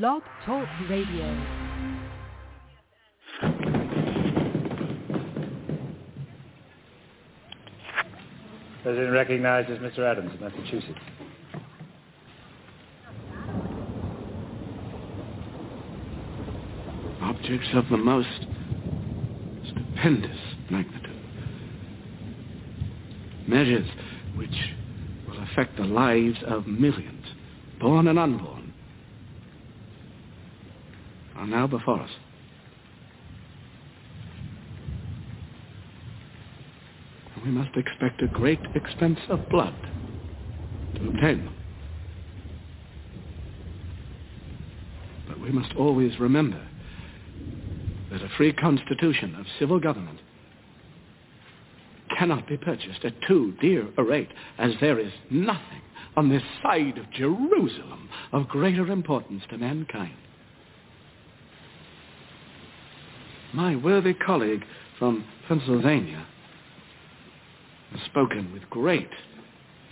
Blog Talk Radio. President recognizes Mr. Adams of Massachusetts. Objects of the most stupendous magnitude. Measures which will affect the lives of millions, born and unborn, are now before us. We must expect a great expense of blood to obtain them. But we must always remember that a free constitution of civil government cannot be purchased at too dear a rate, as there is nothing on this side of Jerusalem of greater importance to mankind. My worthy colleague from Pennsylvania has spoken with great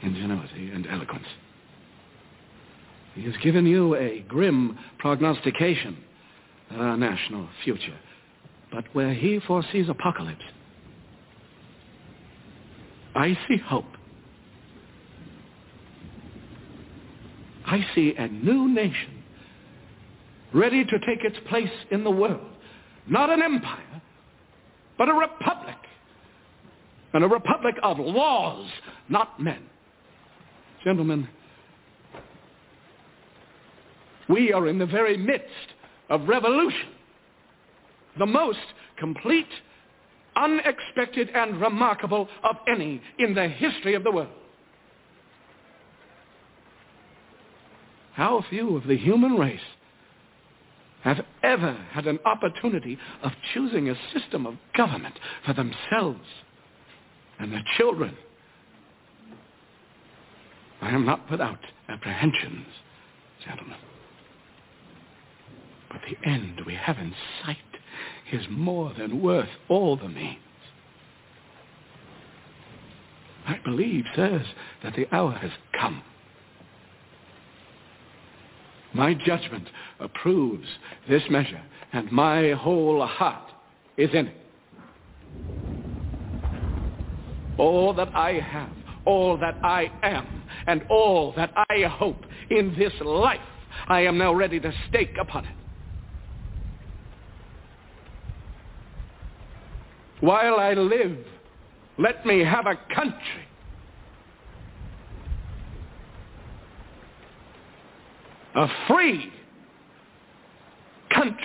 ingenuity and eloquence. He has given you a grim prognostication of our national future, but where he foresees apocalypse, I see hope. I see a new nation ready to take its place in the world. Not an empire, but a republic. And a republic of laws, not men. Gentlemen, we are in the very midst of revolution. The most complete, unexpected, and remarkable of any in the history of the world. How few of the human race ever had an opportunity of choosing a system of government for themselves and their children. I am not without apprehensions, gentlemen. But the end we have in sight is more than worth all the means. I believe, sirs, that the hour has come. My judgment approves this measure, and my whole heart is in it. All that I have, all that I am, and all that I hope in this life, I am now ready to stake upon it. While I live, let me have a country. A free country.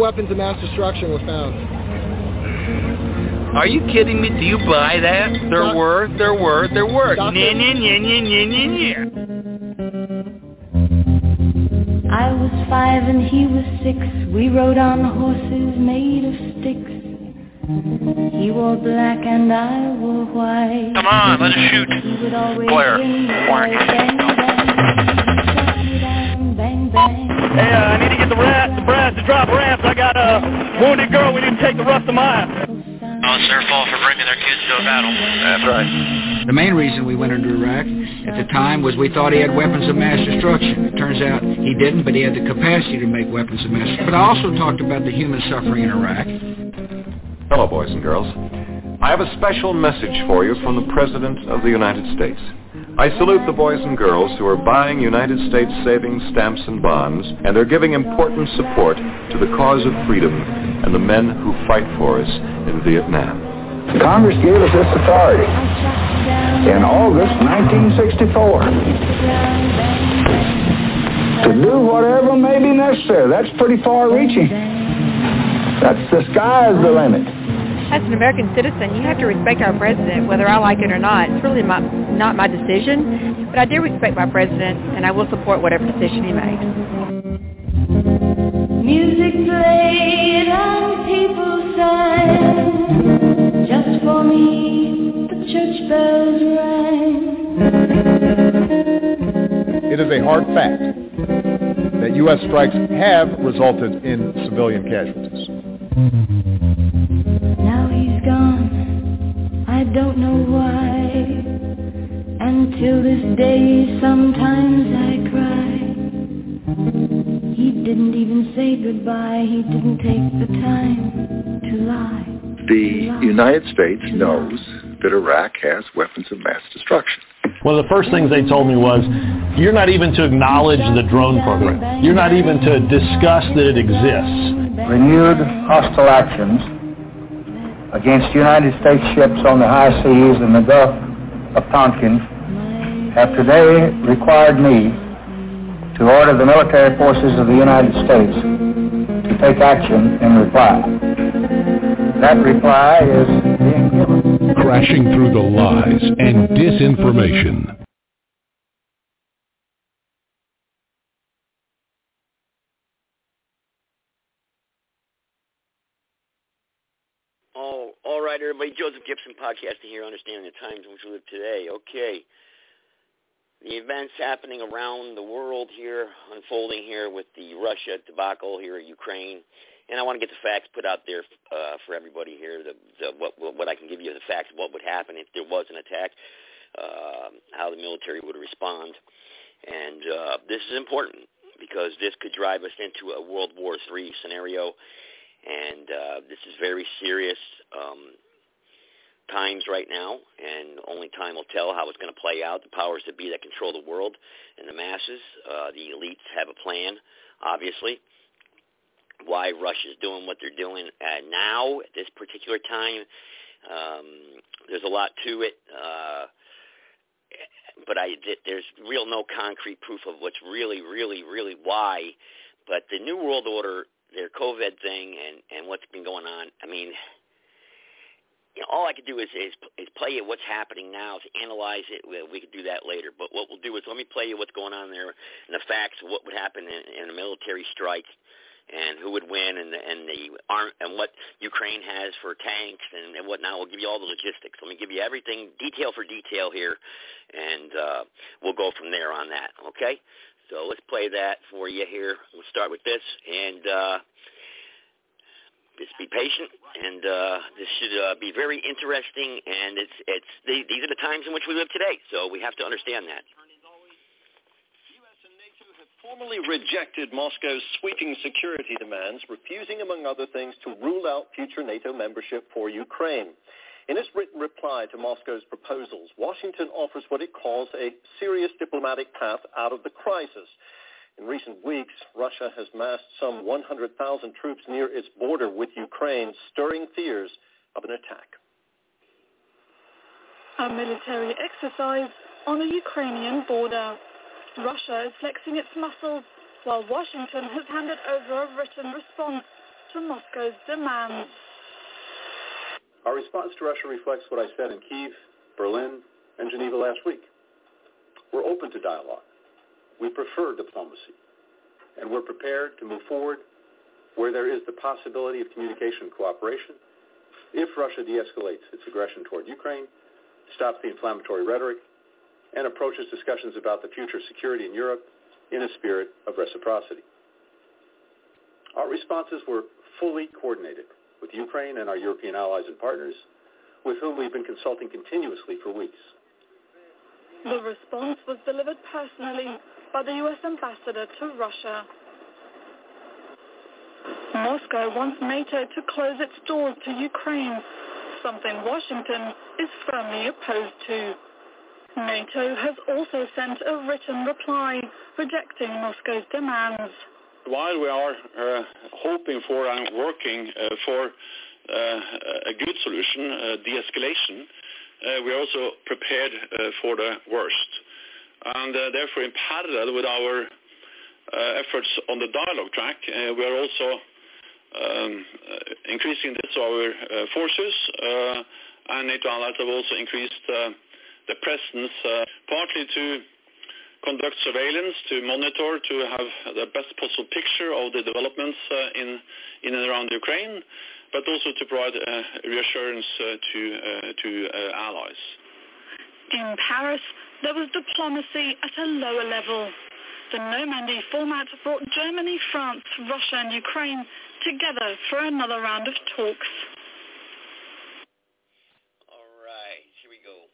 Weapons of mass destruction were found. Are you kidding me? Do you buy that? There Doc- were, there were, there were. Doctor- nya. I was five and he was six. We rode on horses made of sticks. He wore black and I wore white. Come on, let us shoot. He would always Blair. ring the Blair. bell, bang bang, bang bang. Hey, uh, I need to get the rat, the brass to drop ramps. I got a wounded girl. We need to take the rest of mine. Oh, it's their fault for bringing their kids to a battle. That's right. The main reason we went into Iraq at the time was we thought he had weapons of mass destruction. It turns out he didn't, but he had the capacity to make weapons of mass destruction. But I also talked about the human suffering in Iraq. Hello, boys and girls. I have a special message for you from the President of the United States. I salute the boys and girls who are buying United States savings stamps and bonds, and they're giving important support to the cause of freedom and the men who fight for us in Vietnam. Congress gave us this authority in August 1964 to do whatever may be necessary. That's pretty far reaching. That's the sky's the limit as an American citizen, you have to respect our president, whether I like it or not. It's really my, not my decision, but I do respect my president, and I will support whatever decision he makes. Music played and people sang. Just for me, the church bells rang. It is a hard fact that U.S. strikes have resulted in civilian casualties. Don't know why. Until this day, sometimes I cry. He didn't even say goodbye, he didn't take the time to lie. The United States knows that Iraq has weapons of mass destruction. One of the first things they told me was, you're not even to acknowledge the drone program. You're not even to discuss that it exists. Renewed hostile actions against United States ships on the high seas in the Gulf of Tonkin have today required me to order the military forces of the United States to take action in reply. That reply is being given. Crashing through the lies and disinformation. Oh, all right, everybody. Joseph Gibson podcasting here, understanding the times in which we live today. Okay. The events happening around the world here, unfolding here with the Russia debacle here in Ukraine. And I want to get the facts put out there uh, for everybody here, the, the, what, what I can give you the facts what would happen if there was an attack, uh, how the military would respond. And uh, this is important because this could drive us into a World War III scenario and uh, this is very serious um, times right now, and only time will tell how it's going to play out. The powers that be that control the world and the masses, uh, the elites have a plan, obviously. Why Russia's doing what they're doing uh, now at this particular time, um, there's a lot to it. Uh, but I, there's real no concrete proof of what's really, really, really why. But the New World Order their COVID thing and and what's been going on. I mean, you know, all I could do is is is play you what's happening now, to analyze it. We, we could do that later. But what we'll do is let me play you what's going on there and the facts of what would happen in, in a military strike. And who would win, and the, and the arm, and what Ukraine has for tanks and, and whatnot. We'll give you all the logistics. Let me give you everything, detail for detail here, and uh, we'll go from there on that. Okay? So let's play that for you here. We'll start with this, and uh, just be patient. And uh, this should uh, be very interesting. And it's it's the, these are the times in which we live today, so we have to understand that. US and NATO have formally rejected Moscow's sweeping security demands, refusing, among other things, to rule out future NATO membership for Ukraine. In its written reply to Moscow's proposals, Washington offers what it calls a serious diplomatic path out of the crisis. In recent weeks, Russia has massed some 100,000 troops near its border with Ukraine, stirring fears of an attack. A military exercise on the Ukrainian border. Russia is flexing its muscles while Washington has handed over a written response to Moscow's demands. Our response to Russia reflects what I said in Kiev, Berlin, and Geneva last week. We're open to dialogue. We prefer diplomacy. And we're prepared to move forward where there is the possibility of communication and cooperation if Russia de-escalates its aggression toward Ukraine, stops the inflammatory rhetoric, and approaches discussions about the future security in Europe in a spirit of reciprocity. Our responses were fully coordinated with Ukraine and our European allies and partners, with whom we've been consulting continuously for weeks. The response was delivered personally by the U.S. ambassador to Russia. Moscow wants NATO to close its doors to Ukraine, something Washington is firmly opposed to. NATO has also sent a written reply rejecting Moscow's demands while we are uh, hoping for and working uh, for uh, a good solution, de-escalation, we are also prepared for the worst. And uh, therefore, in parallel with our uh, efforts on the dialogue track, uh, we are also um, increasing this our forces, and NATO allies have also increased the presence, partly to conduct surveillance, to monitor, to have the best possible picture of the developments uh, in, in and around Ukraine, but also to provide uh, reassurance uh, to, to allies. In Paris, there was diplomacy at a lower level. The Normandy format brought Germany, France, Russia and Ukraine together for another round of talks. All right, here we go.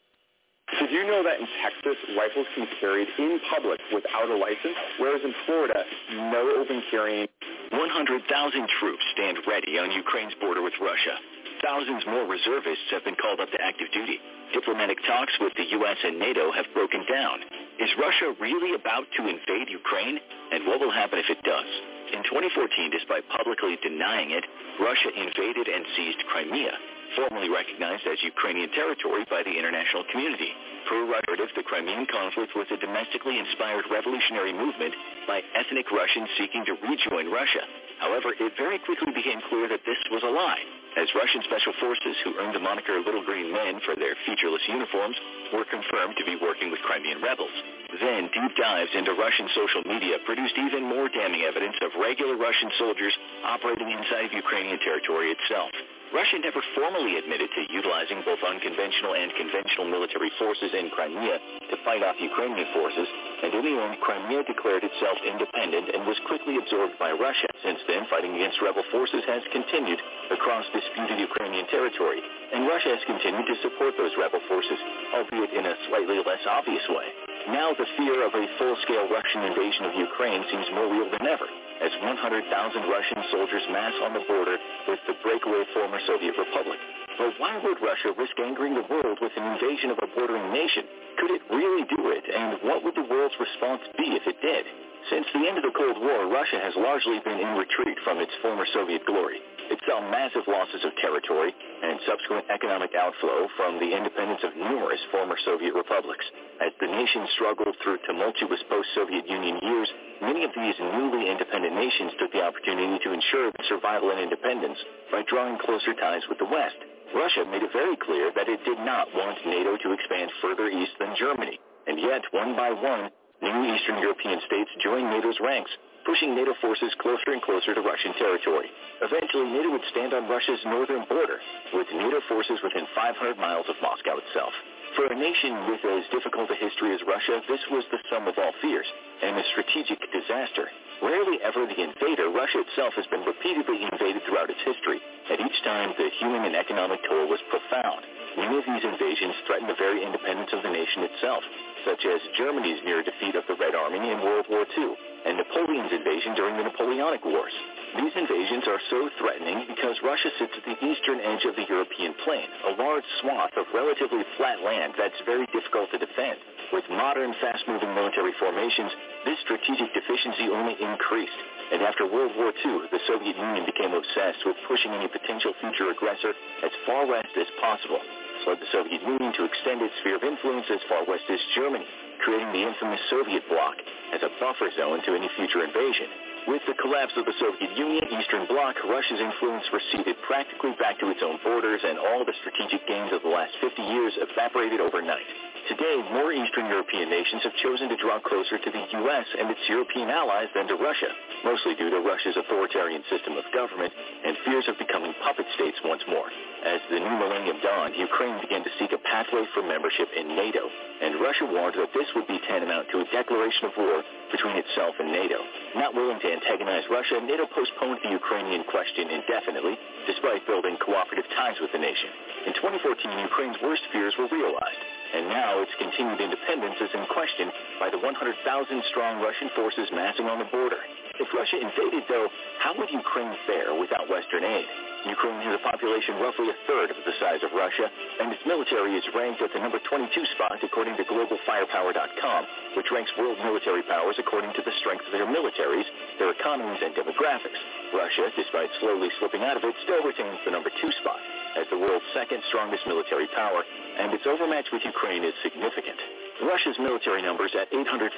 Did you know that in Texas, rifles can be carried in public without a license, whereas in Florida, no open carrying? 100,000 troops stand ready on Ukraine's border with Russia. Thousands more reservists have been called up to active duty. Diplomatic talks with the U.S. and NATO have broken down. Is Russia really about to invade Ukraine? And what will happen if it does? In 2014, despite publicly denying it, Russia invaded and seized Crimea, formally recognized as Ukrainian territory by the international community. Per narrative, the Crimean conflict was a domestically inspired revolutionary movement by ethnic Russians seeking to rejoin Russia. However, it very quickly became clear that this was a lie, as Russian special forces, who earned the moniker Little Green Men for their featureless uniforms, were confirmed to be working with Crimean rebels. Then, deep dives into Russian social media produced even more damning evidence of regular Russian soldiers operating inside of Ukrainian territory itself. Russia never formally admitted to utilizing both unconventional and conventional military forces in Crimea to fight off Ukrainian forces, and in the end, Crimea declared itself independent and was quickly absorbed by Russia. Since then, fighting against rebel forces has continued across disputed Ukrainian territory, and Russia has continued to support those rebel forces, albeit in a slightly less obvious way. Now the fear of a full-scale Russian invasion of Ukraine seems more real than ever, as 100,000 Russian soldiers mass on the border with the breakaway former Soviet republic. But why would Russia risk angering the world with an invasion of a bordering nation? Could it really do it, and what would the world's response be if it did? Since the end of the Cold War, Russia has largely been in retreat from its former Soviet glory. It saw massive losses of territory and subsequent economic outflow from the independence of numerous former Soviet republics. As the nation struggled through tumultuous post-Soviet Union years, many of these newly independent nations took the opportunity to ensure survival and independence by drawing closer ties with the West. Russia made it very clear that it did not want NATO to expand further east than Germany, and yet, one by one, new Eastern European states joined NATO's ranks, pushing NATO forces closer and closer to Russian territory. Eventually, NATO would stand on Russia's northern border, with NATO forces within 500 miles of Moscow itself. For a nation with as difficult a history as Russia, this was the sum of all fears, and a strategic disaster. Rarely ever the invader, Russia itself has been repeatedly invaded throughout its history, and each time the human and economic toll was profound. Many of these invasions threatened the very independence of the nation itself, such as Germany's near defeat of the Red Army in World War II, and Napoleon's invasion during the Napoleonic Wars. These invasions are so threatening because Russia sits at the eastern edge of the European plain, a large swath of relatively flat land that's very difficult to defend. With modern, fast-moving military formations, this strategic deficiency only increased. And after World War II, the Soviet Union became obsessed with pushing any potential future aggressor as far west as possible. This led the Soviet Union to extend its sphere of influence as far west as Germany, creating the infamous Soviet bloc as a buffer zone to any future invasion. With the collapse of the Soviet Union, Eastern Bloc, Russia's influence receded practically back to its own borders, and all the strategic gains of the last 50 years evaporated overnight. Today, more Eastern European nations have chosen to draw closer to the U.S. and its European allies than to Russia, mostly due to Russia's authoritarian system of government and fears of becoming puppet states once more. As the new millennium dawned, Ukraine began to seek a pathway for membership in NATO, and Russia warned that this would be tantamount to a declaration of war between itself and NATO. Not willing to antagonize Russia, NATO postponed the Ukrainian question indefinitely, despite building cooperative ties with the nation. In 2014, Ukraine's worst fears were realized, and now its continued independence is in question by the 100,000-strong Russian forces massing on the border. If Russia invaded, though, how would Ukraine fare without Western aid? Ukraine has a population roughly a third of the size of Russia, and its military is ranked at the number 22 spot according to GlobalFirepower.com, which ranks world military powers according to the strength of their militaries, their economies, and demographics. Russia, despite slowly slipping out of it, still retains the number two spot as the world's second strongest military power, and its overmatch with Ukraine is significant. Russia's military numbers at 850,000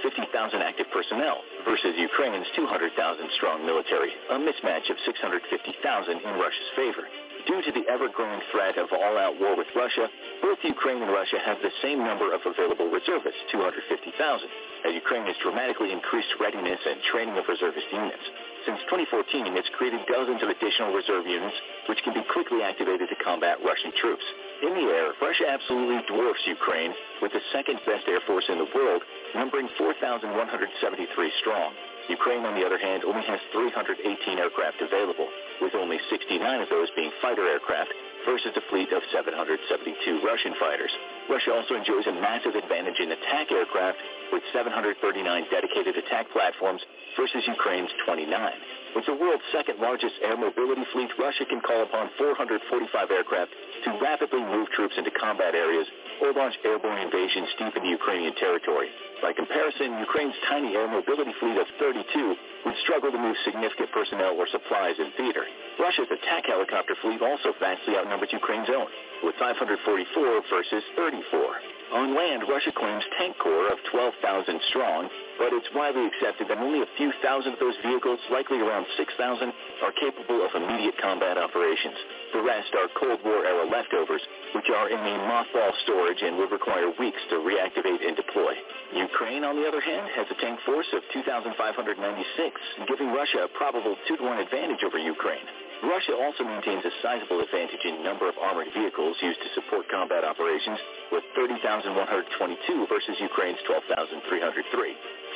active personnel versus Ukraine's 200,000 strong military, a mismatch of 650,000 in Russia's favor. Due to the ever-growing threat of all-out war with Russia, both Ukraine and Russia have the same number of available reservists, 250,000, as Ukraine has dramatically increased readiness and training of reservist units. Since 2014, it's created dozens of additional reserve units, which can be quickly activated to combat Russian troops. In the air, Russia absolutely dwarfs Ukraine with the second best air force in the world, numbering 4,173 strong. Ukraine, on the other hand, only has 318 aircraft available, with only 69 of those being fighter aircraft versus a fleet of 772 Russian fighters. Russia also enjoys a massive advantage in attack aircraft with 739 dedicated attack platforms versus Ukraine's 29. With the world's second largest air mobility fleet, Russia can call upon 445 aircraft to rapidly move troops into combat areas or launch airborne invasions deep into Ukrainian territory. By comparison, Ukraine's tiny air mobility fleet of 32 would struggle to move significant personnel or supplies in theater. Russia's attack helicopter fleet also vastly outnumbers Ukraine's own, with 544 versus 34. On land, Russia claims tank corps of 12,000 strong, but it's widely accepted that only a few thousand of those vehicles, likely around 6,000, are capable of immediate combat operations. The rest are Cold War-era leftovers, which are in the mothball storage and would require weeks to reactivate and deploy. Ukraine, on the other hand, has a tank force of 2,596, giving Russia a probable 2-to-1 advantage over Ukraine. Russia also maintains a sizable advantage in number of armored vehicles used to support combat operations, with 30,122 versus Ukraine's 12,303.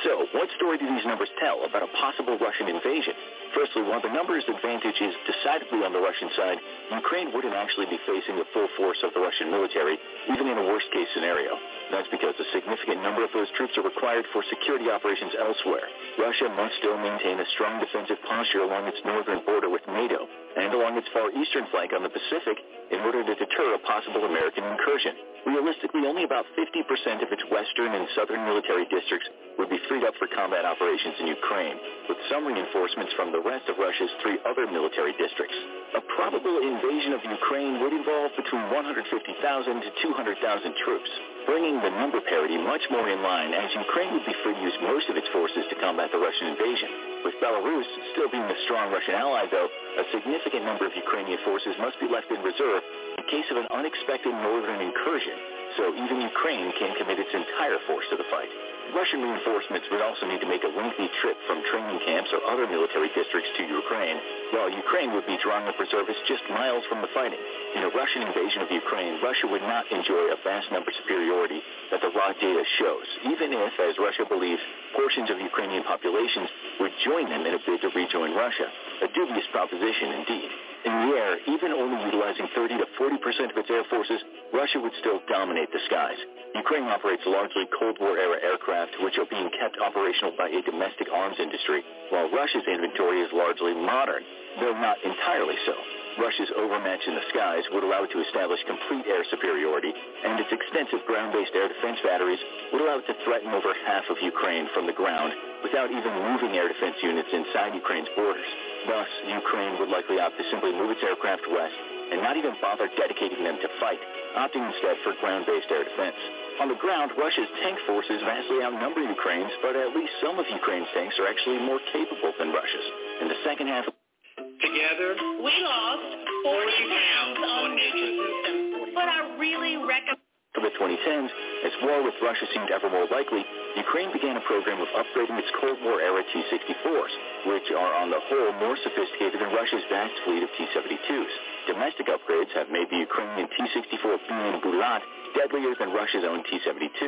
So, what story do these numbers tell about a possible Russian invasion? Firstly, while the numbers advantage is decidedly on the Russian side, Ukraine wouldn't actually be facing the full force of the Russian military, even in a worst-case scenario. That's because a significant number of those troops are required for security operations elsewhere. Russia must still maintain a strong defensive posture along its northern border with NATO and along its far eastern flank on the Pacific in order to deter a possible American incursion. Realistically, only about 50% of its western and southern military districts would be freed up for combat operations in Ukraine, with some reinforcements from the rest of Russia's three other military districts. A probable invasion of Ukraine would involve between 150,000 to 200,000 troops, bringing the number parity much more in line as Ukraine would be free to use most of its forces to combat the Russian invasion. With Belarus still being a strong Russian ally, though, a significant number of Ukrainian forces must be left in reserve in case of an unexpected northern incursion, so even Ukraine can commit its entire force to the fight. Russian reinforcements would also need to make a lengthy trip from training camps or other military districts to Ukraine, while Ukraine would be drawing up reservists just miles from the fighting. In a Russian invasion of Ukraine, Russia would not enjoy a vast number superiority that the raw data shows, even if, as Russia believes, portions of Ukrainian populations would join them in a bid to rejoin Russia. A dubious proposition indeed. In the air, even only utilizing 30 to 40 percent of its air forces, Russia would still dominate the skies. Ukraine operates largely Cold War-era aircraft, which are being kept operational by a domestic arms industry, while Russia's inventory is largely modern, though not entirely so. Russia's overmatch in the skies would allow it to establish complete air superiority, and its extensive ground-based air defense batteries would allow it to threaten over half of Ukraine from the ground without even moving air defense units inside Ukraine's borders. Thus, Ukraine would likely opt to simply move its aircraft west and not even bother dedicating them to fight, opting instead for ground-based air defense. On the ground, Russia's tank forces vastly outnumber Ukraine's, but at least some of Ukraine's tanks are actually more capable than Russia's. In the second half of Together, we lost 40 pounds on nutrition, but I really recommend for the 2010s, as war with Russia seemed ever more likely, Ukraine began a program of upgrading its Cold War-era T-64s, which are on the whole more sophisticated than Russia's vast fleet of T-72s. Domestic upgrades have made the Ukrainian T-64 BM Bulat deadlier than Russia's own T-72.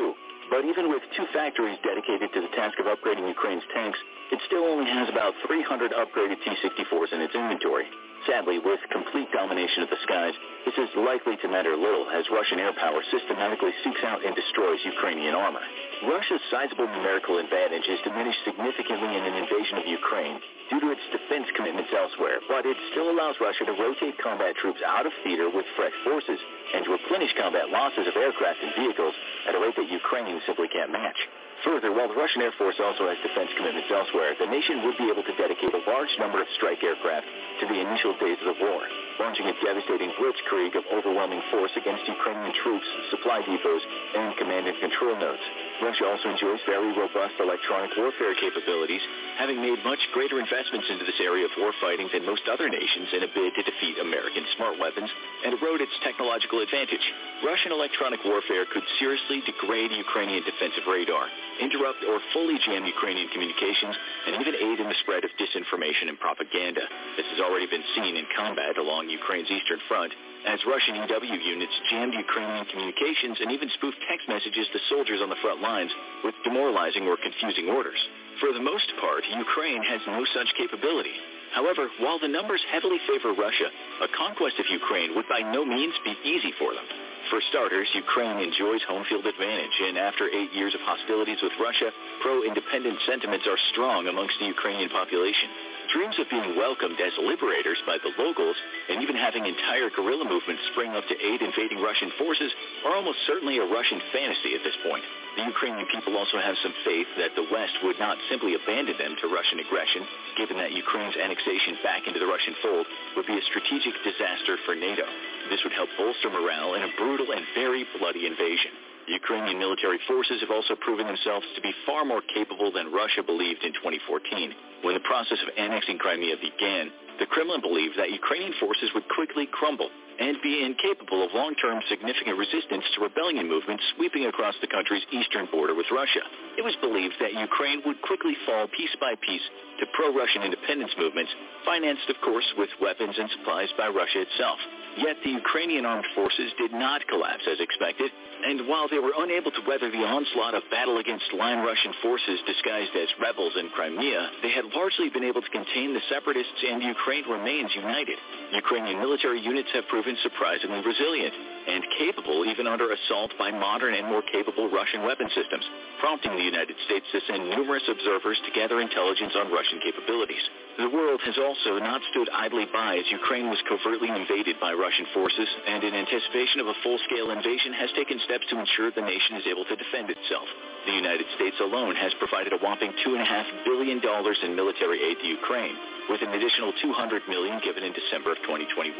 But even with two factories dedicated to the task of upgrading Ukraine's tanks, it still only has about 300 upgraded T-64s in its inventory. Sadly, with complete domination of the skies, this is likely to matter little as Russian air power systematically seeks out and destroys Ukrainian armor. Russia's sizable numerical advantage is diminished significantly in an invasion of Ukraine due to its defense commitments elsewhere, but it still allows Russia to rotate combat troops out of theater with fresh forces and to replenish combat losses of aircraft and vehicles at a rate that Ukraine simply can't match. Further, while the Russian Air Force also has defense commitments elsewhere, the nation would be able to dedicate a large number of strike aircraft to the initial days of the war, launching a devastating blitzkrieg of overwhelming force against Ukrainian troops, supply depots, and command and control nodes. Russia also enjoys very robust electronic warfare capabilities, having made much greater investments into this area of warfighting than most other nations in a bid to defeat American smart weapons and erode its technological advantage. Russian electronic warfare could seriously degrade Ukrainian defensive radar, interrupt or fully jam Ukrainian communications, and even aid in the spread of disinformation and propaganda. This has already been seen in combat along Ukraine's eastern front, as Russian EW units jammed Ukrainian communications and even spoofed text messages to soldiers on the front lines with demoralizing or confusing orders. For the most part, Ukraine has no such capability. However, while the numbers heavily favor Russia, a conquest of Ukraine would by no means be easy for them. For starters, Ukraine enjoys home field advantage, and after eight years of hostilities with Russia, pro-independent sentiments are strong amongst the Ukrainian population. Dreams of being welcomed as liberators by the locals and even having entire guerrilla movements spring up to aid invading Russian forces are almost certainly a Russian fantasy at this point. The Ukrainian people also have some faith that the West would not simply abandon them to Russian aggression, given that Ukraine's annexation back into the Russian fold would be a strategic disaster for NATO. This would help bolster morale in a brutal and very bloody invasion. Ukrainian military forces have also proven themselves to be far more capable than Russia believed in 2014. When the process of annexing Crimea began, the Kremlin believed that Ukrainian forces would quickly crumble and be incapable of long-term significant resistance to rebellion movements sweeping across the country's eastern border with Russia. It was believed that Ukraine would quickly fall piece by piece to pro-Russian independence movements, financed, of course, with weapons and supplies by Russia itself. Yet the Ukrainian armed forces did not collapse as expected, and while they were unable to weather the onslaught of battle against line Russian forces disguised as rebels in Crimea, they had largely been able to contain the separatists and Ukraine remains united. Ukrainian military units have proven surprisingly resilient and capable even under assault by modern and more capable Russian weapon systems, prompting the United States to send numerous observers to gather intelligence on Russian capabilities. The world has also not stood idly by as Ukraine was covertly invaded by Russian forces and in anticipation of a full-scale invasion has taken steps to ensure the nation is able to defend itself. The United States alone has provided a whopping $2.5 billion in military aid to Ukraine, with an additional 200 million given in December of 2021.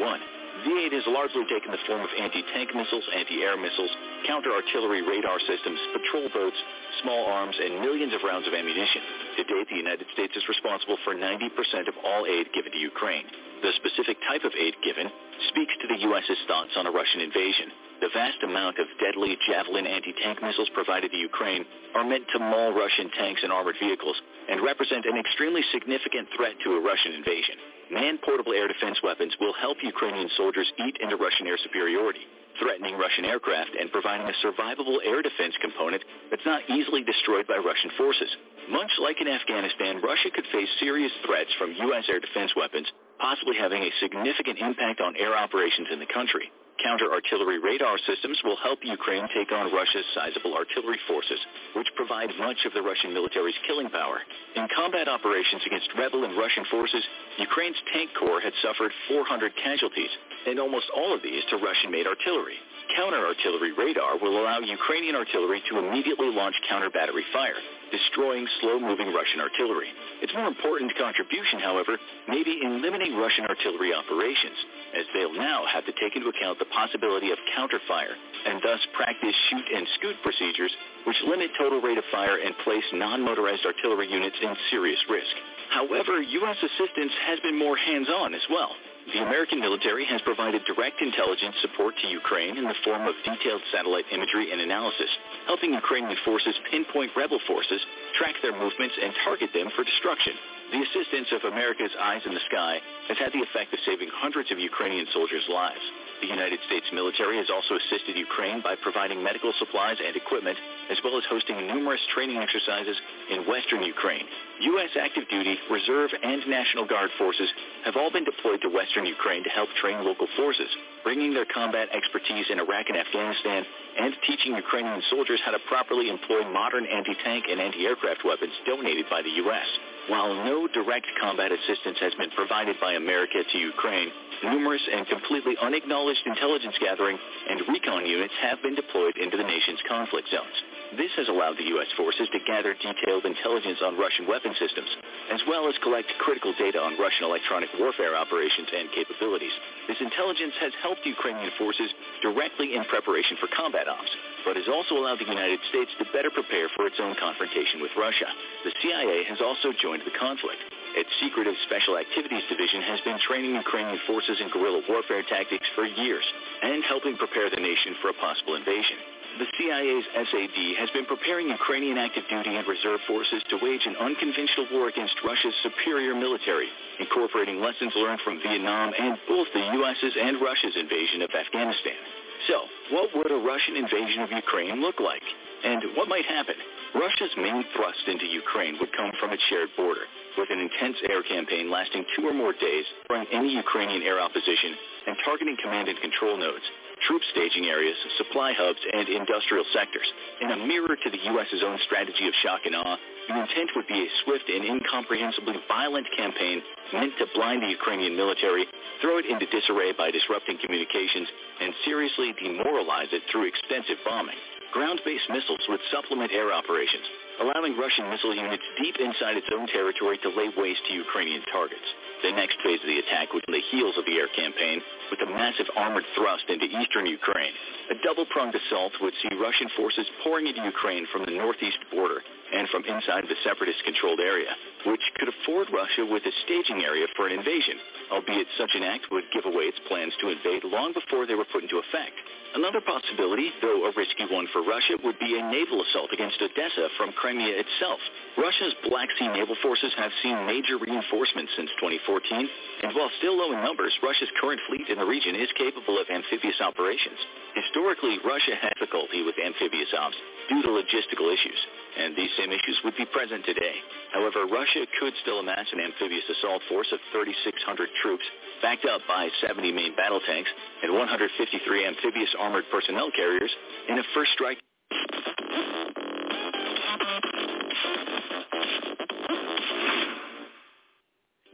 The aid has largely taken the form of anti-tank missiles, anti-air missiles, counter-artillery radar systems, patrol boats, small arms, and millions of rounds of ammunition. To date, the United States is responsible for 90% of all aid given to Ukraine. The specific type of aid given speaks to the U.S.'s thoughts on a Russian invasion. The vast amount of deadly Javelin anti-tank missiles provided to Ukraine are meant to maul Russian tanks and armored vehicles and represent an extremely significant threat to a Russian invasion. Man-portable air defense weapons will help Ukrainian soldiers eat into Russian air superiority, threatening Russian aircraft and providing a survivable air defense component that's not easily destroyed by Russian forces. Much like in Afghanistan, Russia could face serious threats from U.S. air defense weapons, possibly having a significant impact on air operations in the country. Counter-artillery radar systems will help Ukraine take on Russia's sizable artillery forces, which provide much of the Russian military's killing power. In combat operations against rebel and Russian forces, Ukraine's tank corps had suffered 400 casualties, and almost all of these to Russian-made artillery. Counter-artillery radar will allow Ukrainian artillery to immediately launch counter-battery fire, destroying slow-moving Russian artillery. Its more important contribution, however, may be in limiting Russian artillery operations, as they'll now have to take into account the possibility of counterfire and thus practice shoot and scoot procedures which limit total rate of fire and place non-motorized artillery units in serious risk. However, U.S. assistance has been more hands-on as well. The American military has provided direct intelligence support to Ukraine in the form of detailed satellite imagery and analysis, helping Ukrainian forces pinpoint rebel forces, track their movements, and target them for destruction. The assistance of America's eyes in the sky has had the effect of saving hundreds of Ukrainian soldiers' lives. The United States military has also assisted Ukraine by providing medical supplies and equipment, as well as hosting numerous training exercises in western Ukraine. U.S. active duty, reserve, and National Guard forces have all been deployed to western Ukraine to help train local forces, bringing their combat expertise in Iraq and Afghanistan and teaching Ukrainian soldiers how to properly employ modern anti-tank and anti-aircraft weapons donated by the U.S. While no direct combat assistance has been provided by America to Ukraine, numerous and completely unacknowledged intelligence gathering and recon units have been deployed into the nation's conflict zones. This has allowed the U.S. forces to gather detailed intelligence on Russian weapon systems, as well as collect critical data on Russian electronic warfare operations and capabilities. This intelligence has helped Ukrainian forces directly in preparation for combat ops, but has also allowed the United States to better prepare for its own confrontation with Russia. The CIA has also joined the conflict. Its Secretive Special Activities Division has been training Ukrainian forces in guerrilla warfare tactics for years and helping prepare the nation for a possible invasion. The CIA's SAD has been preparing Ukrainian active duty and reserve forces to wage an unconventional war against Russia's superior military, incorporating lessons learned from Vietnam and both the U.S.'s and Russia's invasion of Afghanistan. So, what would a Russian invasion of Ukraine look like? And what might happen? Russia's main thrust into Ukraine would come from its shared border, with an intense air campaign lasting two or more days, throwing any Ukrainian air opposition and targeting command and control nodes, troop staging areas, supply hubs, and industrial sectors. In a mirror to the U.S.'s own strategy of shock and awe, the intent would be a swift and incomprehensibly violent campaign meant to blind the Ukrainian military, throw it into disarray by disrupting communications, and seriously demoralize it through extensive bombing. Ground-based missiles would supplement air operations, allowing Russian missile units deep inside its own territory to lay waste to Ukrainian targets. The next phase of the attack would be the heels of the air campaign with a massive armored thrust into eastern Ukraine. A double-pronged assault would see Russian forces pouring into Ukraine from the northeast border and from inside the separatist-controlled area, which could afford Russia with a staging area for an invasion, albeit such an act would give away its plans to invade long before they were put into effect. Another possibility, though a risky one for Russia, would be a naval assault against Odessa from Crimea itself. Russia's Black Sea naval forces have seen major reinforcements since 2014, and while still low in numbers, Russia's current fleet in the region is capable of amphibious operations. Historically, Russia had difficulty with amphibious ops due to logistical issues, and these same issues would be present today. However, Russia could still amass an amphibious assault force of 3,600 troops, backed up by 70 main battle tanks and 153 amphibious armored personnel carriers in a first strike.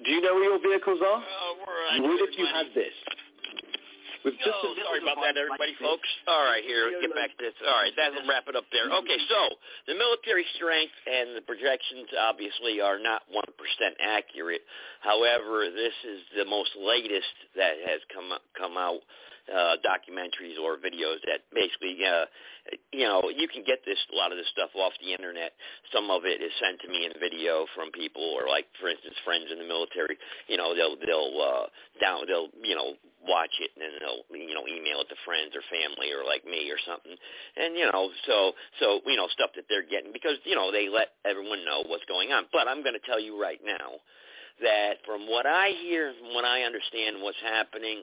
Do you know where your vehicles are? Uh, you would if you had this. With just oh, sorry about that, everybody, folks. All right, here, get back to this. All right, that'll wrap it up there. Okay, so the military strength and the projections obviously are not 1% accurate. However, this is the most latest that has come come out uh, documentaries or videos that basically, uh, you know, you can get this a lot of this stuff off the internet. Some of it is sent to me in video from people, or like, for instance, friends in the military. You know, they'll they'll uh, down they'll you know watch it and then they'll you know email it to friends or family or like me or something and you know so so you know stuff that they're getting because you know they let everyone know what's going on but i'm going to tell you right now that from what i hear from what i understand what's happening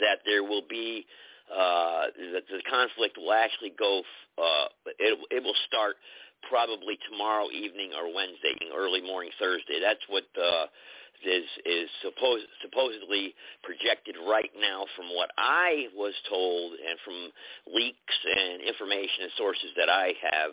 that there will be uh that the conflict will actually go uh it it will start probably tomorrow evening or wednesday early morning thursday. That's what uh is is supposed supposedly projected right now from what I was told and from leaks and information and sources that I have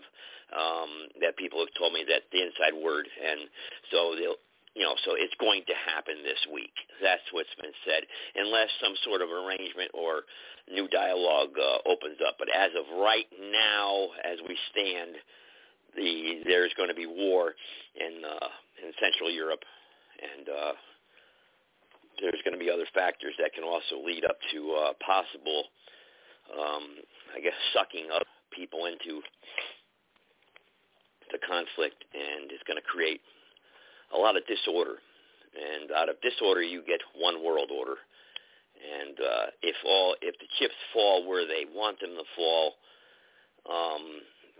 um, that people have told me that the inside word. And so they'll you know, so it's going to happen this week. That's what's been said, unless some sort of arrangement or new dialogue uh, opens up. But as of right now, as we stand, the there's going to be war in uh, in Central Europe and uh, there's going to be other factors that can also lead up to uh, possible, um, I guess, sucking up people into the conflict, and it's going to create a lot of disorder. And out of disorder, you get one world order. And uh, if all if the chips fall where they want them to fall, um,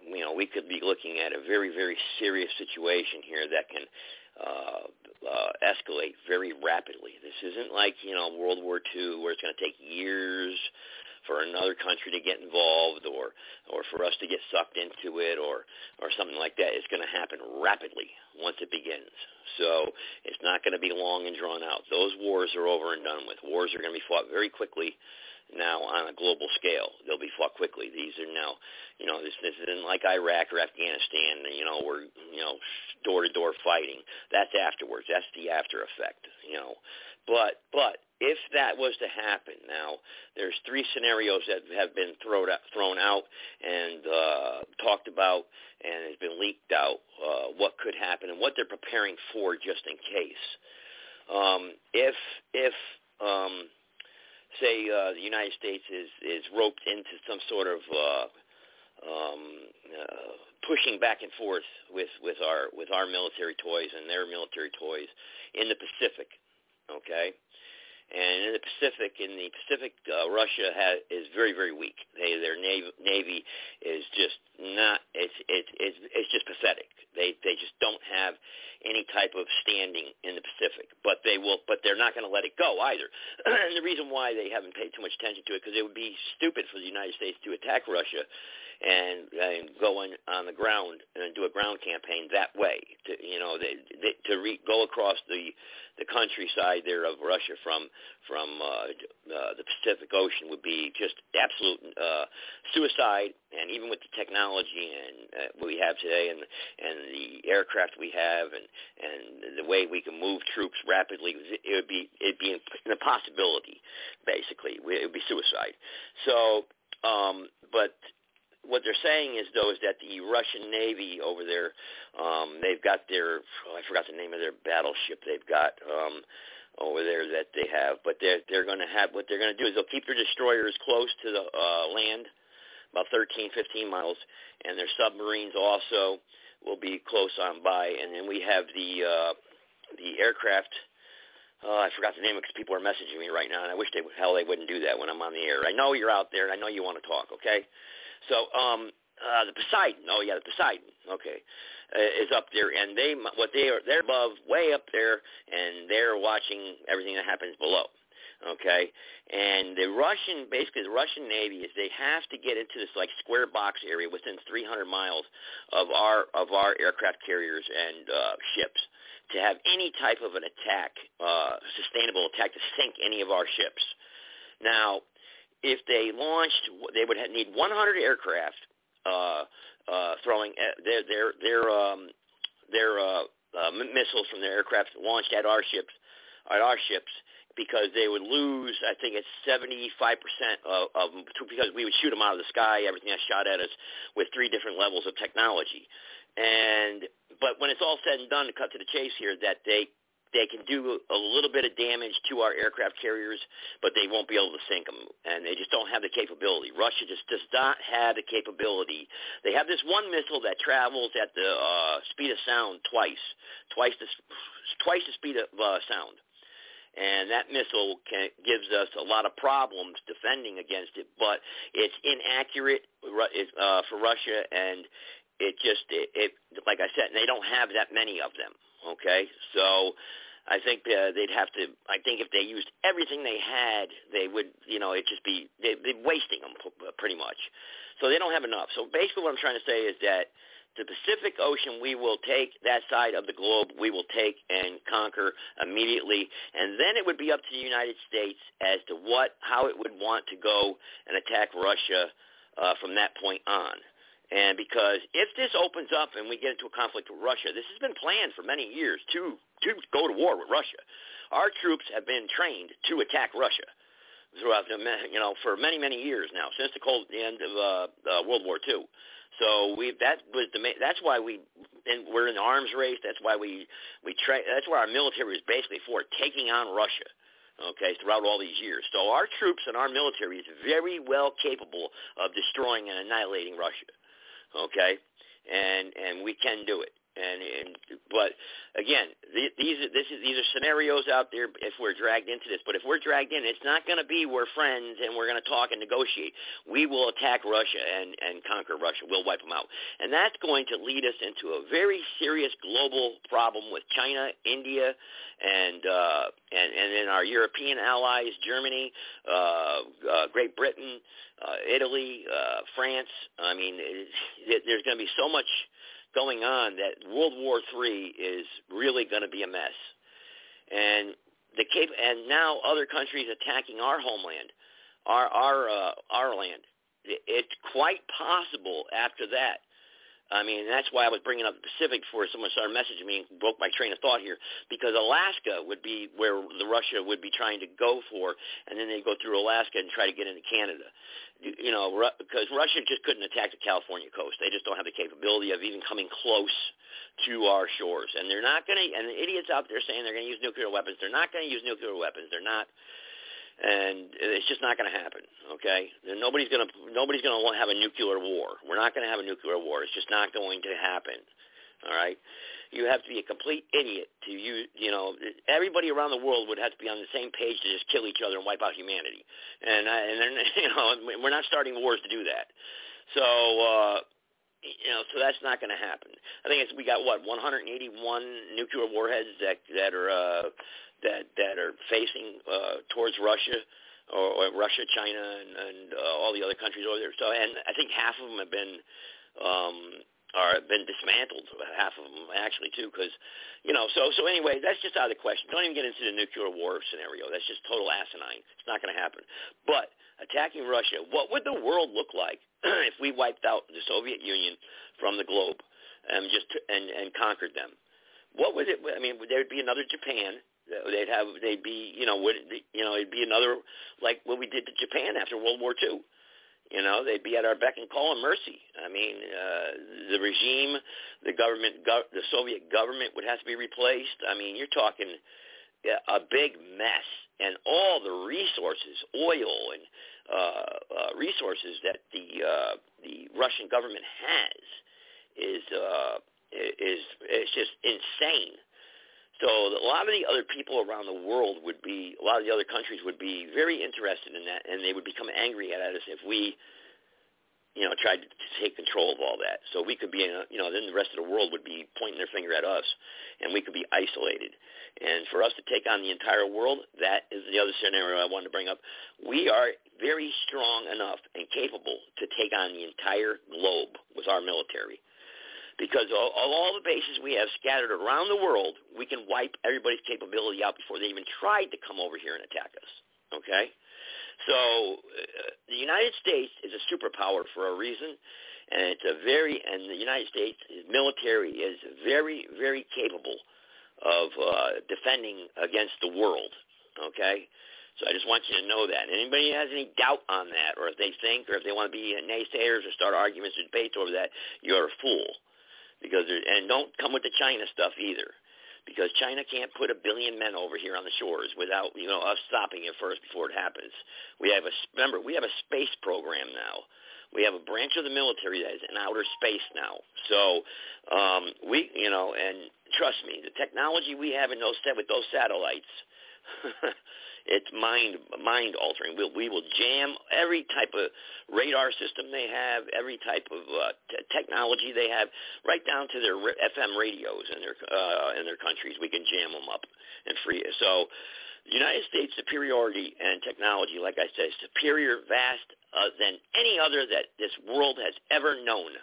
you know, we could be looking at a very, very serious situation here that can uh, uh, escalate very rapidly. This isn't like you know World War II where it's going to take years for another country to get involved or or for us to get sucked into it or or something like that. It's going to happen rapidly once it begins. So it's not going to be long and drawn out. Those wars are over and done with. Wars are going to be fought very quickly now on a global scale. They'll be fought quickly. These are now, you know, this, this isn't like Iraq or Afghanistan. You know, we're you know door to door fighting. That's afterwards. That's the after effect. You know, but but if that was to happen, now there's three scenarios that have been thrown out, thrown out and uh, talked about, and has been leaked out. Uh, what could happen and what they're preparing for, just in case. Um, if if um, say uh, the United States is is roped into some sort of uh, um, uh, pushing back and forth with with our with our military toys and their military toys in the Pacific, okay, And in the Pacific, in the Pacific, uh, Russia has, is very, very weak. They, their navy, navy is just not. It's it's it's it's just pathetic. They they just don't have any type of standing in the Pacific. But they will. But they're not going to let it go either. and the reason why they haven't paid too much attention to it because it would be stupid for the United States to attack Russia and, and go on, on the ground and do a ground campaign that way. To you know, they, they, to re, go across the the countryside there of Russia from from uh, uh, the Pacific Ocean would be just absolute uh, suicide. And even with the technology and uh, we have today, and and the aircraft we have, and and the way we can move troops rapidly, it would be it'd be an impossibility. Basically, it would be suicide. So, um, but what they're saying is though is that the Russian Navy over there, um, they've got their oh, I forgot the name of their battleship they've got um, over there that they have, but they're they're going to have what they're going to do is they'll keep their destroyers close to the uh, land, about 13, 15 miles, and their submarines also will be close on by, and then we have the uh, the aircraft. Uh, I forgot the name because people are messaging me right now, and I wish they hell they wouldn't do that when I'm on the air. I know you're out there, and I know you want to talk. Okay, so um, uh, the Poseidon. Oh yeah, the Poseidon. Okay, uh, is up there, and they what they are they're above, way up there, and they're watching everything that happens below. Okay, and the Russian, basically the Russian Navy is they have to get into this like square box area within 300 miles of our of our aircraft carriers and uh, ships to have any type of an attack, uh, sustainable attack to sink any of our ships. Now, if they launched, they would need 100 aircraft uh, uh, throwing uh, their their their um, their uh, uh, missiles from their aircraft launched at our ships at our ships because they would lose. I think it's 75 percent of, of because we would shoot them out of the sky. Everything that's shot at us with three different levels of technology. And but when it's all said and done, to cut to the chase here, that they they can do a little bit of damage to our aircraft carriers, but they won't be able to sink them, and they just don't have the capability. Russia just does not have the capability. They have this one missile that travels at the uh, speed of sound twice, twice the twice the speed of uh, sound, and that missile can, gives us a lot of problems defending against it. But it's inaccurate uh, for Russia, and it just it, it like I said, they don't have that many of them. Okay, so I think uh, they'd have to. I think if they used everything they had, they would. You know, it'd just be they'd be wasting them pretty much. So they don't have enough. So basically, what I'm trying to say is that the Pacific Ocean we will take that side of the globe we will take and conquer immediately and then it would be up to the United States as to what how it would want to go and attack Russia uh, from that point on and because if this opens up and we get into a conflict with Russia, this has been planned for many years to to go to war with Russia. Our troops have been trained to attack Russia throughout the you know for many many years now since the cold the end of uh, uh, World War II. So we that was the that's why we and we're in the arms race. That's why we we tra- that's why our military is basically for taking on Russia okay, throughout all these years. So our troops and our military is very well capable of destroying and annihilating Russia okay, and and we can do it. And, and but again, these this is these are scenarios out there if we're dragged into this. But if we're dragged in, it's not going to be we're friends and we're going to talk and negotiate. We will attack Russia and and conquer Russia. We'll wipe them out, and that's going to lead us into a very serious global problem with China, India, and uh, and and then our European allies, Germany, uh, uh, Great Britain, uh, Italy, uh, France. I mean, it, there's going to be so much going on that World War III is really going to be a mess. And the Cape and now other countries attacking our homeland, our our uh, our land. It's quite possible after that I mean, that's why I was bringing up the Pacific before someone started messaging me and broke my train of thought here. Because Alaska would be where the Russia would be trying to go for, and then they go through Alaska and try to get into Canada. You know, because Russia just couldn't attack the California coast. They just don't have the capability of even coming close to our shores. And they're not going to. And the idiots out there saying they're going to use nuclear weapons, they're not going to use nuclear weapons. They're not and it's just not going to happen. Okay, nobody's going to nobody's going to have a nuclear war. We're not going to have a nuclear war. It's just not going to happen. All right, you have to be a complete idiot to you. You know, everybody around the world would have to be on the same page to just kill each other and wipe out humanity. And uh, and then you know, we're not starting wars to do that. So. uh you know, so that's not going to happen. I think it's we got what 181 nuclear warheads that that are uh, that that are facing uh, towards Russia or, or Russia, China, and, and uh, all the other countries over there. So, and I think half of them have been um, are been dismantled. Half of them actually too, because you know. So so anyway, that's just out of the question. Don't even get into the nuclear war scenario. That's just total asinine. It's not going to happen. But attacking Russia, what would the world look like if we wiped out the Soviet Union from the globe and just and and conquered them? What would it? I mean, there'd be another Japan. They'd have. They'd be. You know. Would you know? It'd be another like what we did to Japan after World War II. You know, they'd be at our beck and call and mercy. I mean, uh, the regime, the government, go- the Soviet government would have to be replaced. I mean, you're talking a big mess, and all the resources, oil and uh, uh, resources that the uh, the Russian government has is uh, is is just insane. So a lot of the other people around the world would be, a lot of the other countries would be very interested in that, and they would become angry at us if we, you know, tried to take control of all that. So we could be, in a, you know, then the rest of the world would be pointing their finger at us, and we could be isolated. And for us to take on the entire world, that is the other scenario I wanted to bring up. We are very strong enough and capable to take on the entire globe with our military because of all the bases we have scattered around the world, we can wipe everybody's capability out before they even tried to come over here and attack us. Okay? So uh, the United States is a superpower for a reason, and it's a very and the United States military is very very capable of uh, defending against the world. Okay? So I just want you to know that. Anybody has any doubt on that, or if they think, or if they want to be naysayers or start arguments or debates over that, you're a fool because and don't come with the China stuff either, because China can't put a billion men over here on the shores without you know us stopping it first before it happens. We have a remember we have a space program now. We have a branch of the military that is in outer space now. So um, we you know and trust me, the technology we have in those with those satellites. it's mind mind altering. We'll, we will jam every type of radar system they have, every type of uh, t- technology they have, right down to their FM radios in their uh, in their countries. We can jam them up and free. So, United States superiority and technology, like I said, superior, vast uh, than any other that this world has ever known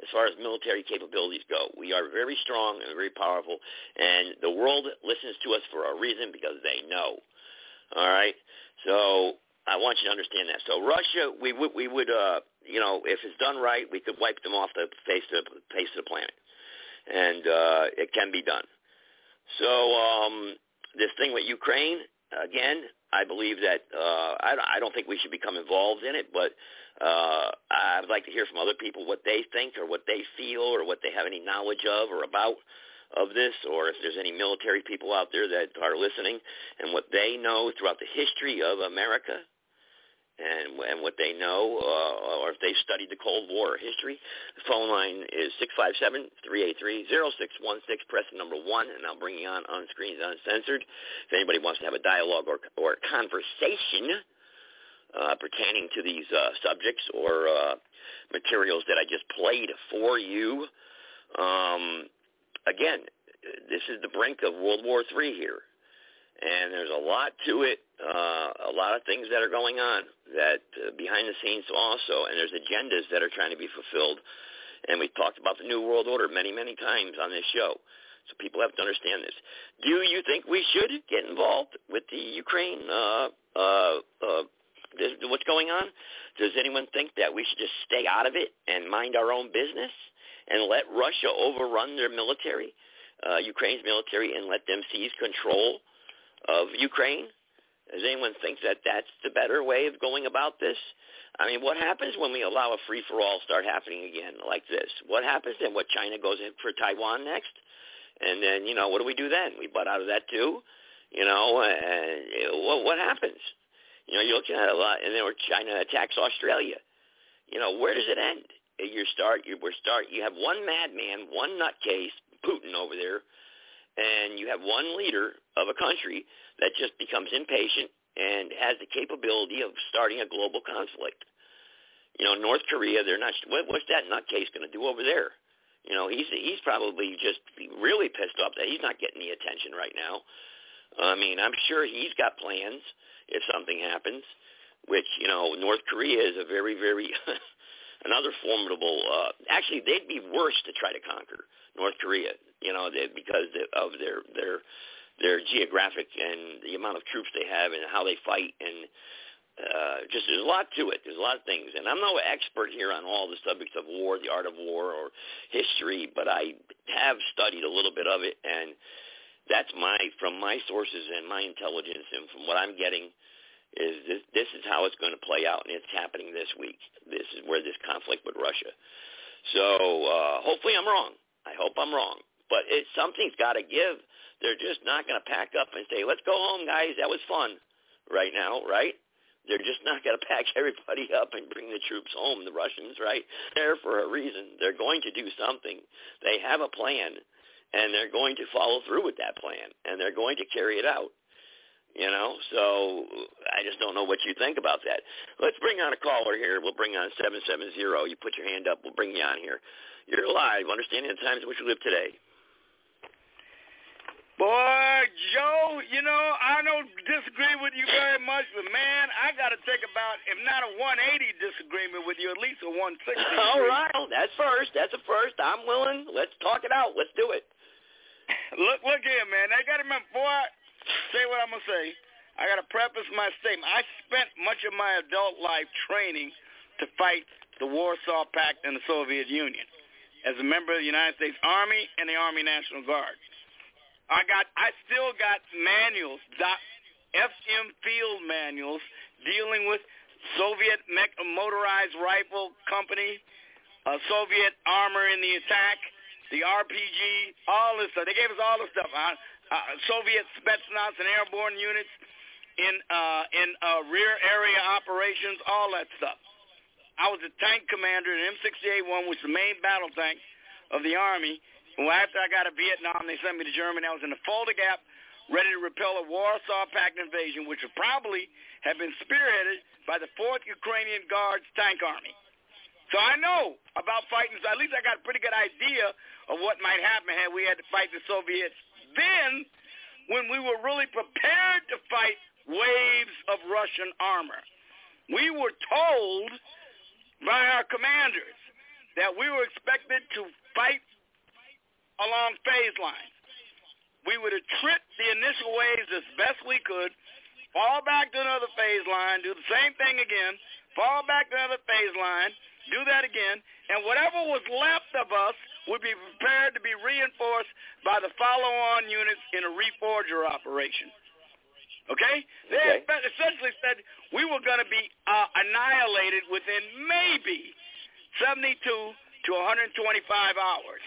as far as military capabilities go. We are very strong and very powerful, and the world listens to us for a reason because they know. All right. So I want you to understand that. So Russia, we would we would uh you know if it's done right, we could wipe them off the face of the face of the planet, and uh, it can be done. So um, this thing with Ukraine, again, I believe that uh, I, I don't think we should become involved in it, but uh, I would like to hear from other people what they think or what they feel or what they have any knowledge of or about of this or if there's any military people out there that are listening and what they know throughout the history of America and and what they know uh, or if they've studied the Cold War history. The phone line is 657-383-0616. Press number 1 and I'll bring you on on screens uncensored. If anybody wants to have a dialogue or, or conversation uh, pertaining to these uh, subjects or uh, materials that I just played for you, um, again, this is the brink of World War III here. And there's a lot to it, uh, a lot of things that are going on that uh, behind the scenes also, and there's agendas that are trying to be fulfilled. And we've talked about the New World Order many, many times on this show. So people have to understand this. Do you think we should get involved with the Ukraine, uh, uh, uh, this, what's going on? Does anyone think that we should just stay out of it and mind our own business? And let Russia overrun their military, uh, Ukraine's military, and let them seize control of Ukraine? Does anyone think that that's the better way of going about this? I mean, what happens when we allow a free-for-all start happening again like this? What happens then? What, China goes in for Taiwan next? And then, you know, what do we do then? We butt out of that too? You know, and what, what happens? You know, you're looking at a lot, and then China attacks Australia. You know, where does it end? You start you we're start you have one madman, one nutcase, Putin over there, and you have one leader of a country that just becomes impatient and has the capability of starting a global conflict. You know, North Korea, they're not. What, what's that nutcase going to do over there? You know, he's he's probably just really pissed off that he's not getting the attention right now. I mean, I'm sure he's got plans if something happens. Which you know, North Korea is a very, very another formidable. Uh, actually, they'd be worse to try to conquer North Korea. You know, they, because of their their their geographic and the amount of troops they have and how they fight and uh, just there's a lot to it. There's a lot of things, and I'm no expert here on all the subjects of war, the art of war, or history, but I have studied a little bit of it, and that's my from my sources and my intelligence and from what I'm getting is this, this is how it's going to play out, and it's happening this week. This is where this conflict with Russia. So uh, hopefully I'm wrong. I hope I'm wrong, but it, something's got to give. They're just not going to pack up and say, "Let's go home, guys. That was fun." Right now, right? They're just not going to pack everybody up and bring the troops home. The Russians, right? They're for a reason. They're going to do something. They have a plan, and they're going to follow through with that plan, and they're going to carry it out. You know, so I just don't know what you think about that. Let's bring on a caller here. We'll bring on 770. You put your hand up. We'll bring you on here. You're live, understanding the times in which we live today. Boy, Joe, you know, I don't disagree with you very much, but man, I got to take about, if not a 180 disagreement with you, at least a 160. All right, that's first. That's a first. I'm willing. Let's talk it out. Let's do it. look, look here, man. I got to remember, boy, say what I'm going to say. I got to preface my statement. I spent much of my adult life training to fight the Warsaw Pact and the Soviet Union as a member of the United States Army and the Army National Guard. I got, I still got manuals, FM field manuals dealing with Soviet motorized rifle company, uh, Soviet armor in the attack, the RPG, all this stuff. They gave us all the stuff. Uh, uh, Soviet Spetsnaz and airborne units in uh, in uh, rear area operations, all that stuff. I was a tank commander in M60A1, which is the main battle tank of the Army, well, after I got to Vietnam, they sent me to Germany. I was in the Fulda Gap, ready to repel a Warsaw Pact invasion, which would probably have been spearheaded by the 4th Ukrainian Guards Tank Army. So I know about fighting. So at least I got a pretty good idea of what might happen had we had to fight the Soviets. Then, when we were really prepared to fight waves of Russian armor, we were told by our commanders that we were expected to fight along phase lines. We would attrit the initial waves as best we could, fall back to another phase line, do the same thing again, fall back to another phase line, do that again, and whatever was left of us would be prepared to be reinforced by the follow-on units in a reforger operation. Okay? They okay. essentially said we were going to be uh, annihilated within maybe 72 to 125 hours.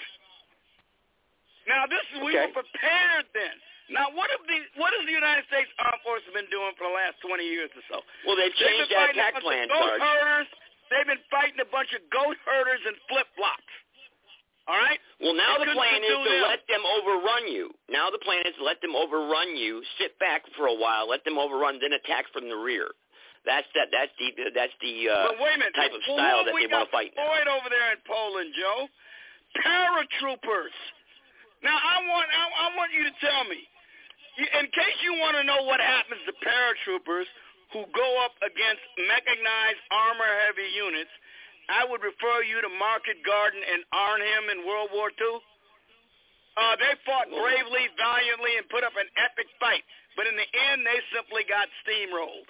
Now this is we okay. were prepared then. Now what have the what has the United States Armed Forces been doing for the last twenty years or so? Well, they've changed they've that attack plan, Sarge. Herders. They've been fighting a bunch of goat herders and flip flops. All right. Well, now they the plan is to them. let them overrun you. Now the plan is to let them overrun you, sit back for a while, let them overrun, then attack from the rear. That's that. That's the that's the uh, wait a minute. type of well, style that they want to fight. Now. over there in Poland, Joe. Paratroopers. Now I want I, I want you to tell me, in case you want to know what happens to paratroopers who go up against mechanized armor-heavy units, I would refer you to Market Garden and Arnhem in World War II. Uh, they fought bravely, valiantly, and put up an epic fight. But in the end, they simply got steamrolled.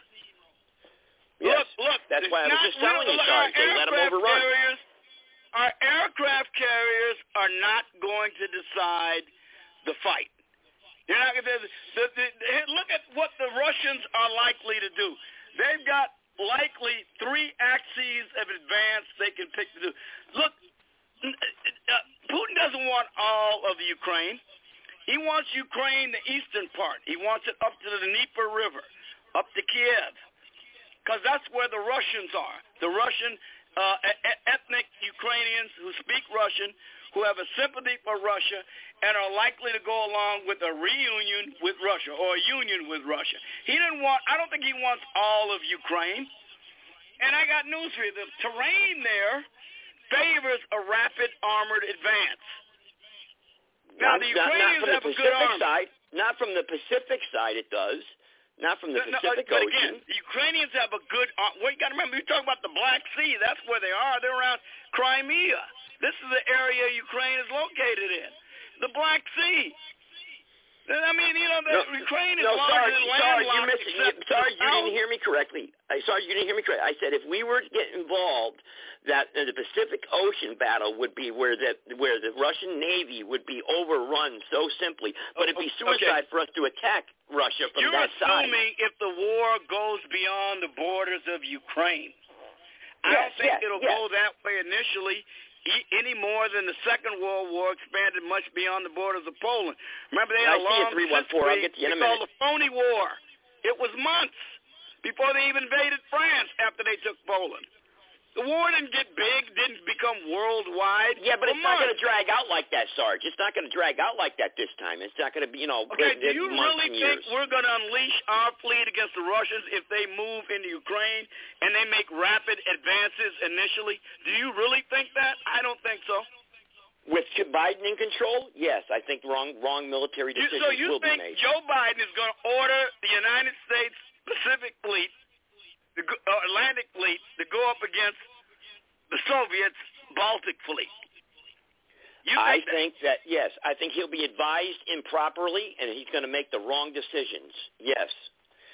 Yes, look, look. That's why I was just telling you, Sarge. They let them overrun. Carriers, our aircraft carriers are not going to decide the fight. They're not going to. The, the, the, look at what the Russians are likely to do. They've got likely three axes of advance they can pick to do. Look, uh, Putin doesn't want all of Ukraine. He wants Ukraine, the eastern part. He wants it up to the Dnieper River, up to Kiev, because that's where the Russians are. The Russian uh, ethnic Ukrainians who speak Russian, who have a sympathy for Russia, and are likely to go along with a reunion with Russia or a union with Russia. He didn't want. I don't think he wants all of Ukraine. And I got news for you: the terrain there favors a rapid armored advance. Now not, the Ukrainians not from have the a good Pacific army. side. Not from the Pacific side, it does. Not from the No, no, Pacific but Ocean. again, the Ukrainians have a good. Uh, well, you got to remember, you're talking about the Black Sea. That's where they are. They're around Crimea. This is the area Ukraine is located in, the Black Sea. I mean, you know, the no, Ukraine is no, sorry, largely sorry, you missed, except you, sorry, you didn't hear me correctly. I sorry, you didn't hear me correctly. I said if we were to get involved, that the Pacific Ocean battle would be where the where the Russian Navy would be overrun so simply, but it'd be Oh, okay. suicide for us to attack Russia from You're that side. assuming if the war goes beyond the borders of Ukraine. I Yes, don't think yes, it'll yes. go that way initially, any more than the Second World War expanded much beyond the borders of Poland. Remember, they I had a see you, long 314. I'll history get to you in a it's called the Phony War. It was months before they even invaded France after they took Poland. The war didn't get big, didn't become worldwide. Yeah, but it's not going to drag out like that, Sarge. It's not going to drag out like that this time. It's not going to be, you know, Okay, do you really think years. we're going to unleash our fleet against the Russians if they move into Ukraine and they make rapid advances initially? Do you really think that? I don't think so. With Biden in control, yes, I think wrong wrong military decisions You, decisions so you will think be made. Joe Biden is going to order the United States Pacific Fleet, the uh, Atlantic Fleet, to go up against the Soviets Baltic Fleet? You I think think that that? yes, I think he'll be advised improperly, and he's going to make the wrong decisions. Yes,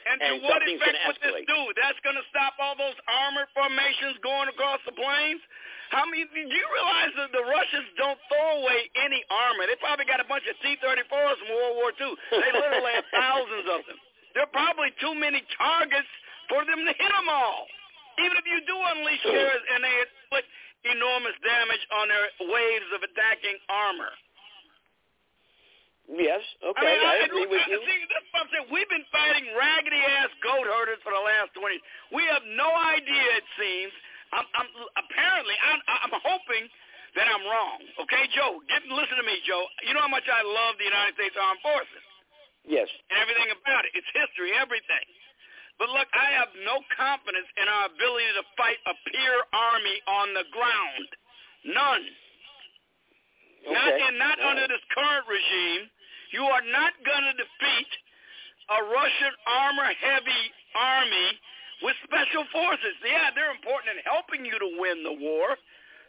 And, and to what effect would this do? That's going to stop all those armored formations going across the plains? How many? Do you realize that the Russians don't throw away any armor? They probably got a bunch of T-34s from World War II. They literally have thousands of them. There are probably too many targets for them to hit them all. Even if you do unleash theirs and they inflict enormous damage on their waves of attacking armor. yes, okay, I, mean, I, I, agree with you. See, that's what I'm saying. We've been fighting raggedy ass goat herders for the last 20. We have no idea. It seems. I'm, I'm apparently. I'm, I'm hoping that I'm wrong. Okay, Joe. Get listen to me, Joe. You know how much I love the United States Armed Forces Yes, and everything about it. It's history, everything. But look, I have no confidence in our ability to fight a peer army on the ground. None. Not Okay. not All under this current regime. You are not going to defeat a Russian armor heavy army with special forces. Yeah, they're important in helping you to win the war.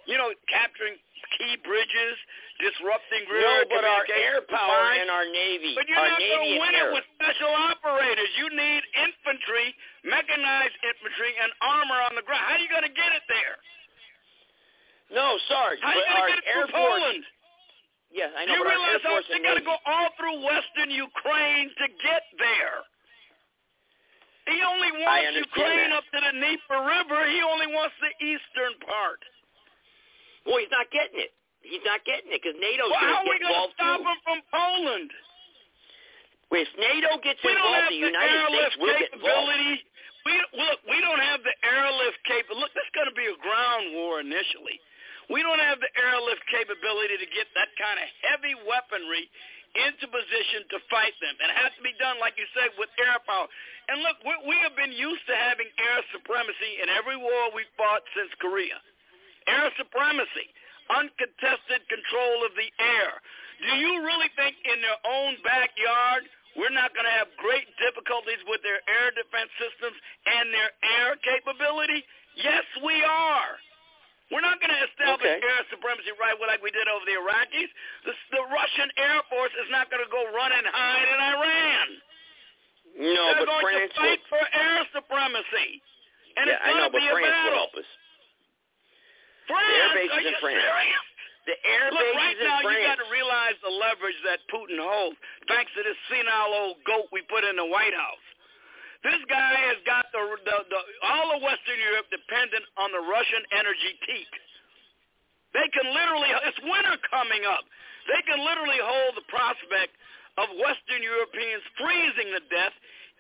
You know, capturing key bridges, disrupting no, but our air power lines. and our navy, But you're our not going to win air. it with special operators. You need infantry, mechanized infantry, and armor on the ground. How are you going to get it there? no, Sarge, How are you going to get it through. Poland? Yes, I Do know, you but our realize how force they and got to go all through western Ukraine to get there? He only wants Ukraine that. up to the Dnieper River. He only wants the eastern part. Well, he's not getting it. He's not getting it because NATO's well, going how are we going to stop too. him from Poland? If NATO gets We involved, the the United States will get involved. capability. We look, we don't have the airlift capability. Look, this is going to be a ground war initially. We don't have the airlift capability to get that kind of heavy weaponry into position to fight them. And it has to be done, like you said, with air power. And look, we, we have been used to having air supremacy in every war we've fought since Korea. Air supremacy, uncontested control of the air. Do you really think in their own backyard we're not going to have great difficulties with their air defense systems and their air capability? Yes, we are. We're not going to establish Okay. air supremacy right like we did over the Iraqis. The, the Russian Air Force is not going to go run and hide in Iran. No, They're but going France to fight will. for air supremacy. And Yeah, it's I going know, to but be a France will battle. France, The air base is in France. serious? The air Look, base right in now France. you got to realize the leverage that Putin holds, thanks to this senile old goat we put in the White House. This guy has got the, the, the all of Western Europe dependent on the Russian energy teat. They can literally, it's winter coming up. They can literally hold the prospect of Western Europeans freezing to death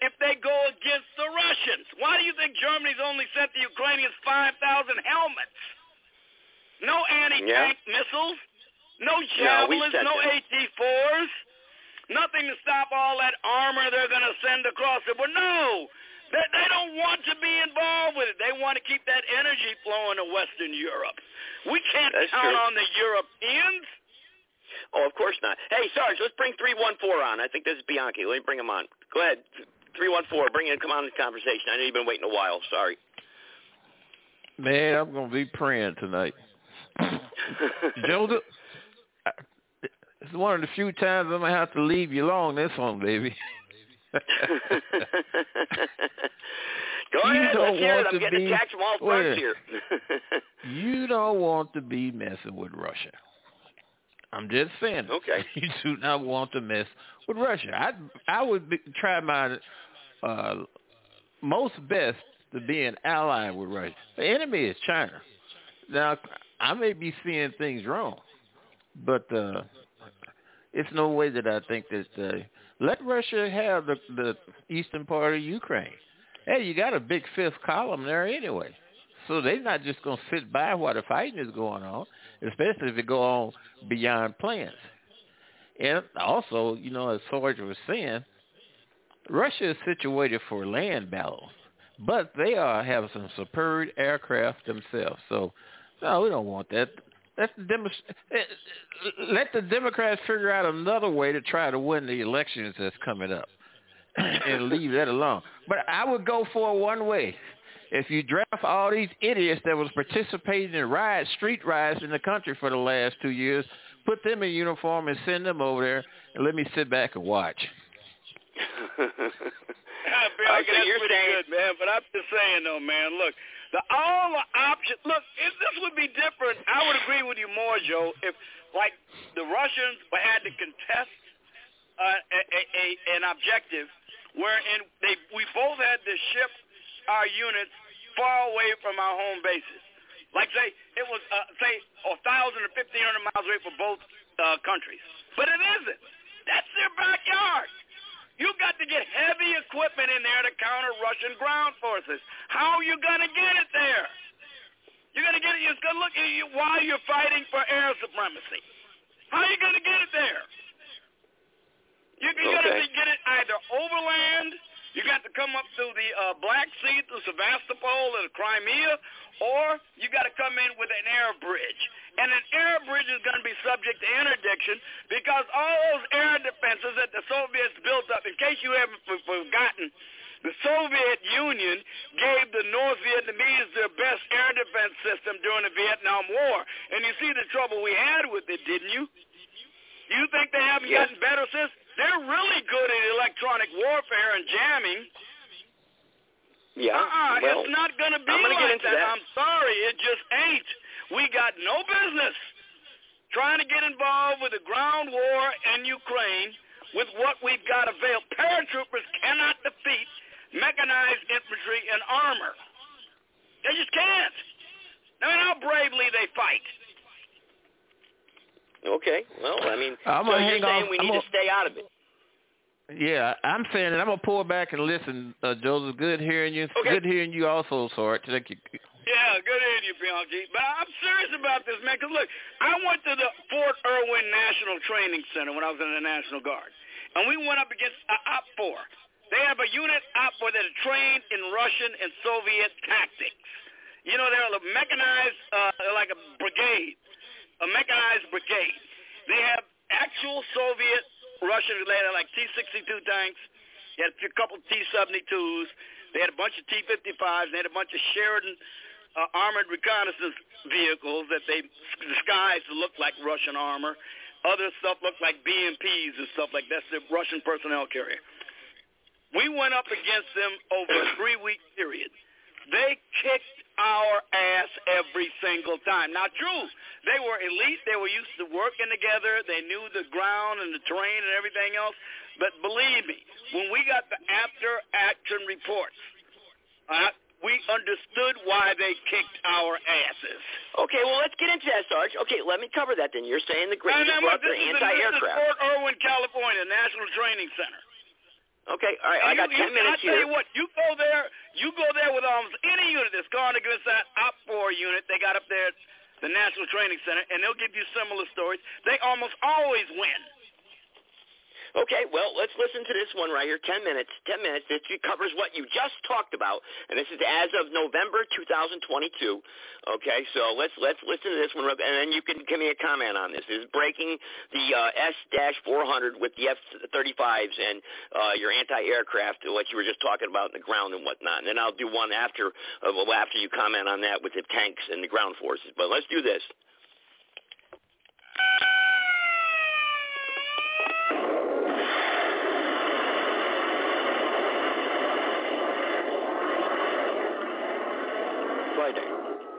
if they go against the Russians? Why do you think Germany's only sent the Ukrainians 5,000 helmets? No anti-tank Yeah. missiles, no No, javelins, sent no. AT-4s, nothing to stop all that armor they're going to send across it. But no, they, they don't want to be involved with it. They want to keep that energy flowing to Western Europe. We can't That's count true. on the Europeans. Oh, of course not. Hey, Sarge, let's bring 314 on. I think this is Bianchi. Let me bring him on. Go ahead. 314, bring in, come on in the conversation. I know you've been waiting a while. Sorry. Man, I'm gonna be praying tonight. Joseph, I- it's one of the few times I'm gonna have to leave you alone this one, baby. Go You ahead. don't Let's hear it. want I'm to getting be- attacked from all Wait. here. you don't want to be messing with Russia. I'm just saying. Okay. You do not want to mess with Russia. I I would be, try my uh, most best to be an ally with Russia. The enemy is China. Now I may be seeing things wrong, but uh, it's no way that I think that uh, let Russia have the the eastern part of Ukraine. Hey, you got a big fifth column there anyway. So they're not just going to sit by while the fighting is going on, especially if it go on beyond plans. And also, you know, as Sarge was saying, Russia is situated for land battles, but they are have some superb aircraft themselves. So, no, we don't want that. Let the, Demo- eh, let the Democrats figure out another way to try to win the elections that's coming up and leave that alone. But I would go for one way. If you draft all these idiots that was participating in riots, street riots in the country for the last two years, put them in uniform and send them over there and let me sit back and watch. Yeah, Bill, All right, so that's you're pretty saying- good, man. But I'm just saying, though, man. Look, the all the options. Look, if this would be different, I would agree with you more, Joe. If like the Russians had to contest uh, a, a, a an objective, wherein they we both had to ship our units far away from our home bases. Like say it was uh, say a thousand or fifteen hundred miles away from both uh, countries, but it isn't. That's their backyard. You got to get heavy equipment in there to counter Russian ground forces. How are you gonna get it there? You're gonna get it. It's gonna look at you while you're fighting for air supremacy. How are you gonna get it there? You, you got to get it either overland. You got to come up through the uh, Black Sea, through Sevastopol and Crimea, or you got to come in with an air bridge. And an air bridge is going to be subject to interdiction because all those air defenses that the Soviets built up, in case you haven't forgotten, the Soviet Union gave the North Vietnamese their best air defense system during the Vietnam War. And you see the trouble we had with it, didn't you? Do you think they haven't Yes. gotten better since? They're really good at electronic warfare and jamming. Yeah. Uh-uh, well, it's not going to be I'm gonna like get into that. I'm sorry, it just ain't. We got no business trying to get involved with the ground war in Ukraine with what we've got available. Paratroopers cannot defeat mechanized infantry and armor. They just can't. I mean, how bravely they fight. Okay. Well, I mean, I'm so you're saying off- we I'm need to gonna- stay out of it. Yeah, I'm saying that I'm gonna pull back and listen, uh, Joseph. Good hearing you. Good hearing you also, Sarge. Thank you. Yeah, good hearing you, Bianchi. But I'm serious about this, man, because look, I went to the Fort Irwin National Training Center when I was in the National Guard, and we went up against uh, OPFOR. They have a unit OPFOR that are trained in Russian and Soviet tactics. You know, they're a mechanized, uh, like a brigade, a mechanized brigade. They have actual Soviet Russian, they like T-62 tanks, they had a couple T-72s, they had a bunch of T-55s, they had a bunch of Sheridan uh, armored reconnaissance vehicles that they disguised to look like Russian armor. Other stuff looked like BMPs and stuff like that. That's the Russian personnel carrier. We went up against them over a three-week period. They kicked our ass every single time. Now, true, they were elite. They were used to working together. They knew the ground and the terrain and everything else. But believe me, when we got the after-action reports, uh, we understood why they kicked our asses. Okay, well, let's get into that, Sarge. Okay, let me cover that then. You're saying the you brought the anti-aircraft. This is Fort Irwin, California, National Training Center. Okay, all right. And I got you, ten you, minutes I tell here. you what, you go there, you go there with almost any unit that's gone against that OPFOR unit they got up there at the National Training Center, and they'll give you similar stories. They almost always win. Okay, well, let's listen to this one right here. Ten minutes. Ten minutes. It covers what you just talked about, and this is as of November 2022. Okay, so let's let's listen to this one, and then you can give me a comment on this. This is breaking the uh, S-400 with the F-35s and uh, your anti-aircraft, what you were just talking about in the ground and whatnot. And then I'll do one after uh, after you comment on that with the tanks and the ground forces. But let's do this.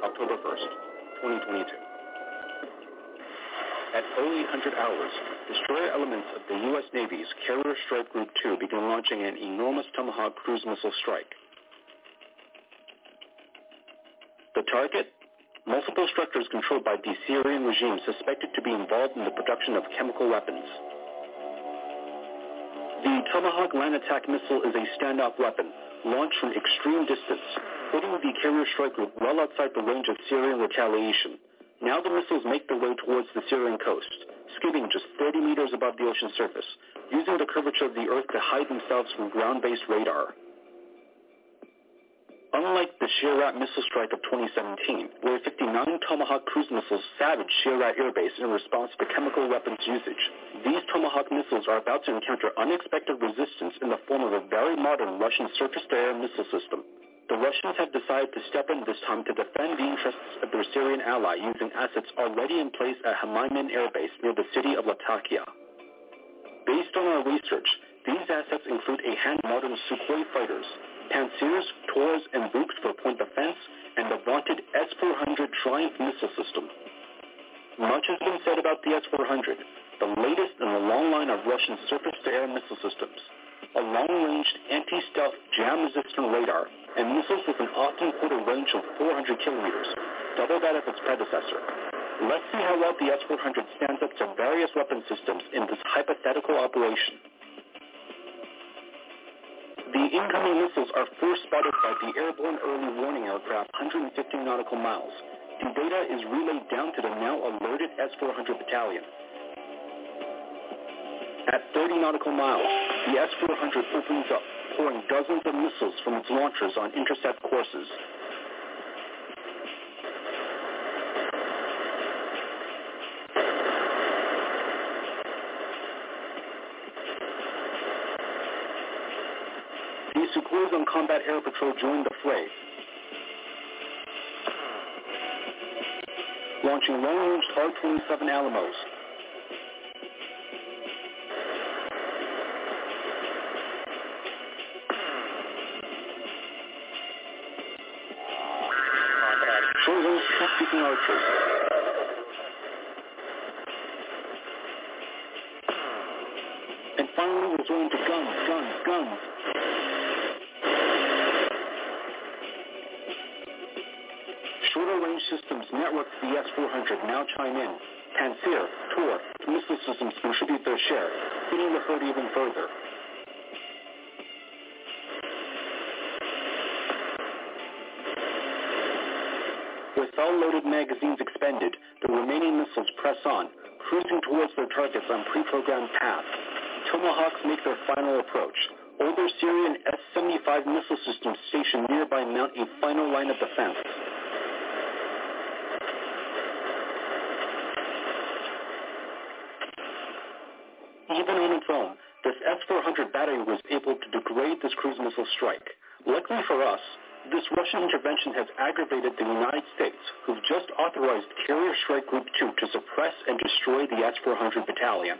October 1st, 2022. At 0800 hours, destroyer elements of the U.S. Navy's Carrier Strike Group 2 began launching an enormous Tomahawk cruise missile strike. The target? Multiple structures controlled by the Syrian regime suspected to be involved in the production of chemical weapons. The Tomahawk land attack missile is a standoff weapon launched from extreme distance, putting the carrier strike group well outside the range of Syrian retaliation. Now the missiles make their way towards the Syrian coast, skimming just 30 meters above the ocean surface, using the curvature of the Earth to hide themselves from ground-based radar. Unlike the Shayrat missile strike of 2017, where 59 Tomahawk cruise missiles savaged Shayrat Air Base in response to chemical weapons usage, these Tomahawk missiles are about to encounter unexpected resistance in the form of a very modern Russian surface-to-air missile system. The Russians have decided to step in this time to defend the interests of their Syrian ally using assets already in place at Hmeimim Air Base near the city of Latakia. Based on our research, these assets include a hand-modern Sukhoi fighters, Pantsirs, Tors, and Buks for point defense, and the vaunted S-400 Triumph missile system. Much has been said about the S-400, the latest in the long line of Russian surface-to-air missile systems. A long-range anti-stealth jam-resistant radar and missiles with an often quoted range of 400 kilometers, double that of its predecessor. Let's see how well the S-400 stands up to various weapon systems in this hypothetical operation. The incoming missiles are first spotted by the airborne early warning aircraft 150 nautical miles. The data is relayed down to the now alerted S-400 battalion. At 30 nautical miles, the S-400 opens up, pouring dozens of missiles from its launchers on intercept courses. Sukhois on combat air patrol joined the fray, launching long-range R-27 Alamos. Short-range truck-seeking archers. The S-400 now chime in. Pantsir, Tor, missile systems contribute their share, hitting the herd even further. With all loaded magazines expended, the remaining missiles press on, cruising towards their targets on pre-programmed paths. Tomahawks make their final approach. Older Syrian S-75 missile systems stationed nearby mount a final line of defense. Even on its own, this S-400 battery was able to degrade this cruise missile strike. Luckily for us, this Russian intervention has aggravated the United States, who've just authorized Carrier Strike Group 2 to suppress and destroy the S-400 battalion.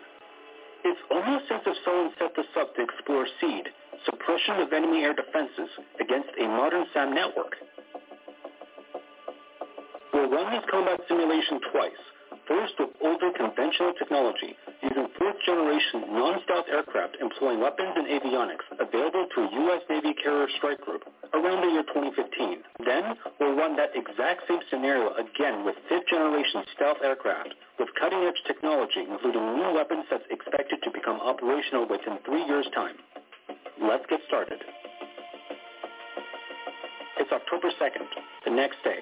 It's almost as if someone set this up to explore SEAD, suppression of enemy air defenses, against a modern SAM network. We'll run this combat simulation twice, first with older conventional technology, using fourth-generation non-stealth aircraft employing weapons and avionics available to a U.S. Navy carrier strike group around the year 2015. Then, we'll run that exact same scenario again with fifth-generation stealth aircraft with cutting-edge technology, including new weapon sets expected to become operational within three years' time. Let's get started. It's October 2nd, the next day.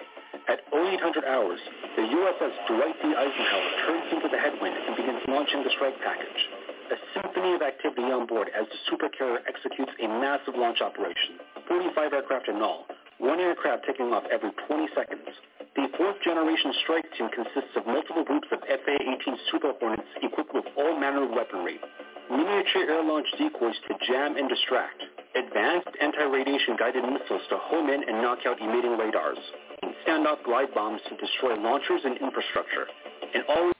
At 0800 hours, the USS Dwight D. Eisenhower turns into the headwind and begins launching the strike package. A symphony of activity on board as the supercarrier executes a massive launch operation. 45 aircraft in all, one aircraft taking off every 20 seconds. The fourth generation strike team consists of multiple groups of FA-18 Super Hornets equipped with all manner of weaponry. Miniature air-launch decoys to jam and distract. Advanced anti-radiation guided missiles to home in and knock out emitting radars. Standoff glide bombs to destroy launchers and infrastructure. And all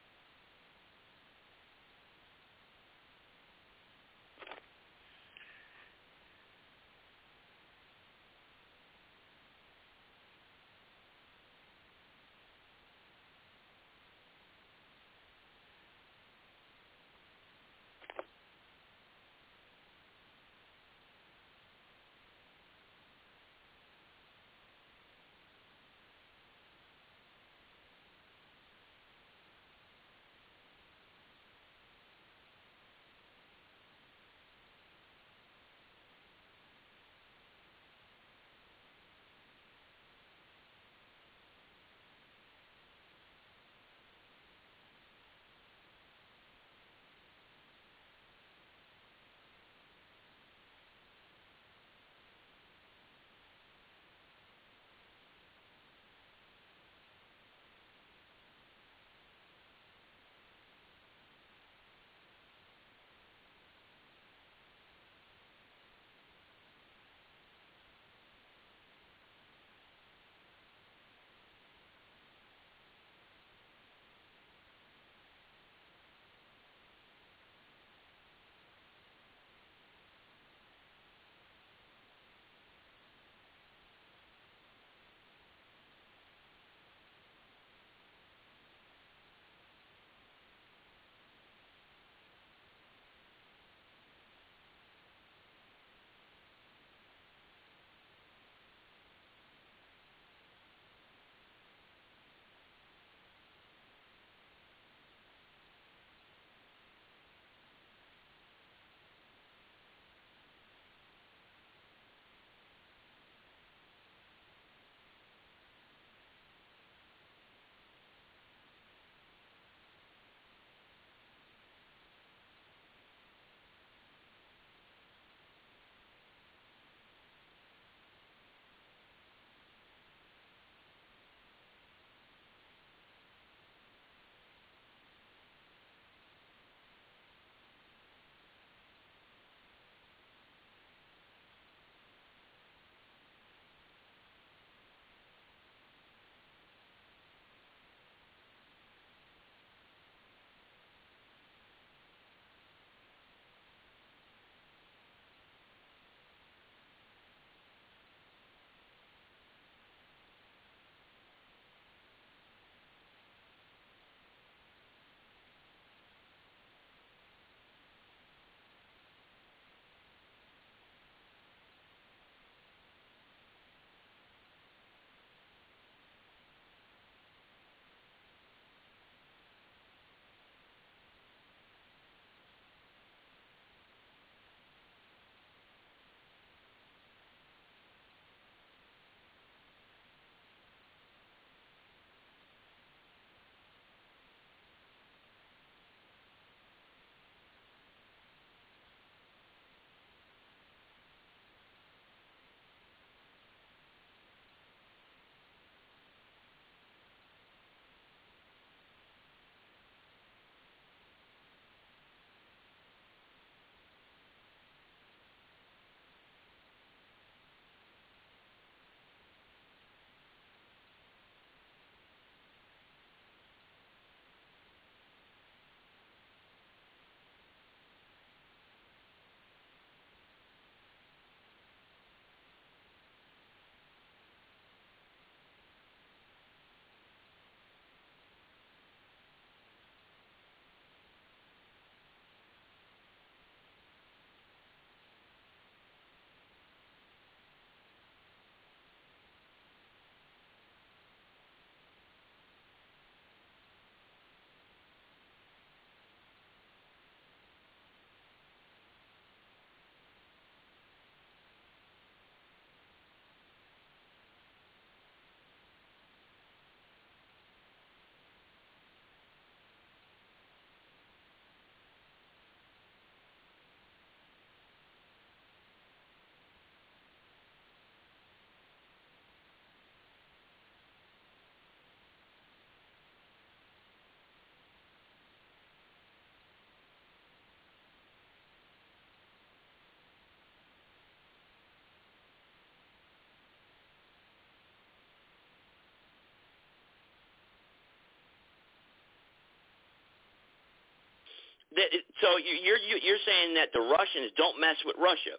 that, so you- you're you- you're saying that the Russians don't mess with Russia.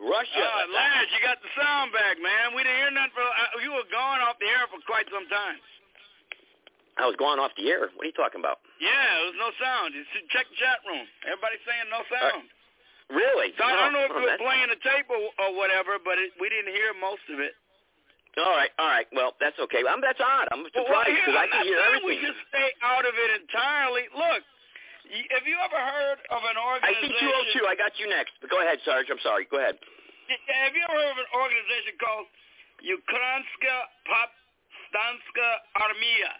Russia. Uh, Lance, you got the sound back, man. We didn't hear nothing. For, uh, you were gone off the air for quite some time. I was going off the air. What are you talking about? Yeah, there was no sound. You should check the chat room. Everybody's saying no sound. Really? So I don't know if Oh, you were playing the tape or, or whatever, but it, we didn't hear most of it. All right, all right. Well, that's okay. I'm, that's odd. I'm Well, surprised because I I'm can hear everything. We just stay out of it entirely. Look, have you ever heard of an organization? I see 202. I got you next. But go ahead, Sarge. I'm sorry. Go ahead. Have you ever heard of an organization called Ukrainska Povstanska Armia?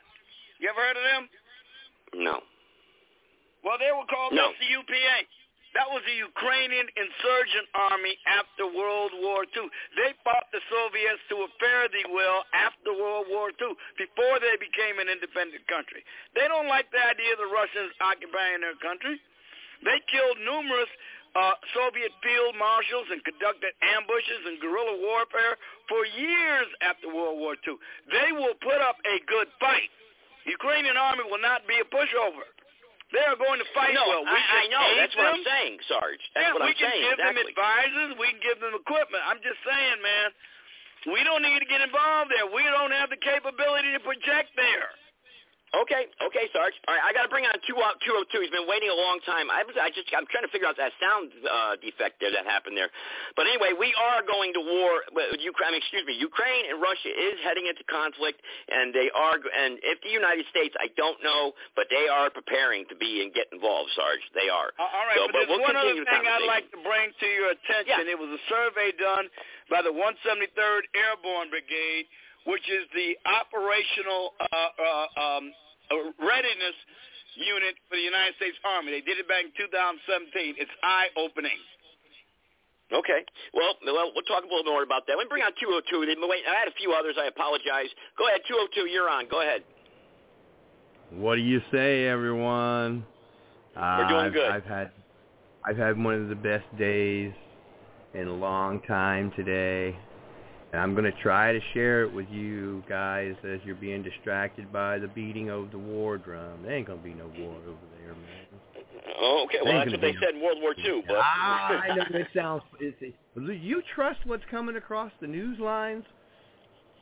You ever heard of them? No. Well, they were called No. the UPA. That was the Ukrainian insurgent army after World War II. They fought the Soviets to a fare thee well after World War II, before they became an independent country. They don't like the idea of the Russians occupying their country. They killed numerous uh, Soviet field marshals and conducted ambushes and guerrilla warfare for years after World War II. They will put up a good fight. Ukrainian army will not be a pushover. They are going to fight no, well. We I, I know. That's what I'm saying, Sarge. That's yeah, what we I'm we can saying. give exactly. them advisors. We can give them equipment. I'm just saying, man, we don't need to get involved there. We don't have the capability to project there. Okay, okay, Sarge. All right, I got to bring on two uh, 202. He's been waiting a long time. I was, I just, I'm trying to figure out that sound uh, defect there that happened there. But anyway, we are going to war. With Ukraine, I mean, excuse me, Ukraine and Russia is heading into conflict, and they are. And if the United States, I don't know, but they are preparing to be and get involved, Sarge. They are. Uh, All right, So, but, but there's we'll one other the thing I'd like to bring to your attention. It was a survey done by the 173rd Airborne Brigade, which is the operational uh, uh, um, uh, readiness unit for the United States Army. They did it back in 2017. It's eye-opening. Okay. Well, well, we'll talk a little more about that. Let me bring on 202. Wait, I had a few others. I apologize. Go ahead, 202. You're on. Go ahead. What do you say, everyone? We're doing I've, good. I've had, I've had one of the best days in a long time today, and I'm going to try to share it with you guys as you're being distracted by the beating of the war drum. There ain't going to be no war over there, man. Oh, okay. Well, that's what they no- said in World War II. But Ah, I know it sounds. It's, it, you trust what's coming across the news lines?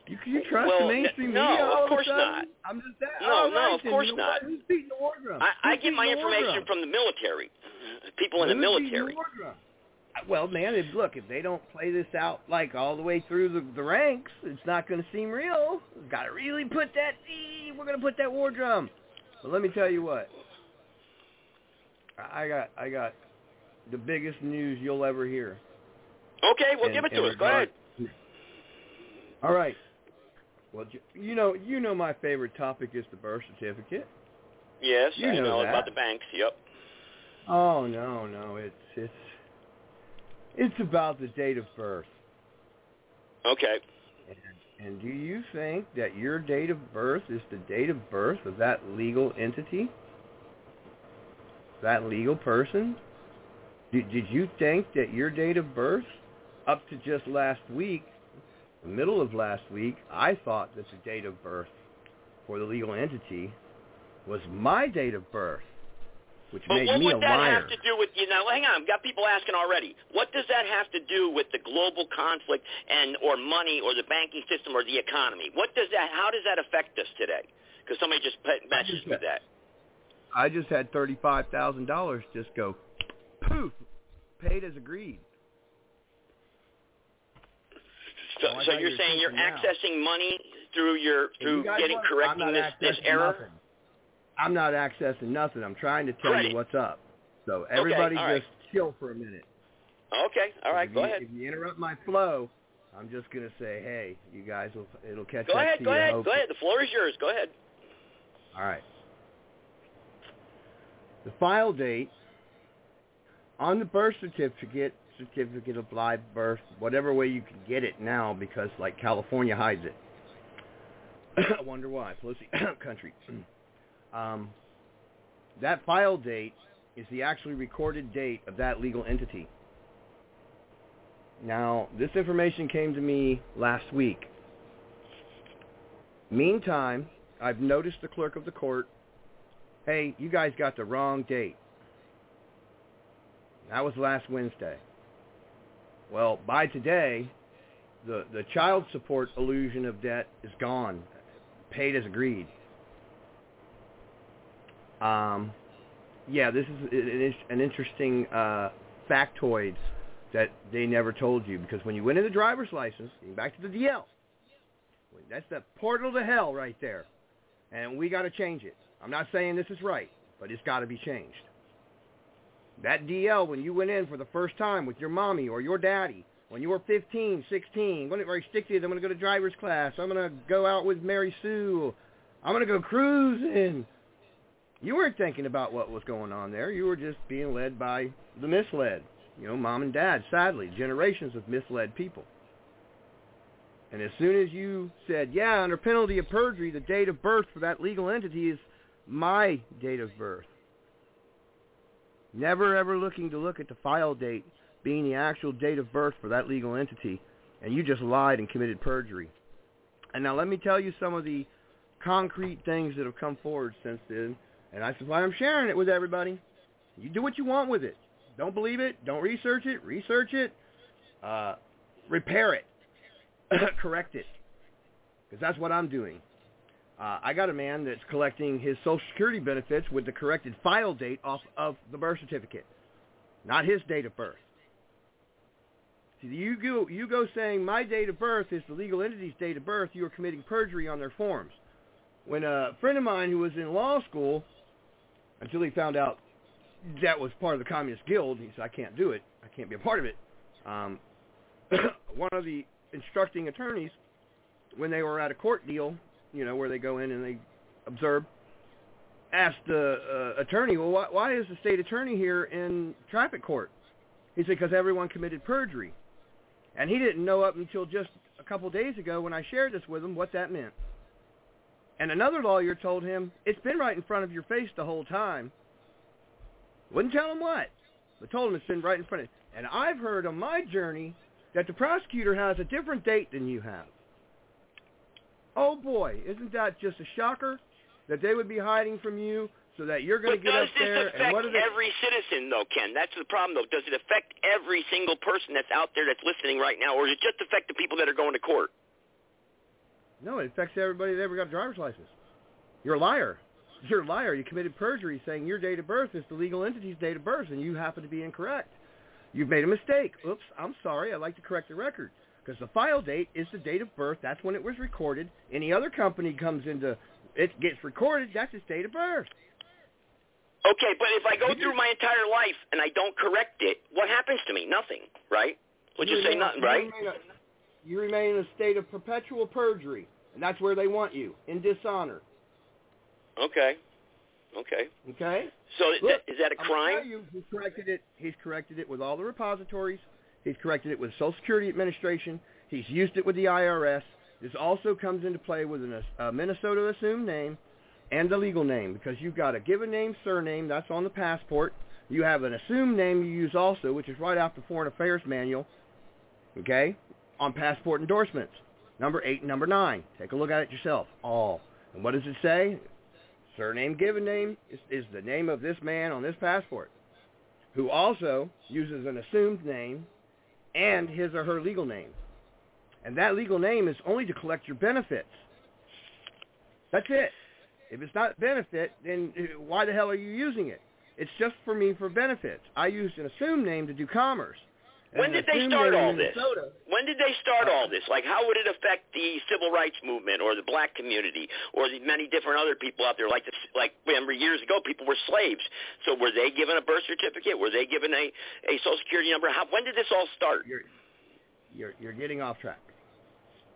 You, you trust Well, the mainstream no, media? of course sudden? not. I'm just that. No, all no, right of course You know not. what? Who's beating the war drum? I, I get my the information from the military, people in the Who's beating military. war drum? Well, man, if, look, if they don't play this out like all the way through the, the ranks, it's not going to seem real. We've got to really put that. "Ee, We're going to put that war drum. But let me tell you what. I got I got the biggest news you'll ever hear. Okay, well, in- give it to us. Go ahead. All right. Well, you know, you know, my favorite topic is the birth certificate. Yes, You I know know about the banks. Yep. Oh no, no, it's it's it's about the date of birth. Okay. And do you think that your date of birth is the date of birth of that legal entity? That legal person? Did, did you think that your date of birth, up to just last week, the middle of last week, I thought that the date of birth for the legal entity was my date of birth, which But made what would that have to do with you know? Hang on, I've got people asking already. What does that have to do with the global conflict and or money or the banking system or the economy? What does that? How does that affect us today? Because somebody just put messaged me that. I just had thirty-five thousand dollars just go poof, paid as agreed. So, Oh, I so got you're saying you're now. accessing money through your If you through getting want- correcting this this error? nothing. I'm not accessing nothing. I'm trying to tell Right. you what's up. So everybody right. just chill for a minute. Okay, all right, if go you, ahead. If you interrupt my flow, I'm just gonna say, hey, you guys will it'll catch Go up ahead, to go you. ahead, hopefully. go ahead. The floor is yours. Go ahead. All right. The file date on the birth certificate, certificate of live birth, whatever way you can get it now, because like California hides it. I wonder why. Pelosi country. Um, that file date is the actually recorded date of that legal entity. Now, this information came to me last week. Meantime, I've noticed the clerk of the court, hey, you guys got the wrong date. That was last Wednesday. Well, by today, the the child support illusion of debt is gone, paid as agreed. Um, yeah, this is an interesting uh, factoid that they never told you because when you went into the driver's license, back to the DL, that's the portal to hell right there, and we got to change it. I'm not saying this is right, but it's got to be changed. That DL, when you went in for the first time with your mommy or your daddy, when you were 15, 16, when it very stick I'm going to go to driver's class. I'm going to go out with Mary Sue. I'm going to go cruising. You weren't thinking about what was going on there. You were just being led by the misled. You know, mom and dad, sadly, generations of misled people. And as soon as you said, yeah, under penalty of perjury, the date of birth for that legal entity is my date of birth. Never ever looking to look at the file date being the actual date of birth for that legal entity. And you just lied and committed perjury. And now let me tell you some of the concrete things that have come forward since then. And that's why I'm sharing it with everybody. You do what you want with it. Don't believe it. Don't research it. Research it. Uh, repair it. correct it. Because that's what I'm doing. Uh, I got a man that's collecting his Social Security benefits with the corrected file date off of the birth certificate, not his date of birth. See, you go, you go saying my date of birth is the legal entity's date of birth, you are committing perjury on their forms. When a friend of mine who was in law school, until he found out that was part of the Communist Guild, he said, I can't do it. I can't be a part of it. Um, one of the instructing attorneys, when they were at a court deal, you know, where they go in and they observe, asked the uh, attorney, well, why, why is the state attorney here in traffic court? He said, because everyone committed perjury. And he didn't know up until just a couple days ago when I shared this with him what that meant. And another lawyer told him, it's been right in front of your face the whole time. Wouldn't tell him what, but told him it's been right in front of And I've heard on my journey that the prosecutor has a different date than you have. Oh boy, isn't that just a shocker that they would be hiding from you so that you're going but to get up there does this affect and every citizen though, Ken? That's the problem though. Does it affect every single person that's out there that's listening right now, or does it just affect the people that are going to court? No, it affects everybody that ever got a driver's license. You're a liar. You're a liar. You committed perjury saying your date of birth is the legal entity's date of birth, and you happen to be incorrect. You've made a mistake. Oops, I'm sorry. I'd like to correct the record. Because the file date is the date of birth. That's when it was recorded. Any other company comes into, it gets recorded. That's its date of birth. Okay, but if I go through my entire life and I don't correct it, what happens to me? Nothing, right? Would you, you say nothing, you right? Remain a, you remain in a state of perpetual perjury, and that's where they want you, in dishonor. Okay. Okay. Okay. So is, Look, that, is that a I'm crime? You, he's corrected it. He's corrected it with all the repositories. He's corrected it with Social Security Administration. He's used it with the IRS. This also comes into play with a uh, Minnesota assumed name and the legal name because you've got a given name, surname, that's on the passport. You have an assumed name you use also, which is right off the Foreign Affairs Manual, okay, on passport endorsements. Number 8 and number 9. Take a look at it yourself. All. And what does it say? Surname, given name is, is the name of this man on this passport, who also uses an assumed name and his or her legal name. And that legal name is only to collect your benefits. That's it. If it's not benefit, then uh, why the hell are you using it? It's just for me for benefits. I used an assumed name to do commerce. When did they start all this? Minnesota- When did they start all this? Like, how would it affect the civil rights movement or the black community or the many different other people out there? Like, the, like remember years ago, people were slaves. So were they given a birth certificate? Were they given a, a social security number? How, when did this all start? You're, you're, you're getting off track.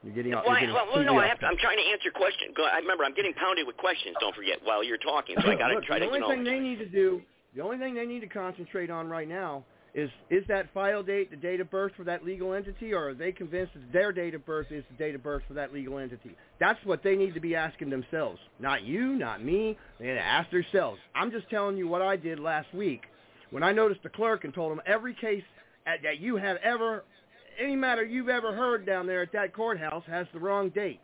You're getting off. Well, you're I, getting well, completely no, I have to. I'm trying to answer questions. I remember I'm getting pounded with questions. Don't forget while you're talking, so I got to try the to, only you know. thing they need to do, the only thing they need to concentrate on right now is is that file date the date of birth for that legal entity, or are they convinced that their date of birth is the date of birth for that legal entity? That's what they need to be asking themselves. Not you, not me. They need to ask themselves. I'm just telling you what I did last week when I noticed the clerk and told him every case at, that you have ever, any matter you've ever heard down there at that courthouse has the wrong date.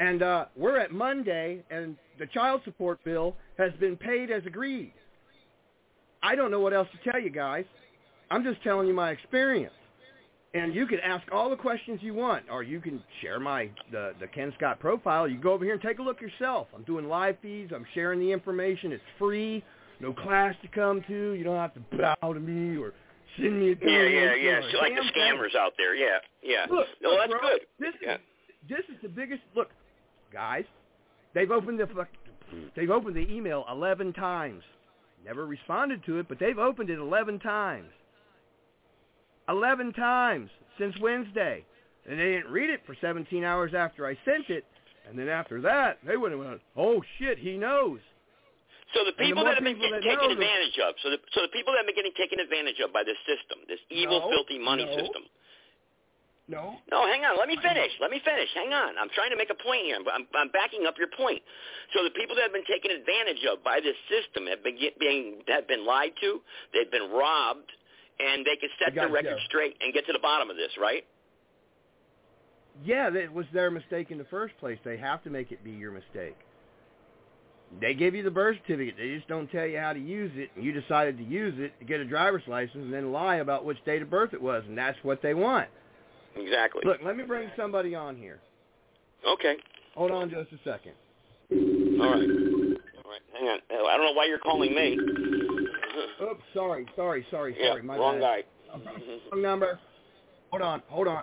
And uh, we're at Monday, and the child support bill has been paid as agreed. I don't know what else to tell you guys. I'm just telling you my experience. And you can ask all the questions you want, or you can share my the, the Ken Scott profile. You go over here and take a look yourself. I'm doing live feeds. I'm sharing the information. It's free. No class to come to. You don't have to bow to me or send me a Yeah, yeah, yeah. So like the thing. scammers out there. Yeah, yeah. Look, no, look, that's bro, good. This yeah. is this is the biggest. Look, guys, they've opened the fuck- they've opened the email eleven times. Never responded to it, but they've opened it eleven times. Eleven times since Wednesday, and they didn't read it for seventeen hours after I sent it. And then after that, they went "Oh shit, he knows." So the the people more that have been people getting taken advantage of, so the so the people that have been getting taken advantage of by this system, this evil, No, filthy money no. system. No. No, hang on. Let me finish. Let me finish. Hang on. I'm trying to make a point here. I'm, I'm backing up your point. So the people that have been taken advantage of by this system have been get, being have been lied to. They've been robbed, and they can set the record straight and get to the bottom of this, right? Yeah, it was their mistake in the first place. They have to make it be your mistake. They give you the birth certificate. They just don't tell you how to use it, and you decided to use it to get a driver's license and then lie about which date of birth it was, and that's what they want. Exactly. Look, let me bring somebody on here. Okay. Hold on just a second. All right. All right. Hang on. Uh, I don't know why you're calling me. Oops, sorry, sorry, sorry, Yeah, sorry. My wrong bad. guy. Wrong number. Hold on, hold on.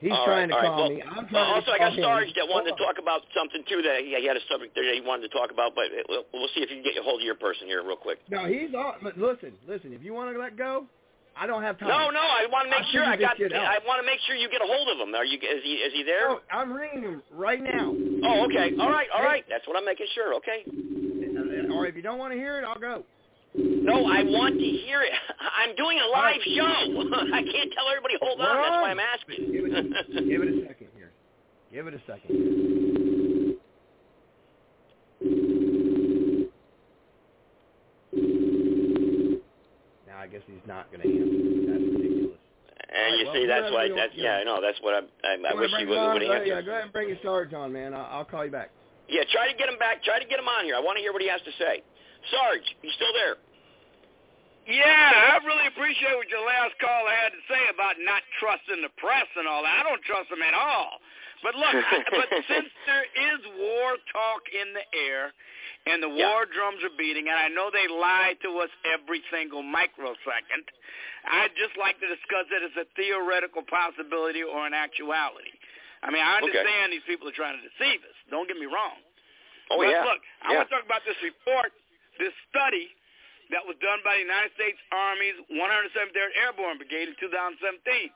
He's All trying right, to call right. me. Well, I'm trying also, to I got. Sarge that wanted Hold to talk about something too. That he, he had a subject there that he wanted to talk about, but we'll, we'll see if you can get a hold of your person here real quick. No, he's on. but Listen, listen. If you want to let go, I don't have time. No, no, I want to make I'll sure I got. this shit out. I want to make sure you get a hold of him. Are you? Is he? Is he there? Oh, I'm ringing him right now. Oh, okay. All right, all right. That's what I'm making sure. Okay. Or if you don't want to hear it, I'll go. No, I want to hear it. I'm doing a live show. I can't tell everybody hold on. That's why I'm asking. Give it, give it a second here. Give it a second. I guess he's not going to answer. That's ridiculous. And you well, see, that's why. That's want, yeah, I know. That's what I'm. I, I wish wanna he would, him on? would Go- answer. Yeah, go ahead and bring your Sarge on, man. I'll, I'll call you back. Yeah, try to get him back. Try to get him on here. I want to hear what he has to say. Sarge, you still there? Yeah, I really appreciate what your last caller had to say about not trusting the press and all that. I don't trust them at all. But look, but since there is war talk in the air and the war drums are beating, and I know they lie to us every single microsecond, I'd just like to discuss it as a theoretical possibility or an actuality. I mean, I Okay. understand these people are trying to deceive us. Don't get me wrong. Oh, but yeah. look, I Yeah. want to talk about this report, this study that was done by the United States Army's 173rd Airborne Brigade in 2017.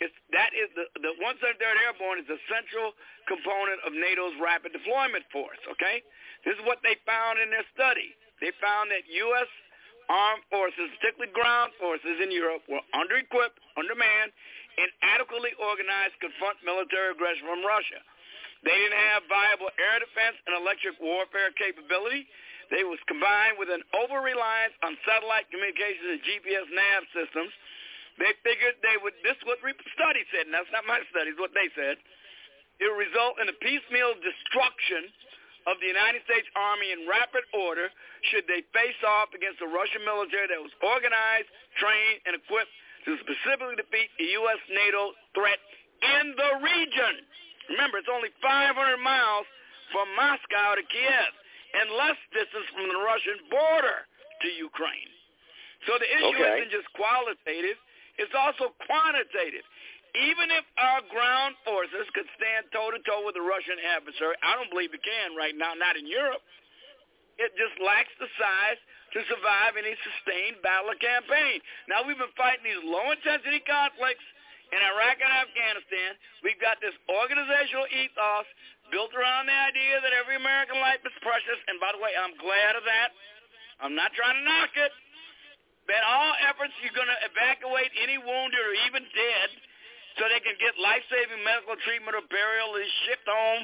It's, that is the, the 173rd Airborne is a central component of NATO's rapid deployment force. Okay, this is what they found in their study. They found that U.S. armed forces, particularly ground forces in Europe, were under-equipped, undermanned, and adequately organized to confront military aggression from Russia. They didn't have viable air defense and electric warfare capability. They was combined with an over-reliance on satellite communications and GPS nav systems. They figured they would, this is what the study said, and that's not my study, it's what they said. It would result in a piecemeal destruction of the United States Army in rapid order should they face off against the Russian military that was organized, trained, and equipped to specifically defeat the U.S. NATO threat in the region. Remember, it's only 500 miles from Moscow to Kiev and less distance from the Russian border to Ukraine. So the issue Okay. isn't just qualitative, it's also quantitative. Even if our ground forces could stand toe-to-toe with the Russian adversary, I don't believe it can right now, not in Europe. It just lacks the size to survive any sustained battle or campaign. Now, we've been fighting these low-intensity conflicts in Iraq and Afghanistan. We've got this organizational ethos built around the idea that every American life is precious. And by the way, I'm glad of that. I'm not trying to knock it. That all efforts you're going to evacuate any wounded or even dead so they can get life-saving medical treatment or burial is shipped home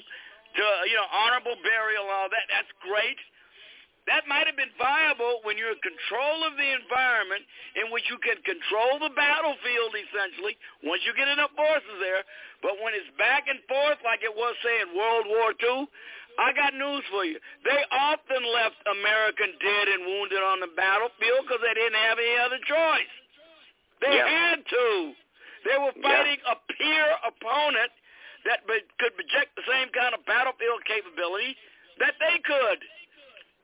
to, you know, honorable burial and all that. That's great. That might have been viable when you're in control of the environment in which you can control the battlefield, essentially, once you get enough forces there. But when it's back and forth like it was, say, in World War II, I got news for you. They often left American dead and wounded on the battlefield because they didn't have any other choice. They Yeah. had to. They were Yeah. fighting a peer opponent that be- could project the same kind of battlefield capability that they could.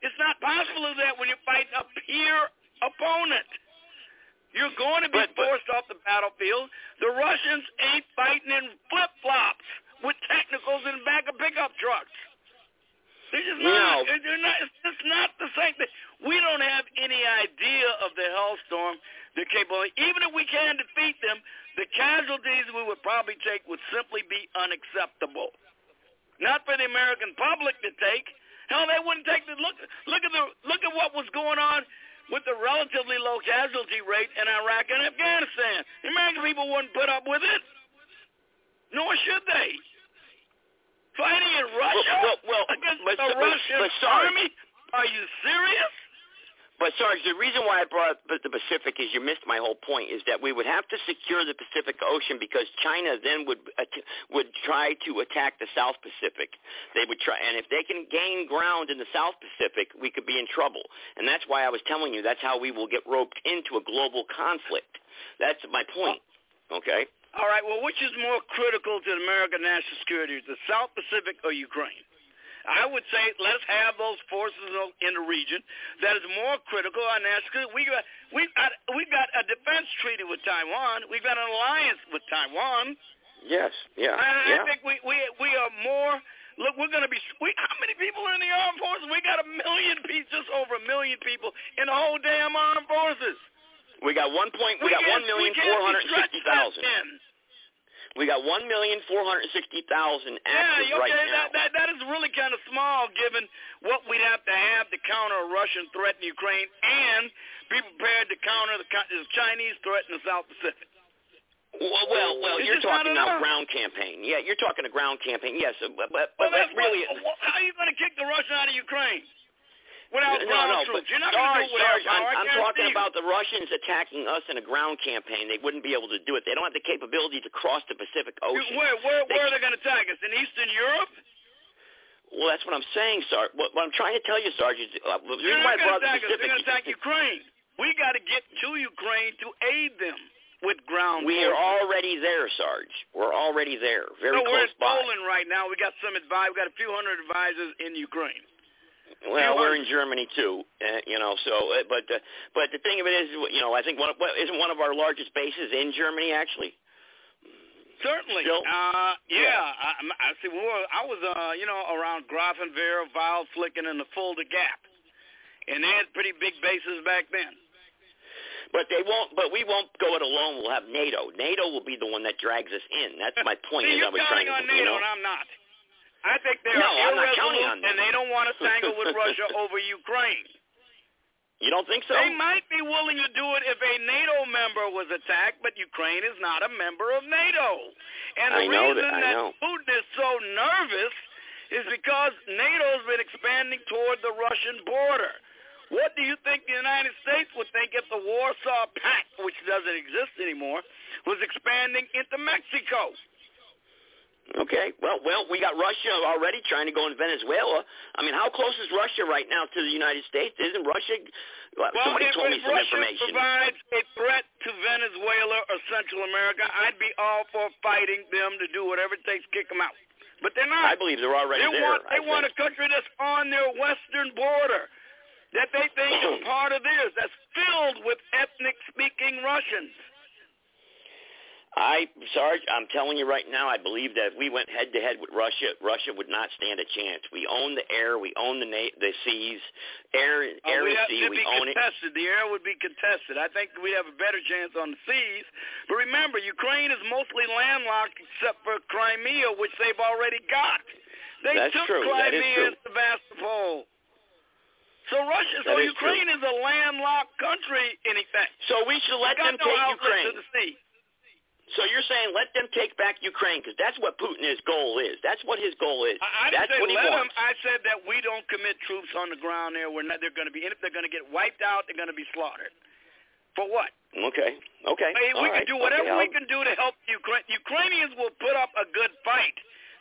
It's not possible to do that when you're fighting a peer opponent. You're going to be forced off the battlefield. The Russians ain't fighting in flip-flops with technicals in the back of pickup trucks. They're just not. No. They're not. It's just not the same thing. We don't have any idea of the hellstorm they're capable. of. Even if we can defeat them, the casualties we would probably take would simply be unacceptable. Not for the American public to take. Hell, they wouldn't take the look. Look at the look at what was going on with the relatively low casualty rate in Iraq and Afghanistan. The American people wouldn't put up with it. Nor should they. Fighting in Russia well, well, against but- the but- Russian but Sarge- army? Are you serious? But Sarge, the reason why I brought up the Pacific is you missed my whole point. Is that we would have to secure the Pacific Ocean because China then would would try to attack the South Pacific. They would try, and if they can gain ground in the South Pacific, we could be in trouble. And that's why I was telling you that's how we will get roped into a global conflict. That's my point. Okay. All right. Well, which is more critical to American national security, the South Pacific or Ukraine? I would say let's have those forces in the region. That is more critical on national. We got we got we got a defense treaty with Taiwan. We've got an alliance with Taiwan. Yes. Yeah. I, yeah. I think we we we are more. Look, we're going to be. We, how many people are in the armed forces? We got a million people, just over a million people in the whole damn armed forces. We got one point. We, got can't- we can't four hundred sixty thousand. that. We got one million four hundred sixty thousand Yeah, active okay, right now. that, that that is really kind of small given what we'd have to have to counter a Russian threat in Ukraine and be prepared to counter the, the Chinese threat in the South Pacific. Well, well, well you're talking now ground campaign. Yeah, you're talking a ground campaign. Yes, but but, Well, but that's really, what, how are you going to kick the Russian out of Ukraine without no, no, troops? but You're not going to Sarge, do it without. I'm, I'm talking about the Russians attacking us in a ground campaign. They wouldn't be able to do it. They don't have the capability to cross the Pacific Ocean. Where where They where are they going to attack us in Eastern Europe? Well, that's what I'm saying, Sarge. What, what I'm trying to tell you, Sarge, is uh, the They're reason why I going brought to the attack us. They're going to attack Ukraine. We got to get to Ukraine to aid them with ground. we are already there, Sarge. We're already there. Very no, we're in by. Poland right now. We got some advice. We got a few hundred advisors in Ukraine. Well, we're in Germany too, uh, you know. So, uh, but uh, but the thing of it is, you know, I think one of, isn't one of our largest bases in Germany actually. Certainly. Still? Uh, yeah. Yeah. I, I see. We were, I was, uh, you know, around Grafenwöhr, Wildflecken, and the Fulda Gap, and they had pretty big bases back then. But they won't. But we won't go it alone. We'll have NATO. NATO will be the one that drags us in. That's my point. See, you're I was trying counting on to, you NATO, know. and I'm not. I think they're No, I'm not irresolute, counting on them. and they don't want to tangle with Russia over Ukraine. You don't think so? They might be willing to do it if a NATO member was attacked, but Ukraine is not a member of NATO. And the I know reason that- know. Putin is so nervous is because NATO's been expanding toward the Russian border. What do you think the United States would think if the Warsaw Pact, which doesn't exist anymore, was expanding into Mexico? Okay. Well, well, we got Russia already trying to go in Venezuela. I mean, how close is Russia right now to the United States? Isn't Russia? Well, Well, somebody if, told me if some Russia information. provides a threat to Venezuela or Central America, I'd be all for fighting them to do whatever it takes to kick them out. But they're not. I believe they're already they there. Want, I they want a country that's on their western border that they think is part of theirs, that's filled with ethnic-speaking Russians. I, Sarge, I'm telling you right now, I believe that if we went head to head with Russia, Russia would not stand a chance. We own the air, we own the na- the seas, air, Uh, air and sea, we be own it. contested. The air would be contested. I think we'd have a better chance on the seas. But remember, Ukraine is mostly landlocked except for Crimea, which they've already got. They That's took true. Crimea and Sevastopol. So Russia, so is Ukraine is a landlocked country in effect. So we should let them no take Ukraine. To the sea. So you're saying let them take back Ukraine because that's what Putin's goal is. That's what his goal is. I, I that's say what he let wants. them. I said that we don't commit troops on the ground there. We're not. They're going to be. And if they're going to get wiped out, they're going to be slaughtered. For what? Okay. Okay. Hey, All we right. can do whatever okay, we can do to help Ukraine. Ukrainians will put up a good fight.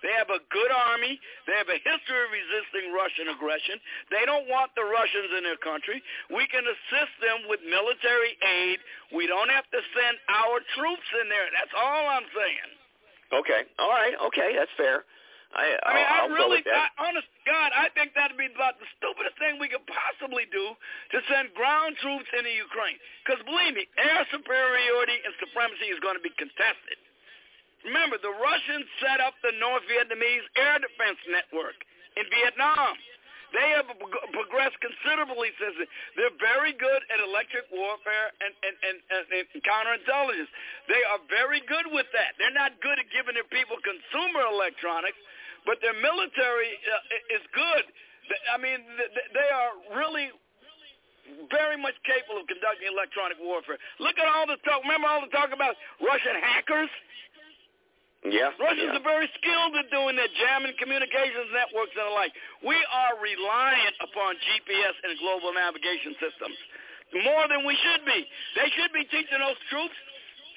They have a good army. They have a history of resisting Russian aggression. They don't want the Russians in their country. We can assist them with military aid. We don't have to send our troops in there. That's all I'm saying. Okay. All right. Okay. That's fair. I, I mean, I really. I, honest God, I think that'd be about the stupidest thing we could possibly do to send ground troops into Ukraine. Because believe me, air superiority and supremacy is going to be contested. Remember, the Russians set up the North Vietnamese air defense network in Vietnam. They have progressed considerably since then. They're very good at electric warfare and, and, and, and, counterintelligence. They are very good with that. They're not good at giving their people consumer electronics, but their military uh, is good. I mean, th- th- they are really very much capable of conducting electronic warfare. Look at all the talk. Remember all the talk about Russian hackers? Yeah. Russians yeah. are very skilled at doing that, jamming communications networks and the like. We are reliant upon GPS and global navigation systems more than we should be. They should be teaching those troops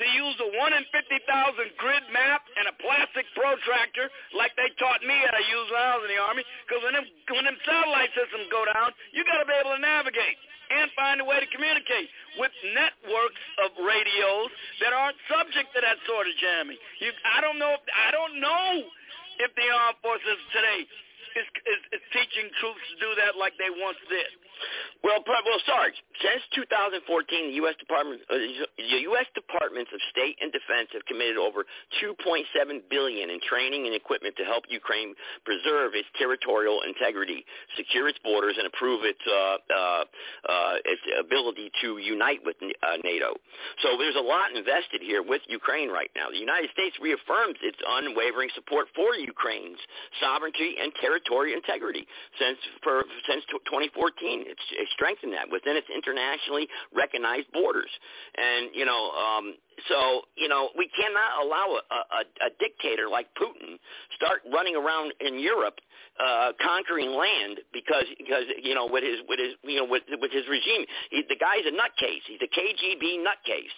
to use a 1 in 50,000 grid map and a plastic protractor like they taught me how to use when I was in the Army. Because when them, when them satellite systems go down, you got to be able to navigate and find a way to communicate with networks of radios that aren't subject to that sort of jamming. You, I don't know. If, I don't know if the armed forces today is, is, is teaching troops to do that like they once did. Well, well, Sarge, since 2014, the U.S. Department, uh, the U.S. Departments of State and Defense have committed over 2.7 billion in training and equipment to help Ukraine preserve its territorial integrity, secure its borders, and improve its uh, uh, uh, its ability to unite with uh, NATO. So there's a lot invested here with Ukraine right now. The United States reaffirms its unwavering support for Ukraine's sovereignty and territorial integrity since for since 2014 it's, it's strengthened that. Within its internationally recognized borders. And, you know, um, so, you know, we cannot allow a, a, a dictator like Putin start running around in Europe uh, conquering land because because you know with his with his you know with with his regime. He, the guy's a nutcase. He's a KGB nutcase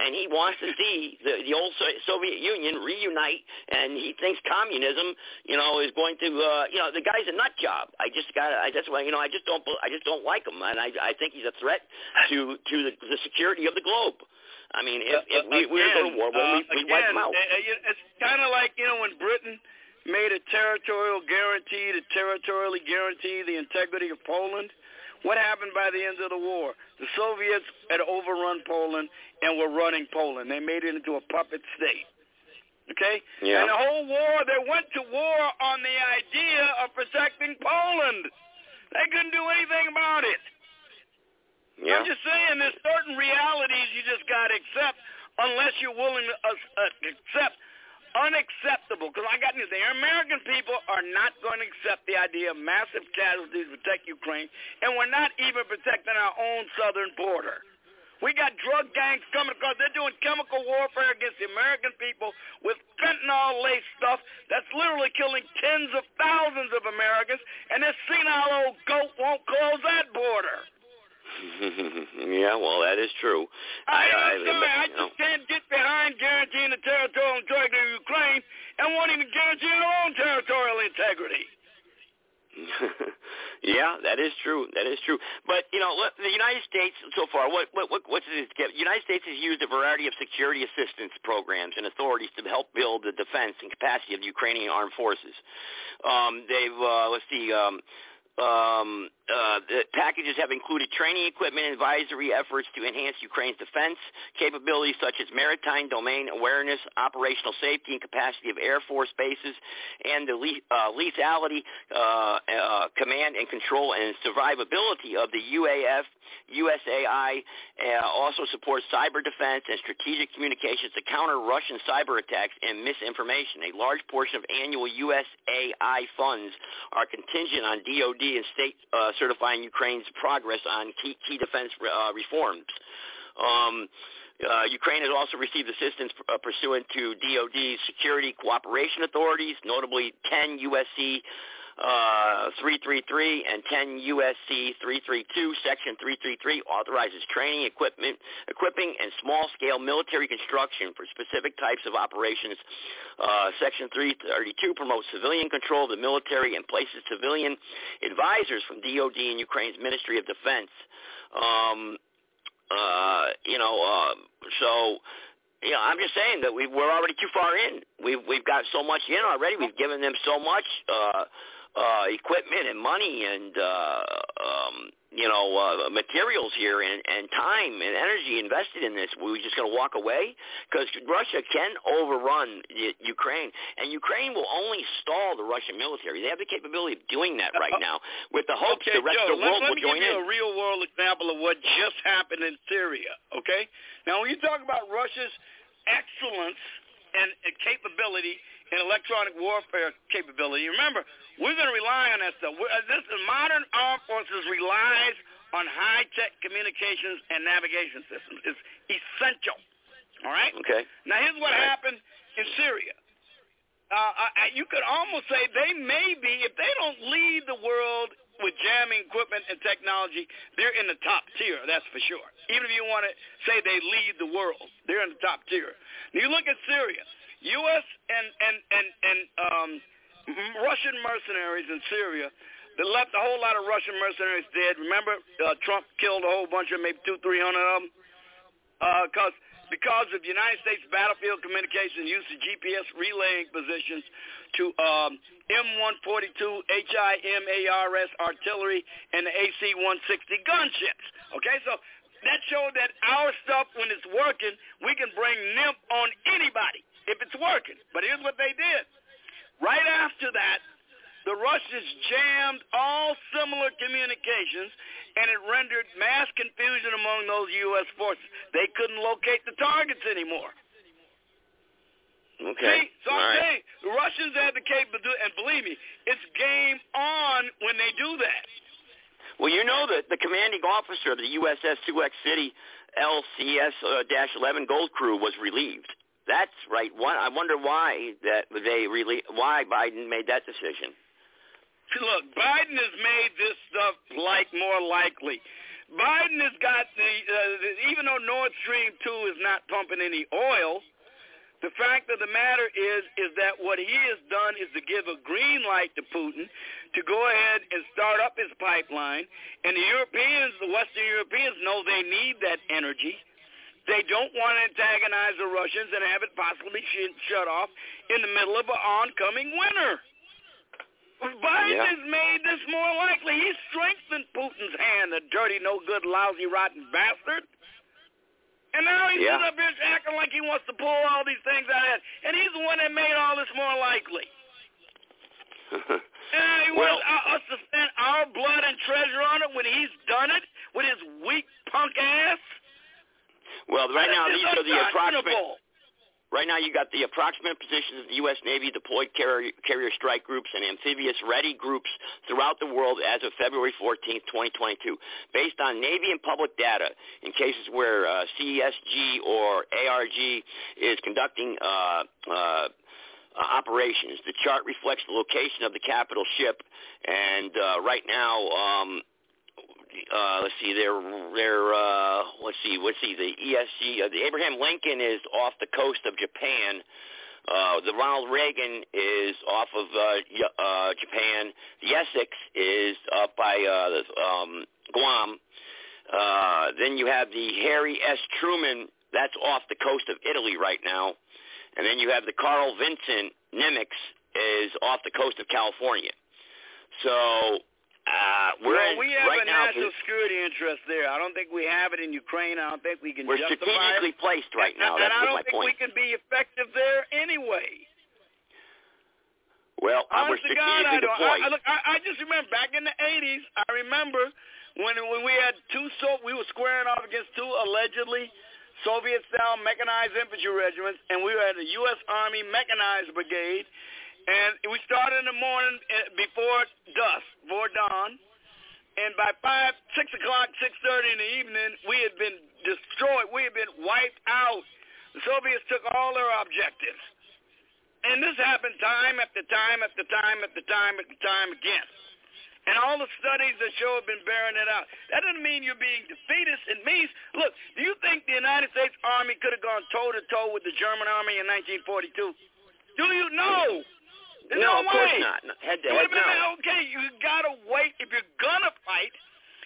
and he wants to see the, the old Soviet Union reunite, and he thinks communism, you know, is going to, uh, you know, the guy's a nut job. I just got, I that's why, you know, I just don't, I just don't like him, and I, I think he's a threat to to the, the security of the globe. I mean, if, if we, we were to go to war, well, we, uh, we wipe again, them out. uh, uh, it's kind of like you know when Britain made a territorial guarantee to territorially guarantee the integrity of Poland. What happened by the end of the war? The Soviets had overrun Poland and were running Poland. They made it into a puppet state. Okay? Yeah. And the whole war, they went to war on the idea of protecting Poland. They couldn't do anything about it. Yeah. I'm just saying there's certain realities you just got to accept unless you're willing to uh, uh, accept unacceptable. Because I got news. The American people are not going to accept the idea of massive casualties to protect Ukraine, and we're not even protecting our own southern border. We got drug gangs coming across. They're doing chemical warfare against the American people with fentanyl-laced stuff that's literally killing tens of thousands of Americans, and this senile old goat won't close that border. yeah, well, that is true. I, I, I'm sorry, I you know, just can't get behind guaranteeing the territorial integrity of Ukraine and won't even guarantee our own territorial integrity. yeah, that is true. That is true. But you know, look, the United States so far, what what what what's it? The United States has used a variety of security assistance programs and authorities to help build the defense and capacity of the Ukrainian armed forces. Um, they've uh, let's see. Um, um, uh, the packages have included training equipment advisory efforts to enhance Ukraine's defense capabilities such as maritime domain awareness, operational safety and capacity of Air Force bases, and the le- uh, lethality, uh, uh, command and control and survivability of the UAF. USAI uh, also supports cyber defense and strategic communications to counter Russian cyber attacks and misinformation. A large portion of annual USAI funds are contingent on DoD and state uh, certifying Ukraine's progress on key, key defense uh, reforms. Um, uh, Ukraine has also received assistance uh, pursuant to DoD's security cooperation authorities, notably 10 USC uh, 333 and 10 USC 332, Section 333 authorizes training, equipment, equipping, and small-scale military construction for specific types of operations. Uh, Section 332 promotes civilian control of the military and places civilian advisors from DOD and Ukraine's Ministry of Defense. Um, uh, you know, uh, so you know, I'm just saying that we we're already too far in. We've we've got so much in already. We've given them so much uh, uh, equipment and money and uh, um, you know uh, materials here and, and time and energy invested in this. We're just going to walk away because Russia can overrun Ukraine, and Ukraine will only stall the Russian military. They have the capability of doing that right now, with the hopes okay, the rest Joe, of the world let, will let me give you in. a real world example of what just happened in Syria. Okay, now when you talk about Russia's excellence and, and capability in electronic warfare capability. Remember, we're going to rely on that stuff. We're, uh, this modern armed forces relies on high-tech communications and navigation systems. It's essential. All right. Okay. Now here's what happened in Syria. Uh, I, you could almost say they may be, if they don't lead the world with jamming equipment and technology, they're in the top tier, that's for sure. Even if you want to say they lead the world, they're in the top tier. Now you look at Syria. U.S. and, and, and, and um, Russian mercenaries in Syria that left a whole lot of Russian mercenaries dead. Remember, uh, Trump killed a whole bunch of maybe two, three hundred of them? Because uh, because of United States battlefield communication use of GPS relaying positions to um, M142 HIMARS artillery and the AC-160 gunships. Okay, so that showed that our stuff, when it's working, we can bring NIMP on anybody if it's working. But here's what they did. Right after that, the Russians jammed all similar communications, and it rendered mass confusion among those U.S. forces. They couldn't locate the targets anymore. Okay. See, so All I'm right. saying the Russians have the capability, and believe me, it's game on when they do that. Well, you know that the commanding officer of the USS Sioux City LCS-11 uh, Gold Crew was relieved. That's right. One, I wonder why that they really why Biden made that decision. Look, Biden has made this stuff like more likely. Biden has got the, uh, even though Nord Stream 2 is not pumping any oil, the fact of the matter is is that what he has done is to give a green light to Putin to go ahead and start up his pipeline. And the Europeans, the Western Europeans, know they need that energy. They don't want to antagonize the Russians and have it possibly sh- shut off in the middle of an oncoming winter. Biden Yeah. has made this more likely. He's strengthened Putin's hand, the dirty, no good, lousy, rotten bastard. And now he's Yeah. up here acting like he wants to pull all these things out of it. And he's the one that made all this more likely. And he Well- wants uh, us to spend our blood and treasure on it when he's done it with his weak punk ass. Well, right now these are the approximate. Right now, you got the approximate positions of the U.S. Navy deployed carrier, carrier strike groups and amphibious ready groups throughout the world as of February 14, 2022, based on Navy and public data. In cases where uh, CESG or ARG is conducting uh, uh, operations, the chart reflects the location of the capital ship, and uh, right now. Um, uh, let's see, they're they're uh, let's see, let's see, the ESG, uh, the Abraham Lincoln is off the coast of Japan. Uh, the Ronald Reagan is off of uh, uh, Japan. The Essex is up by uh, um, Guam. Uh, then you have the Harry S. Truman. That's off the coast of Italy right now. And then you have the Carl Vinson Nimitz is off the coast of California. So uh, we're well, in, we have right a now. national security interest there. I don't think we have it in Ukraine. I don't think we can We're justify strategically it. placed right now. and That's I don't my think point. we can be effective there anyway. Well, uh, we're Honest God, I don't. deployed. I, I, look, I, I just remember back in the '80s. I remember when when we had two so we were squaring off against two allegedly Soviet-style mechanized infantry regiments, and we had the U.S. Army Mechanized Brigade, and we started in the morning eh, before dusk, before dawn, and by five, six o'clock, six thirty in the evening, we had been destroyed. We had been wiped out. The Soviets took all their objectives. and this happened time after time after time after time after time again. And all the studies that show have been bearing it out. That doesn't mean you're being defeatist. It means, look, do you think the United States Army could have gone toe-to-toe with the German Army in 1942? Do you know? There's no, no, of course not. No, Head to Wait a minute, no. okay, you gotta wait. If you're gonna fight,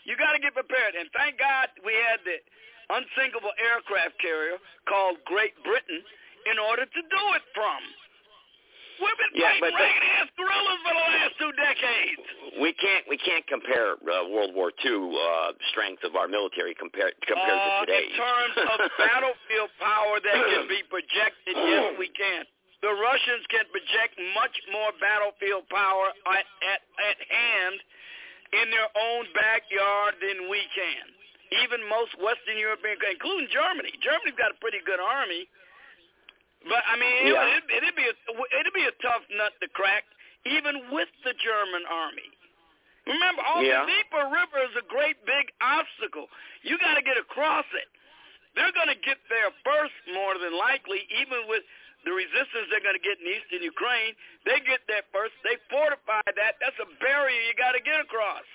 you gotta get prepared. And thank God we had the unsinkable aircraft carrier called Great Britain in order to do it from. We've been Yeah, fighting ragged-ass guerrillas for the last two decades. We can't we can't compare uh, World War II uh, strength of our military compared compared Uh, to today. in terms of battlefield power that can be projected, yes, we can. The Russians can project much more battlefield power at, at, at hand in their own backyard than we can. Even most Western European, including Germany. Germany's got a pretty good army. But I mean, it, Yeah. it, it'd be a, it'd be a tough nut to crack, even with the German army. Remember, all Yeah. the Dnieper River is a great big obstacle. You got to get across it. They're going to get there first, more than likely, even with the resistance they're going to get in eastern Ukraine. They get there first. They fortify that. That's a barrier you got to get across.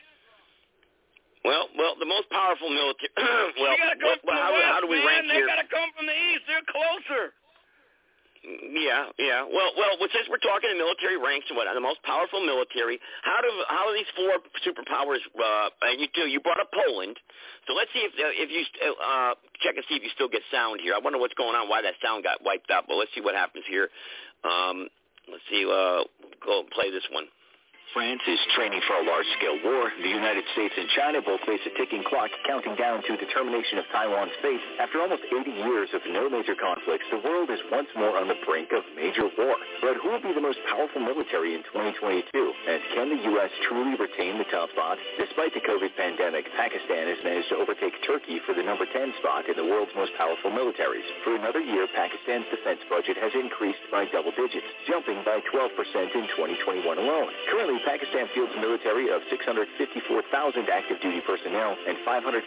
Well, well, the most powerful military. well, you got to come what- from how, west, how do we man. rank they here? got to come from the east. They're closer. Yeah, yeah. Well, well, since we're talking in military ranks and what the most powerful military, how do how are these four superpowers? Uh, and you do you brought up Poland, so let's see if uh, if you uh, check and see if you still get sound here. I wonder what's going on, why that sound got wiped out. But let's see what happens here. Um, let's see. Uh, go play this one. France is training for a large-scale war. The United States and China both face a ticking clock counting down to determination of Taiwan's fate. After almost 80 years of no major conflicts, the world is once more on the brink of major war. But who will be the most powerful military in 2022? And can the U.S. truly retain the top spot? Despite the COVID pandemic, Pakistan has managed to overtake Turkey for the number 10 spot in the world's most powerful militaries. For another year, Pakistan's defense budget has increased by double digits, jumping by 12% in 2021 alone. Currently, Pakistan fields a military of 654,000 active duty personnel and 550,000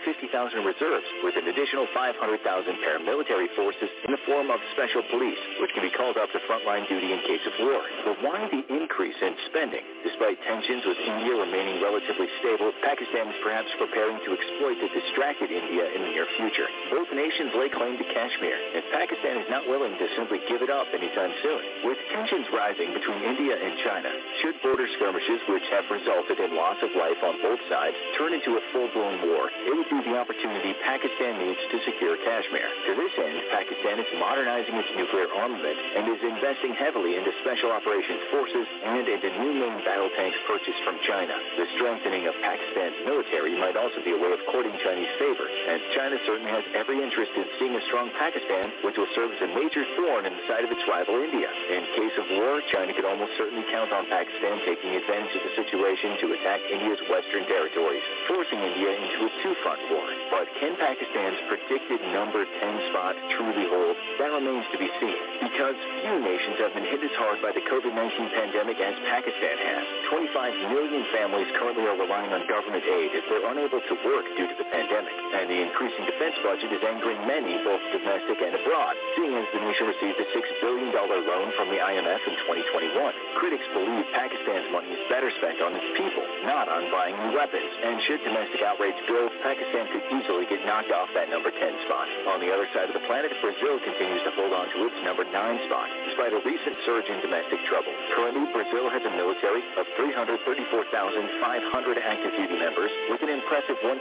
reserves, with an additional 500,000 paramilitary forces in the form of special police, which can be called up to frontline duty in case of war. But why the increase in spending? Despite tensions with India remaining relatively stable, Pakistan is perhaps preparing to exploit the distracted India in the near future. Both nations lay claim to Kashmir, and Pakistan is not willing to simply give it up anytime soon. With tensions rising between India and China, should border skirmishes which have resulted in loss of life on both sides turn into a full-blown war, it would be the opportunity Pakistan needs to secure Kashmir. To this end, Pakistan is modernizing its nuclear armament and is investing heavily into special operations forces and into new main battle tanks purchased from China. The strengthening of Pakistan's military might also be a way of courting Chinese favor, and China certainly has every interest in seeing a strong Pakistan, which will serve as a major thorn in the side of its rival India. In case of war, China could almost certainly count on Pakistan taking advantage of the situation to attack India's western territories, forcing India into a two-front war. But can Pakistan's predicted number 10 spot truly hold? That remains to be seen, because few nations have been hit as hard by the COVID-19 pandemic as Pakistan has. 25 million families currently are relying on government aid as they're unable to work due to the pandemic, and the increasing defense budget is angering many, both domestic and abroad, seeing as the nation received a $6 billion loan from the IMF in 2021. Critics believe Pakistan's money is better spent on its people, not on buying new weapons. And should domestic outrage build, Pakistan could easily get knocked off that number 10 spot. On the other side of the planet, Brazil continues to hold on to its number 9 spot, despite a recent surge in domestic trouble. Currently, Brazil has a military of 334,500 active duty members with an impressive 1.3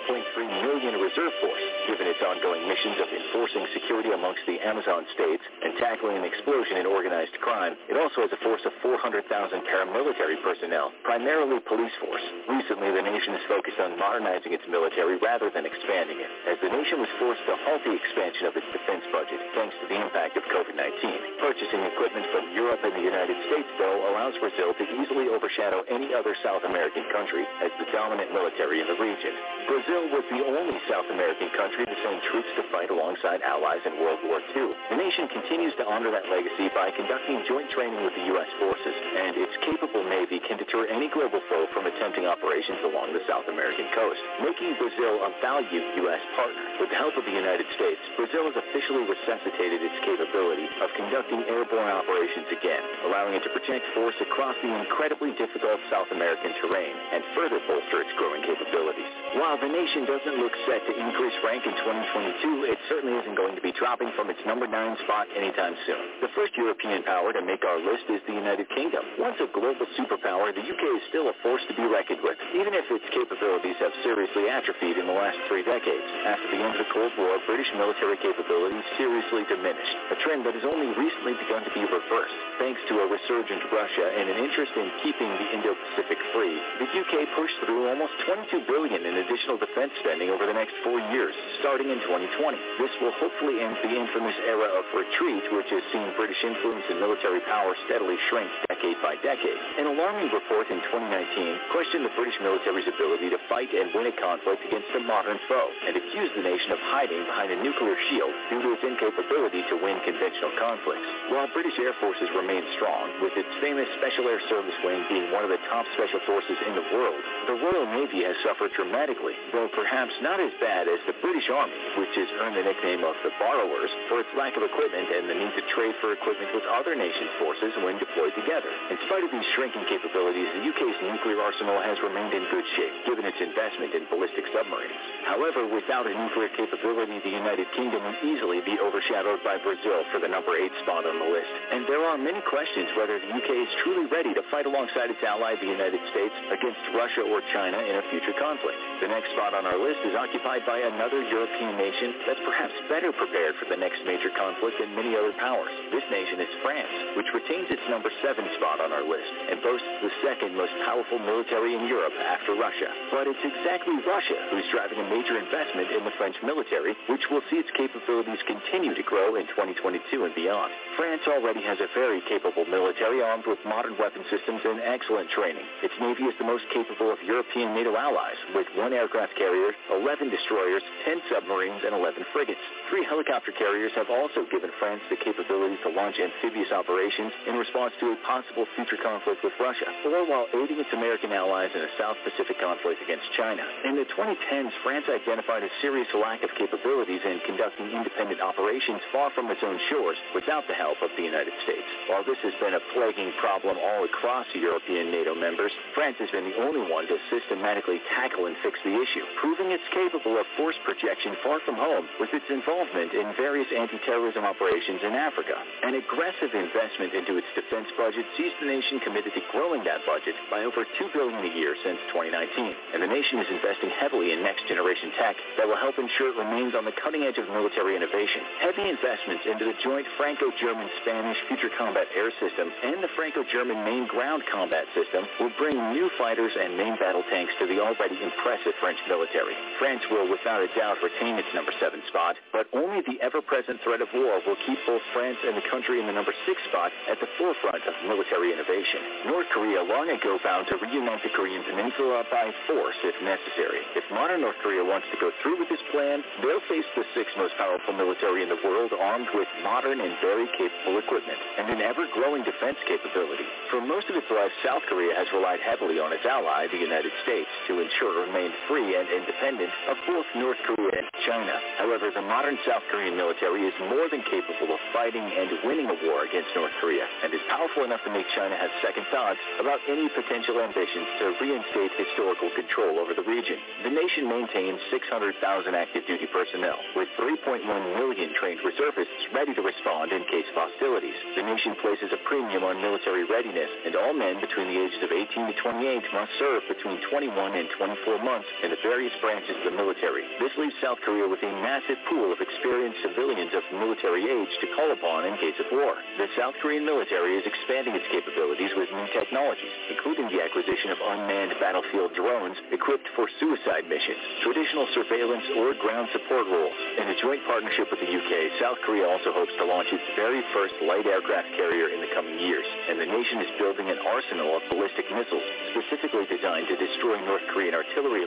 million reserve force. Given its ongoing missions of enforcing security amongst the Amazon states and tackling an explosion in organized crime, it also has a force of 400,000 paramilitary personnel, primarily police force. Recently, the nation has focused on modernizing its military rather than expanding it, as the nation was forced to halt the expansion of its defense budget thanks to the impact of COVID-19. Purchasing equipment from Europe and the United States, though, allows Brazil to easily overshadow any other South American country as the dominant military in the region. Brazil was the only South American country to send troops to fight alongside allies in World War II. The nation continues to honor that legacy by conducting joint training with the U.S. forces, and its capable Navy can deter any global foe from attempting operations along the South American coast, making Brazil a valued U.S. partner. With the help of the United States, Brazil has officially resuscitated its capability of conducting airborne operations again, allowing it to project force across the incredibly difficult South American terrain and further bolster its growing capabilities. While the nation doesn't look set to increase rank in 2022, it certainly isn't going to be dropping from its number 9 spot anytime soon. The first European power to make our list is the United Kingdom. Once a global superpower, the UK is still a force to be reckoned with, even if its capabilities have seriously atrophied in the last three decades. After the end of the Cold War, British military capabilities seriously diminished, a trend that has only recently begun to be reversed. Thanks to a resurgent Russia and an interest in keeping the Indo-Pacific free, the UK pushed through almost 22 billion in additional defense spending over the next four years, starting in 2020. This will hopefully end the infamous era of retreat, which has seen British influence and military power steadily shrink decade by decade. An alarming report in 2019 questioned the British military's ability to fight and win a conflict against a modern foe, and accused the nation of hiding behind a nuclear shield due to its incapability to win conventional conflicts. While British air forces remain strong, with its famous Special Air Service Wing being one of the top special forces in the world, the Royal Navy has suffered dramatically, though perhaps not as bad as the British Army, which has earned the nickname of the borrowers for its lack of equipment and the need to trade for equipment with other nations' forces when deployed together. In spite of these shrinking capabilities, the UK's nuclear arsenal has remained in good shape, given its investment in ballistic submarines. However, without a nuclear capability, the United Kingdom would easily be overshadowed by Brazil for the number 8 spot on the list. And there are many questions whether the UK is truly ready to fight alongside its ally, the United States, against Russia or China in a future conflict. The next spot on our list is occupied by another European nation that's perhaps better prepared for the next major conflict than many other powers. This nation is France, which retains its number 7 spot on our list and boasts the second most powerful military in Europe after Russia. But it's exactly Russia who's driving a major investment in the French military, which will see its capabilities continue to grow in 2022 and beyond. France already has a very capable military armed with modern weapon systems and excellent training. Its navy is the most capable of European NATO allies, with one aircraft carrier, 11 destroyers, 10 submarines, and 11 frigates. Three helicopter carriers have also given France the capability to launch amphibious operations in response to a possible future conflict with Russia, or while aiding its American allies in a South Pacific conflict against China. In the 2010s, France identified a serious lack of capabilities in conducting independent operations far from its own shores without the help of the United States. While this has been a plaguing problem all across European NATO members, France has been the only one to systematically tackle and fix the issue, proving it's capable of force projection far from home with its involvement in various anti-terrorism operations in Africa. An aggressive investment into its defense budget sees the nation committed to growing that budget by over 2 billion a year since 2019, and the nation is investing heavily in next-generation tech that will help ensure it remains on the cutting edge of military innovation. Heavy investments into the joint Franco-German-Spanish Future Combat Air System and the Franco-German Main Ground Combat System will bring new fighters and main battle tanks to the already impressive French military. France will without a doubt retain its number 7 spot, but only the ever-present threat of war will keep both France and the country in the number 6 spot at the forefront of military innovation. North Korea long ago vowed to reunite the Korean Peninsula by force if necessary. If modern North Korea wants to go through with this plan, they'll face the sixth most powerful military in the world armed with modern and very capable equipment and an ever-growing defense capability. For most of its life, South Korea has relied heavily on its ally, the United States, to ensure it remained free and independent of both North Korea and China. However, the modern South Korean military is more than capable of fighting and winning a war against North Korea and is powerful enough to make China have second thoughts about any potential ambitions to reinstate historical control over the region. The nation maintains 600,000 active duty personnel, with 3.1 million trained reservists ready to respond in case of hostilities. The nation places a premium on military readiness, and all men between the ages of 18 to 28 must serve between 21 and 24 months in the various branches of the military. This leaves South Korea with a massive pool of experienced civilians of military age to call upon in case of war. The South Korean military is expanding its capabilities with new technologies, including the acquisition of unmanned battlefield drones equipped for suicide missions, traditional surveillance, or ground support roles. In a joint partnership with the UK, South Korea also hopes to launch its very first light aircraft carrier in the coming years, and the nation is building an arsenal of ballistic missiles specifically designed to destroy North Korean artillery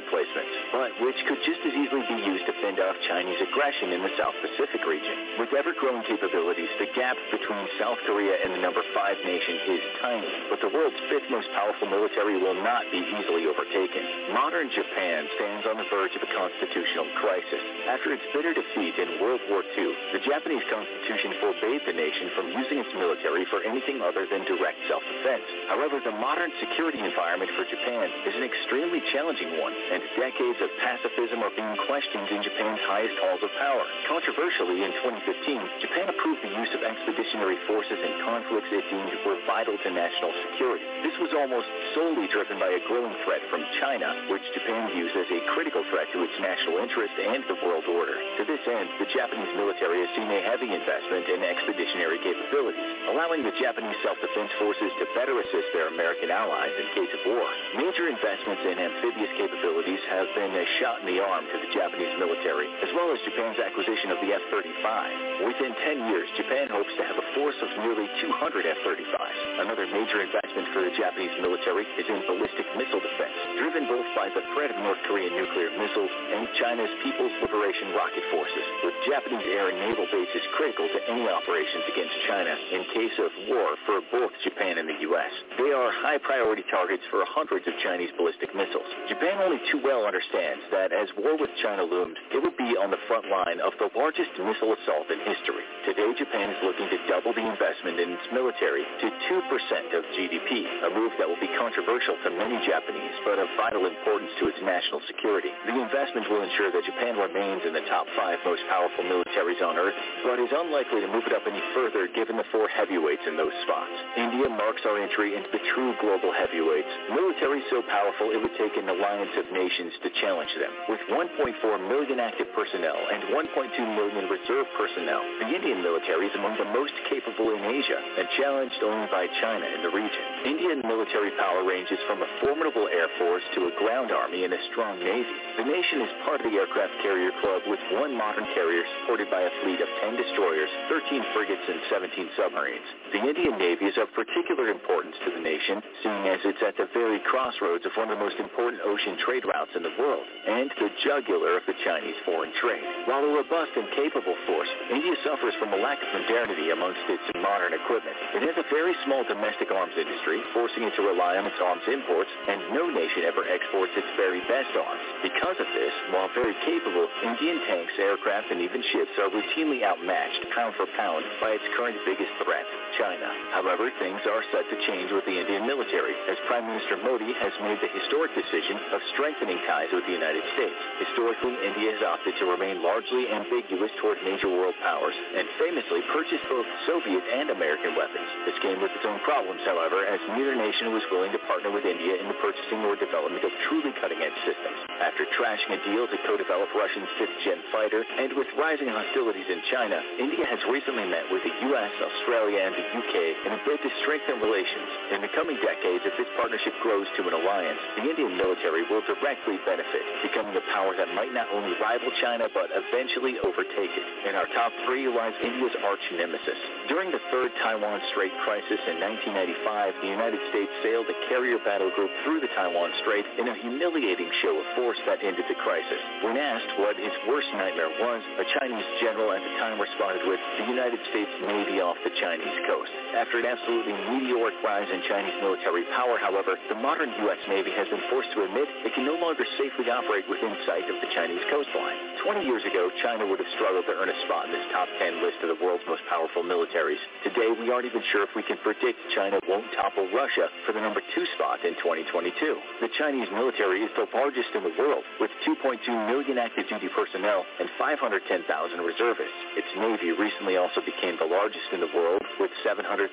but which could just as easily be used to fend off Chinese aggression in the South Pacific region. With ever-growing capabilities, the gap between South Korea and the number five nation is tiny, but the world's fifth most powerful military will not be easily overtaken. Modern Japan stands on the verge of a constitutional crisis. After its bitter defeat in World War II, the Japanese constitution forbade the nation from using its military for anything other than direct self-defense. However, the modern security environment for Japan is an extremely challenging one, and decades of pacifism are being questioned in Japan's highest halls of power. Controversially, in 2015, Japan approved the use of expeditionary forces in conflicts it deemed were vital to national security. This was almost solely driven by a growing threat from China, which Japan views as a critical threat to its national interest and the world order. To this end, the Japanese military has seen a heavy investment in expeditionary capabilities, allowing the Japanese self-defense forces to better assist their American allies in case of war. Major investments in amphibious capabilities have been a shot in the arm to the Japanese military, as well as Japan's acquisition of the F-35. Within 10 years, Japan hopes to have a force of nearly 200 F-35s. Another major investment for the Japanese military is in ballistic missile defense, driven both by the threat of North Korean nuclear missiles and China's People's Liberation Rocket Forces, with Japanese air and naval bases critical to any operations against China in case of war for both Japan and the U.S. They are high priority targets for hundreds of Chinese ballistic missiles. Japan only too well understands that as war with China looms, it would be on the front line of the largest missile assault in history. Today, Japan is looking to double the investment in its military to 2% of GDP, a move that will be controversial to many Japanese, but of vital importance to its national security. The investment will ensure that Japan remains in the top five most powerful militaries on Earth, but is unlikely to move it up any further given the four heavyweights in those spots. India marks our entry into the true global heavyweights, military so powerful it would take an alliance of nations to challenge them. With 1.4 million active personnel and 1.2 million reserve personnel, the Indian military is among the most capable in Asia and challenged only by China in the region. Indian military power ranges from a formidable air force to a ground army and a strong navy. The nation is part of the aircraft carrier club with one modern carrier supported by a fleet of 10 destroyers, 13 frigates, and 17 submarines. The Indian Navy is of particular importance to the nation, seeing as it's at the very crossroads of one of the most important ocean trade routes in the world, and the jugular of the Chinese foreign trade. While a robust and capable force, India suffers from a lack of modernity amongst its modern equipment. It has a very small domestic arms industry, forcing it to rely on its arms imports, and no nation ever exports its very best arms. Because of this, while very capable, Indian tanks, aircraft, and even ships are routinely outmatched pound for pound by its current biggest threat, China. However, things are set to change with the Indian military, as Prime Minister Modi has made the historic decision of strengthening ties with the United States. Historically, India has opted to remain largely ambiguous toward major world powers, and famously purchased both Soviet and American weapons. This came with its own problems, however, as neither nation was willing to partner with India in the purchasing or development of truly cutting-edge systems. After trashing a deal to co-develop Russian fifth-gen fighter, and with rising hostilities in China, India has recently met with the U.S., Australia, and the UK in a bid to strengthen relations. In the coming decades, if this partnership grows to an alliance, the Indian military will directly benefit, becoming a power that might not only rival China, but eventually overtake it. In our top three lies India's arch nemesis. During the third Taiwan Strait crisis in 1995, the United States sailed a carrier battle group through the Taiwan Strait in a humiliating show of force that ended the crisis. When asked what his worst nightmare was, a Chinese general at the time responded with, the United States Navy off the Chinese coast. After an absolutely meteoric rise in Chinese military power, however, the modern U.S. Navy has been forced to admit it can no longer safely operate within sight of the Chinese coastline. 20 years ago, China would have struggled to earn a spot in this top 10 list of the world's most powerful militaries. Today, we aren't even sure if we can predict China won't topple Russia for the number two spot in 2022. The Chinese military is the largest in the world, with 2.2 million active duty personnel and 510,000 reservists. Its navy recently also became the largest in the world, with 777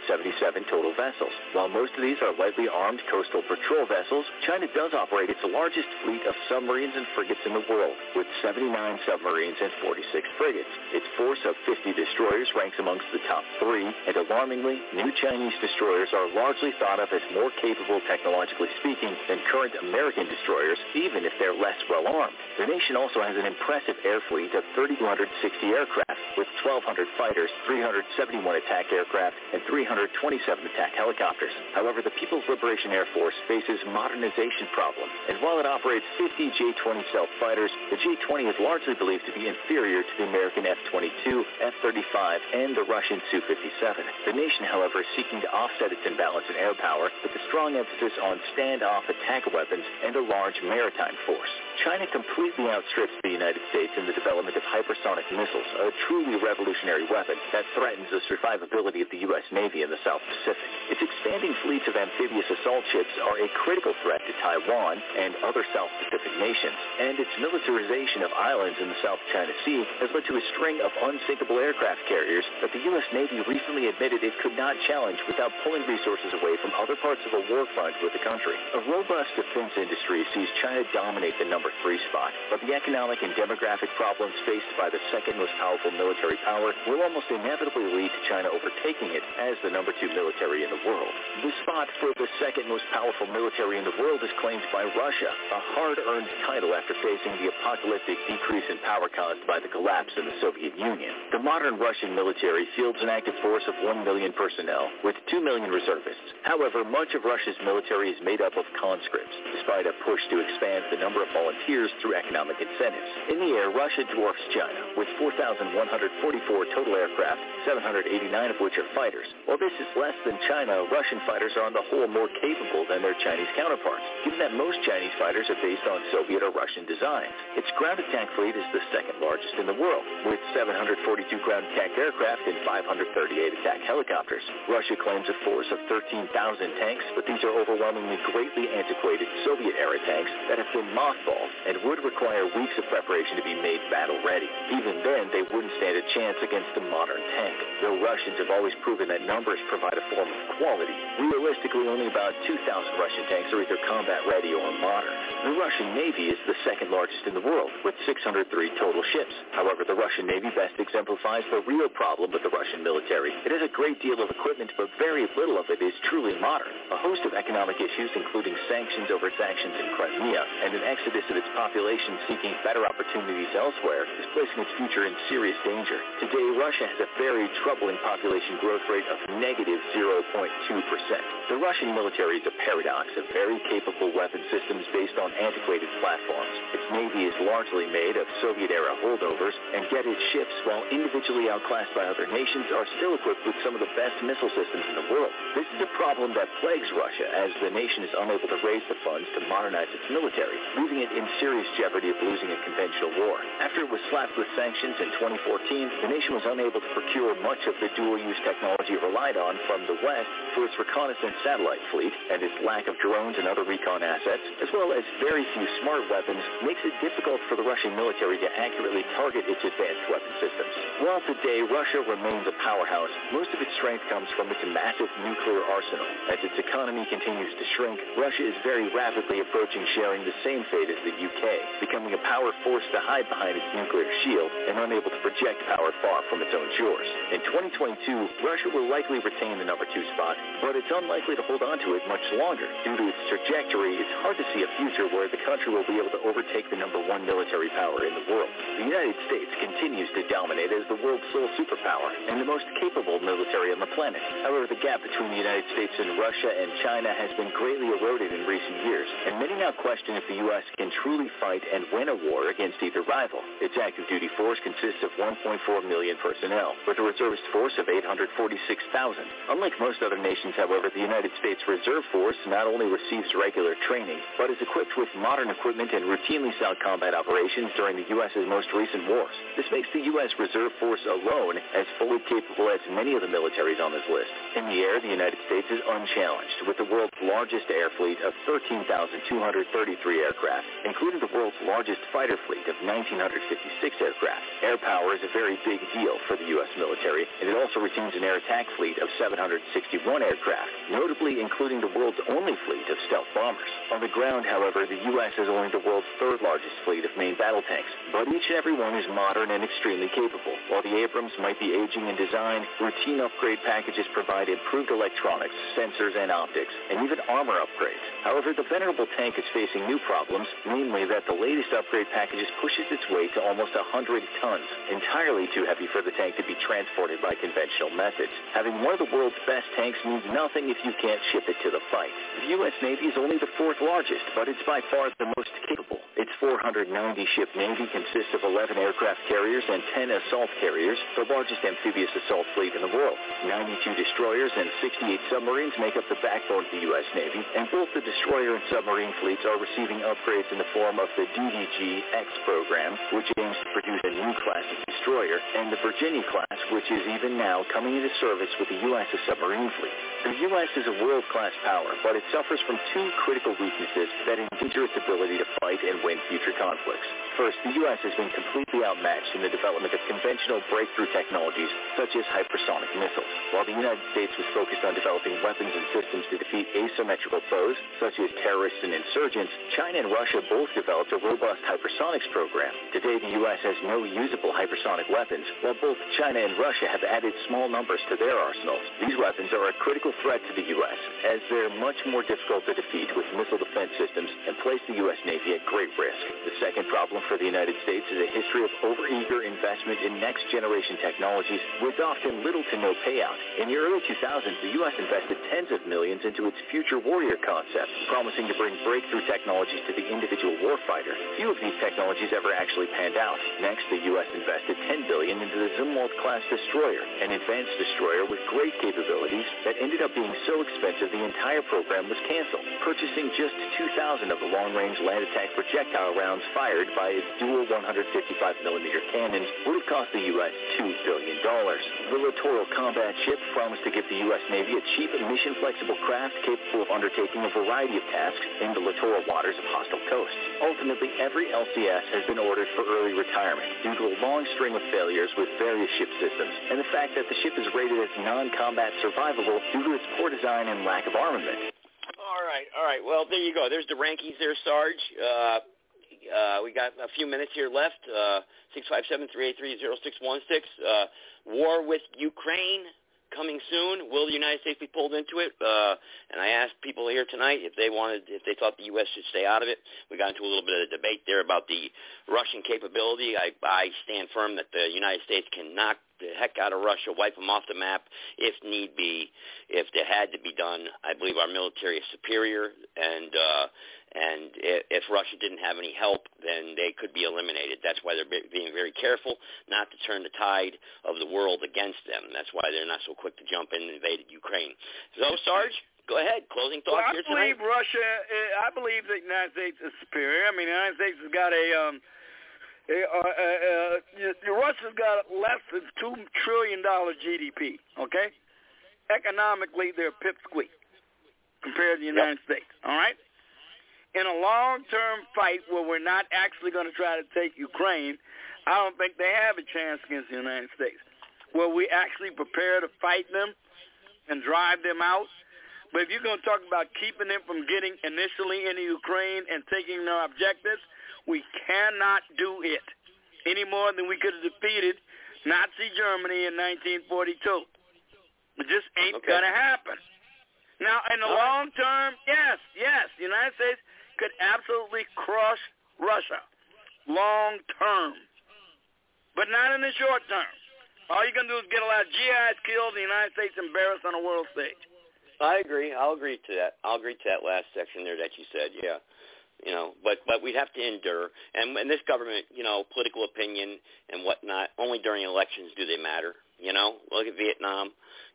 total vessels. While most of these are lightly armed coastal patrol vessels, China does operate its largest fleet of submarines and frigates in the world, with 79 submarines and 46 frigates. Its force of 50 destroyers ranks amongst the top three, and alarmingly, new Chinese destroyers are largely thought of as more capable technologically speaking than current American destroyers, even if they're less well armed. The nation also has an impressive air fleet of 3,260 aircraft, with 1,200 fighters, 371 attack aircraft, and 327 attack helicopters. However, the People's Liberation Air Force faces modernization problems. And while it operates 50 J-20 stealth fighters, the J-20 is largely believed to be inferior to the American F-22, F-35, and the Russian Su-57. The nation, however, is seeking to offset its imbalance in air power with a strong emphasis on standoff attack weapons and a large maritime force. China completely outstrips the United States in the development of hypersonic missiles, a truly revolutionary weapon that threatens the survivability of the U.S. Navy in the South Pacific. Its expanding fleets of amphibious assault ships are a critical threat to Taiwan and other South Pacific nations, and its militarization of islands in the South China Sea has led to a string of unsinkable aircraft carriers that the U.S. Navy recently admitted it could not challenge without pulling resources away from other parts of the war front with the country. A robust defense industry sees China dominate the number three spot, but the economic and demographic problems faced by the second most powerful military power will almost inevitably lead to China overtaking it as the number two military in the world. The spot for the second most powerful military in the world is claimed by Russia, a hard-earned title after facing the apocalyptic decrease in power caused by the collapse of the Soviet Union. The modern Russian military fields an active force of 1 million personnel, with 2 million reservists. However, much of Russia's military is made up of conscripts, despite a push to expand the number of volunteers through economic incentives. In the air, Russia dwarfs China, with 4,144 total aircraft, 789 of which are fighters. While this is less than China, Russian fighters are on the whole more capable than their Chinese counterparts, given that most Chinese fighters are based on Soviet or Russian designs. Its ground attack fleet is the second largest in the world, with 742 ground attack aircraft and 538 attack helicopters. Russia claims a force of 13,000 tanks, but these are overwhelmingly greatly antiquated Soviet-era tanks that have been mothballed and would require weeks of preparation to be made battle-ready. Even then, they wouldn't stand a chance against a modern tank. Though Russians have always proven that numbers provide a form of quality, realistically only about 2,000 Russian tanks are either combat-ready or modern. The Russian Navy is the second largest in the world, with 603 total ships. However, the Russian Navy best exemplifies the real problem with the Russian military. It has a great deal of equipment, but very little of it is truly modern. A host of economic issues, including sanctions over its actions in Crimea and an exodus of its population seeking better opportunities elsewhere, is placing its future in serious danger. Today, Russia has a very troubling population growth rate of negative 0.2%. The Russian military is a paradox of very capable weapon systems based on antiquated platforms. Its navy is largely made of Soviet-era holdovers, and yet its ships, while individually outclassed by other nations, are still equipped with some of the best missile systems in the world. This is a problem that plagues Russia, as the nation is unable to raise the funds to modernize its military, leaving it in serious jeopardy of losing a conventional war. After it was slapped with sanctions in 2014, the nation was unable to procure much of the dual-use technology it relied on from the West for its reconnaissance satellite fleet, and its lack of drones and other recon assets, as well as very few smart weapons, makes it difficult for the Russian military to accurately target its advanced weapon systems. While today Russia remains a powerhouse, most of its strength comes from its massive nuclear arsenal. As its economy continues to shrink, Russia is very rapidly approaching sharing the same fate as the UK, becoming a power forced to hide behind its nuclear shield and unable to project power far from its own shores. In 2022, Russia will likely retain the number two spot, but it's unlikely to hold on to it much longer. Due to its trajectory, it's hard to see a future where the country will be able to overtake the number one military power in the world. The United States continues to dominate as the world's sole superpower and the most capable military on the planet. However, the gap between the United States and Russia and China has been greatly eroded in recent years, and many now question if the U.S. can truly fight and win a war against either rival. Its active duty force consists of 1.4 million personnel, with a reservist force of 846,000. Unlike most other nations, however, the United States Reserve Force not only receives regular training, but is equipped with modern equipment and routinely saw combat operations during the U.S.'s most recent wars. This makes the U.S. Reserve Force alone as fully capable as many of the militaries on this list. In the air, the United States is unchallenged, with the world's largest air fleet of 13,233 aircraft, including the world's largest fighter fleet of 1,956 aircraft. Air power is a very big deal for the U.S. military, and it also retains an air attack fleet of 761 aircraft, notably including the world's only fleet of stealth bombers. On the ground, however, the U.S. has only the world's third largest fleet of main battle tanks, but each and every one is modern and extremely capable. While the Abrams might be aging in design, routine upgrade packages provide improved electronics, sensors, and optics, and even armor upgrades. However, the venerable tank is facing new problems, namely that the latest upgrade packages pushes its weight to almost 100 tons, entirely too heavy for the tank to be transported by conventional methods. Having one of the world's best tanks means nothing if you can't ship it to the fight. The U.S. Navy is only the fourth largest but it's by far the most capable. Its 490-ship Navy consists of 11 aircraft carriers and 10 assault carriers, the largest amphibious assault fleet in the world. 92 destroyers and 68 submarines make up the backbone of the U.S. Navy, and both the destroyer and submarine fleets are receiving upgrades in the form of the DDG-X program, which aims to produce a new class of destroyer, and the Virginia class, which is even now coming into service with the U.S.'s submarine fleet. The U.S. is a world-class power, but it suffers from two critical weaknesses that endanger its ability to fight and win future conflicts. First, the U.S. has been completely outmatched in the development of conventional breakthrough technologies such as hypersonic missiles. While the United States was focused on developing weapons and systems to defeat asymmetrical foes such as terrorists and insurgents, China and Russia both developed a robust hypersonics program. Today, the U.S. has no usable hypersonic weapons, while both China and Russia have added small numbers to their arsenals. These weapons are a critical threat to the U.S., as they're much more difficult to defeat with missile defense systems and place the U.S. Navy at great risk. The second problem for the United States is a history of overeager investment in next-generation technologies with often little to no payout. In the early 2000s, the U.S. invested tens of millions into its future warrior concept, promising to bring breakthrough technologies to the individual warfighter. Few of these technologies ever actually panned out. Next, the U.S. invested 10 billion into the Zumwalt-class destroyer, an advanced destroyer with great capabilities that ended up being so expensive the entire program was canceled. Purchasing just 2,000 of the long-range land attack projectile rounds fired by its dual 155mm cannons would have cost the U.S. $2 billion. The Littoral combat ship promised to give the U.S. Navy a cheap and mission-flexible craft capable of undertaking a variety of tasks in the littoral waters of hostile coasts. Ultimately, every LCS has been ordered for early retirement due to a long string of failures with various ship systems and the fact that the ship is rated as non-combat survivable due to its poor design and lack of armament. All right, all right. Well, there you go. There's the rankings there, Sarge. Uh, uh, we got a few minutes here left. Uh, six five seven three eight three zero six one six. Uh, war with Ukraine coming soon. Will the United States be pulled into it? Uh, and I asked people here tonight if they wanted, if they thought the U.S. should stay out of it. We got into a little bit of a debate there about the Russian capability. I, I stand firm that the United States can knock the heck out of Russia, wipe them off the map if need be. If it had to be done, I believe our military is superior, and uh, and if Russia didn't have any help, then they could be eliminated. That's why they're being very careful not to turn the tide of the world against them. That's why they're not so quick to jump in and invade Ukraine. So, Sarge, go ahead. Closing thoughts well, I here believe. Russia. I believe that the United States is superior. I mean, the United States has got a. Um, a, uh, uh, Russia's got less than two trillion dollar GDP. Okay, economically they're pipsqueak compared to the United yep. States. All right in a long-term fight where we're not actually going to try to take Ukraine, I don't think they have a chance against the United States. Where we actually prepare to fight them and drive them out. But if you're going to talk about keeping them from getting initially into Ukraine and taking their objectives, we cannot do it any more than we could have defeated Nazi Germany in 1942. It just ain't okay. going to happen. Now, in the All long term, yes, yes, the United States could absolutely crush Russia long term, but not in the short term. All you're going to do is get a lot of GIs killed the United States embarrassed on a world stage. I agree. I'll agree to that. I'll agree to that last section there that you said. Yeah, you know, but but we'd have to endure. And and this government, you know, political opinion and whatnot. Only during elections do they matter. You know, look at Vietnam.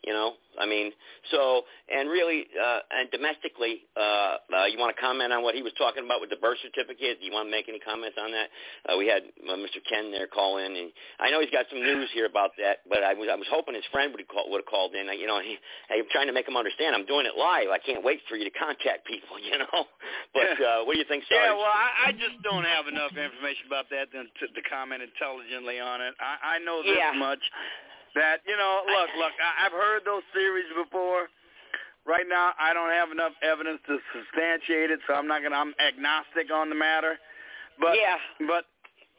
You know, I mean, so and really, uh, and domestically, uh, uh, you want to comment on what he was talking about with the birth certificate? Do you want to make any comments on that? Uh, we had uh, Mr. Ken there call in, and I know he's got some news here about that. But I was I was hoping his friend would have called, would have called in. I, you know, he, I'm trying to make him understand. I'm doing it live. I can't wait for you to contact people. You know, but uh, what do you think, Sarge? Yeah, well, I, I just don't have enough information about that to, to, to comment intelligently on it. I, I know this Yeah. much that you know, look, look, I, I've heard those theories before. Right now, I don't have enough evidence to substantiate it, so I'm not gonna. I'm agnostic on the matter. But Yeah. but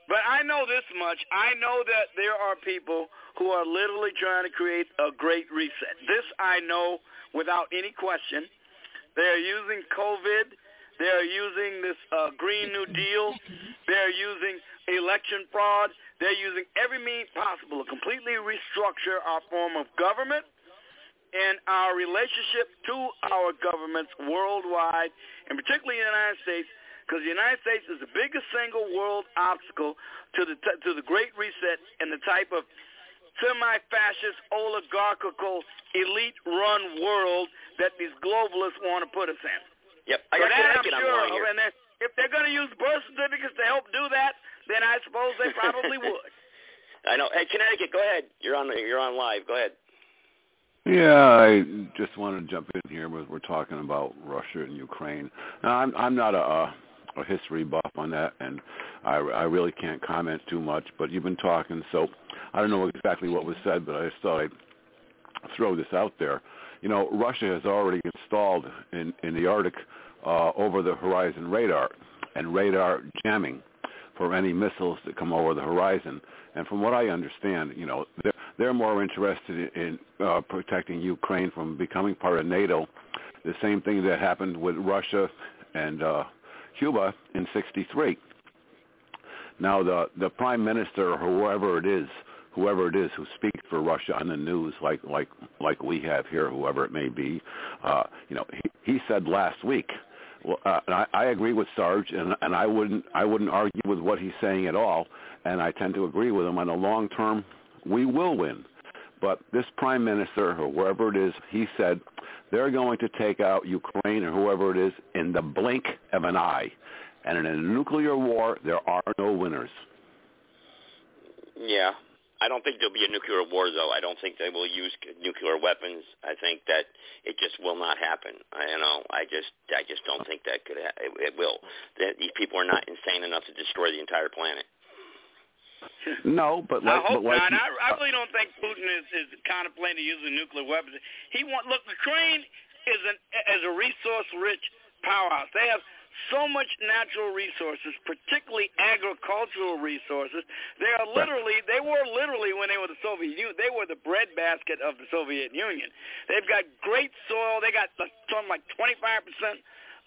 but I know this much. I know that there are people who are literally trying to create a great reset. This I know without any question. They are using COVID. They are using this uh, Green New Deal. They are using election fraud. They're using every means possible to completely restructure our form of government in our relationship to our governments worldwide, and particularly in the United States, because the United States is the biggest single world obstacle to the to the Great Reset and the type of semi-fascist, oligarchical, elite-run world that these globalists want to put us in. Yep, I so got that I'm on sure the line of, here. and then if they're going to use birth certificates to help do that, then I suppose they probably would. I know. Hey, Connecticut, go ahead. You're on. You're on live. Go ahead. Yeah, I just wanted to jump in here. But we're talking about Russia and Ukraine. Now, I'm I'm not a, a a history buff on that, and I I really can't comment too much. But you've been talking, so I don't know exactly what was said, but I just thought I'd throw this out there. You know, Russia has already installed in in the Arctic uh, over the horizon radar and radar jamming for any missiles that come over the horizon. And from what I understand, you know, they're, they're more interested in uh, protecting Ukraine from becoming part of NATO. The same thing that happened with Russia and uh, Cuba in '63. Now, the the prime minister whoever it is, whoever it is who speaks for Russia on the news, like like like we have here, whoever it may be, uh, you know, he, he said last week well, uh, and I, I agree with Sarge, and, and I wouldn't I wouldn't argue with what he's saying at all. And I tend to agree with him. On the long term, we will win. But this prime minister or whoever it is, he said they're going to take out Ukraine or whoever it is in the blink of an eye. And in a nuclear war, there are no winners. Yeah. I don't think there'll be a nuclear war, though. I don't think they will use nuclear weapons. I think that it just will not happen. I you know. I just, I just don't think that could. Ha- it, it will. That these people are not insane enough to destroy the entire planet. No, but like, I hope but like, not. I, I really don't think Putin is, is contemplating using nuclear weapons. He want look. Ukraine is an is a resource-rich powerhouse. They have so much natural resources, particularly agricultural resources. They are literally, they were literally when they were the Soviet Union, they were the breadbasket of the Soviet Union. They've got great soil. They got something like 25%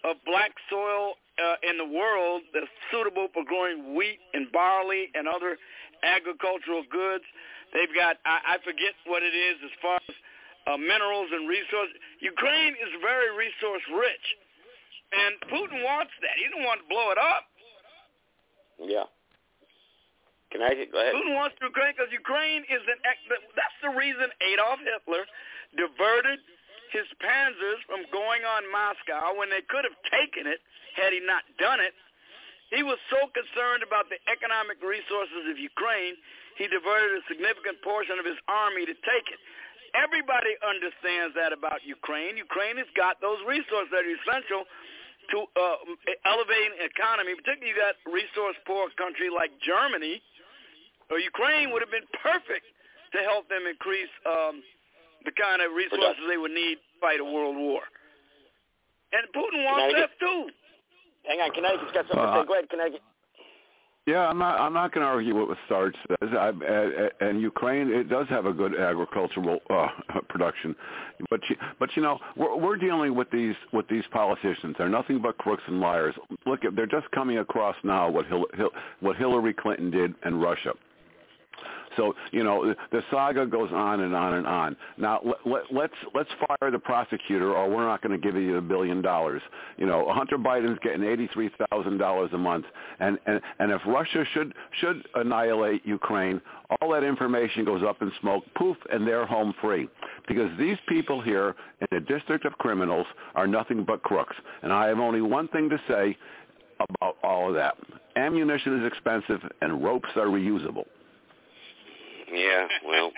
of black soil uh, in the world that's suitable for growing wheat and barley and other agricultural goods. They've got, I, I forget what it is as far as uh, minerals and resources. Ukraine is very resource rich. And Putin wants that. He doesn't want to blow it up. Yeah. Can I go ahead? Putin wants to Ukraine because Ukraine is an. That's the reason Adolf Hitler diverted his panzers from going on Moscow when they could have taken it had he not done it. He was so concerned about the economic resources of Ukraine, he diverted a significant portion of his army to take it. Everybody understands that about Ukraine. Ukraine has got those resources that are essential to uh, elevating the economy, particularly you got resource-poor country like Germany or Ukraine would have been perfect to help them increase um, the kind of resources they would need to fight a world war. And Putin wants that too. Hang on, Connecticut's got something to say. Go ahead, Connecticut. Yeah, I'm not. I'm not going to argue what Sarge says. I, uh, and Ukraine, it does have a good agricultural uh, production, but you, but you know, we're, we're dealing with these with these politicians. They're nothing but crooks and liars. Look, they're just coming across now what Hil, Hil, what Hillary Clinton did in Russia. So you know the saga goes on and on and on. Now let, let, let's let's fire the prosecutor, or we're not going to give you a billion dollars. You know Hunter Biden's getting eighty-three thousand dollars a month, and and and if Russia should should annihilate Ukraine, all that information goes up in smoke, poof, and they're home free. Because these people here in the District of Criminals are nothing but crooks, and I have only one thing to say about all of that: ammunition is expensive, and ropes are reusable. Yeah, well,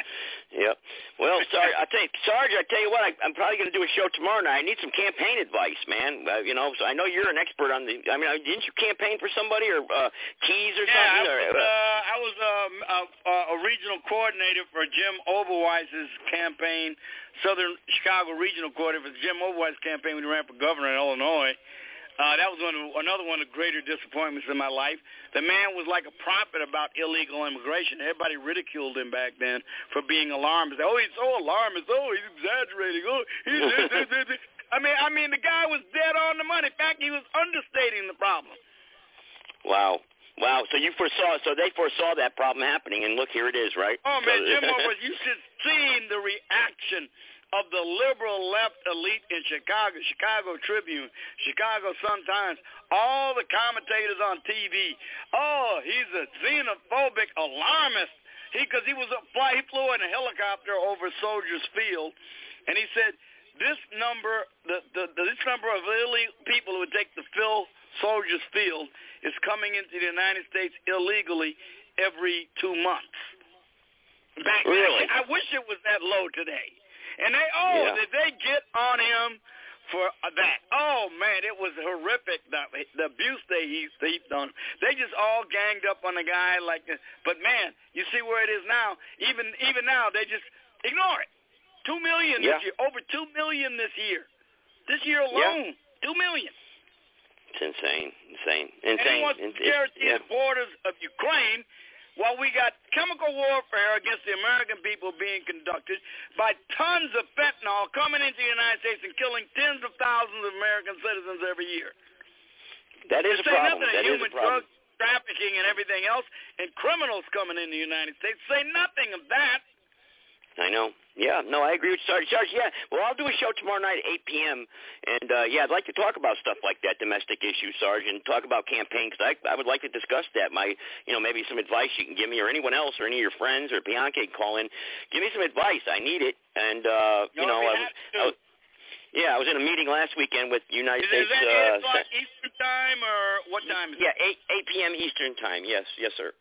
yep. Well, Sarge, I tell you, Sarge, I tell you what, I, I'm probably going to do a show tomorrow night. I need some campaign advice, man. Uh, you know, so I know you're an expert on the. I mean, uh, didn't you campaign for somebody or uh, keys or yeah, something? I or, uh, I was um, a, a regional coordinator for Jim Oberweis's campaign, Southern Chicago regional coordinator for Jim Oberweis campaign when he ran for governor in Illinois. Uh, that was one of, another one of the greater disappointments in my life. The man was like a prophet about illegal immigration. Everybody ridiculed him back then for being alarmist. Oh, he's so alarmist. Oh, he's exaggerating. Oh, he's this, this, this, this. I mean, I mean, the guy was dead on the money. In fact, he was understating the problem. Wow. Wow. So you foresaw, so they foresaw that problem happening, and look, here it is, right? Oh man, Jim you should see the reaction of the liberal left elite in Chicago, Chicago Tribune, Chicago Sun-Times, all the commentators on TV. Oh, he's a xenophobic alarmist. He, because he was a fly, he flew in a helicopter over Soldiers Field, and he said this number, the, the, the this number of illegal people who would take the fill Soldiers Field is coming into the United States illegally every two months. Back Really? I wish it was that low today. And they, oh, Yeah. did they get on him for that? Oh man, it was horrific. The, the abuse they heaped, heaped on him. They just all ganged up on the guy like. this. But man, you see where it is now. Even even now, they just ignore it. Two million Yeah. this year, over two million this year. This year alone, two million. It's insane, insane, insane. And he wants to guarantee yeah. the borders of Ukraine while we got chemical warfare against the American people being conducted by tons of fentanyl coming into the United States and killing tens of thousands of American citizens every year. That is a problem. nothing That is a human problem. drug trafficking and everything else and criminals coming in the United States. Say nothing of that. I know. Yeah, no, I agree with Sarge. Sarge, yeah. Well, I'll do a show tomorrow night at 8 p.m. And, uh, yeah, I'd like to talk about stuff like that, domestic issues, Sarge, and talk about campaign, because I, I would like to discuss that. My, you know, maybe some advice you can give me or anyone else or any of your friends or Bianca can call in. Give me some advice. I need it. And, uh, you No, know, I was. I was, yeah, I was in a meeting last weekend with United Is, States. is that uh, 8 o'clock Eastern time or what time is yeah, it? 8 8 p.m. Eastern time. Yes, yes, sir.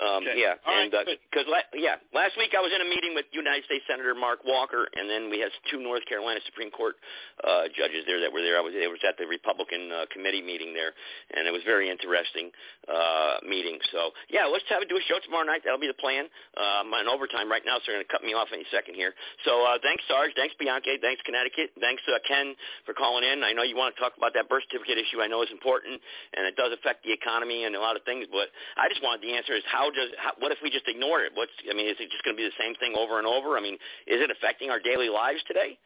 Um, Okay. Yeah, All right, and because la- yeah, last week I was in a meeting with United States Senator Mark Walker, and then we had two North Carolina Supreme Court uh, judges there that were there. I was, I was at the Republican uh, committee meeting there, and it was very interesting uh, meeting. So yeah, let's have do a show tomorrow night. That'll be the plan. Uh, I'm on overtime right now, so they're going to cut me off any second here. So uh, thanks, Sarge. Thanks, Bianca. Thanks, Connecticut. Thanks, uh, Ken, for calling in. I know you want to talk about that birth certificate issue. I know it's important, and it does affect the economy and a lot of things. But I just wanted the answer is how does how, what if we just ignore it? What's I mean, is it just going to be the same thing over and over? I mean, is it affecting our daily lives today?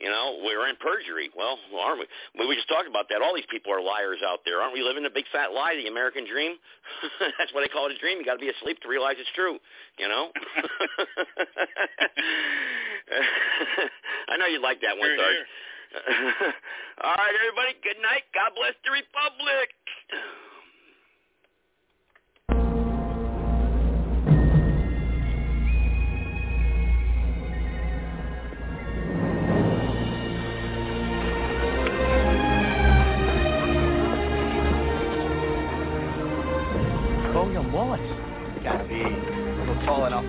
You know, we're in perjury. Well, aren't we? We we just talked about that. All these people are liars out there. Aren't we living a big fat lie, the American dream? That's why they call it a dream. You got to be asleep to realize it's true. You know. I know you'd like that one, Here, Sarge. All right, everybody. Good night. God bless the Republic. William Wallace. Gotta be a little tall enough.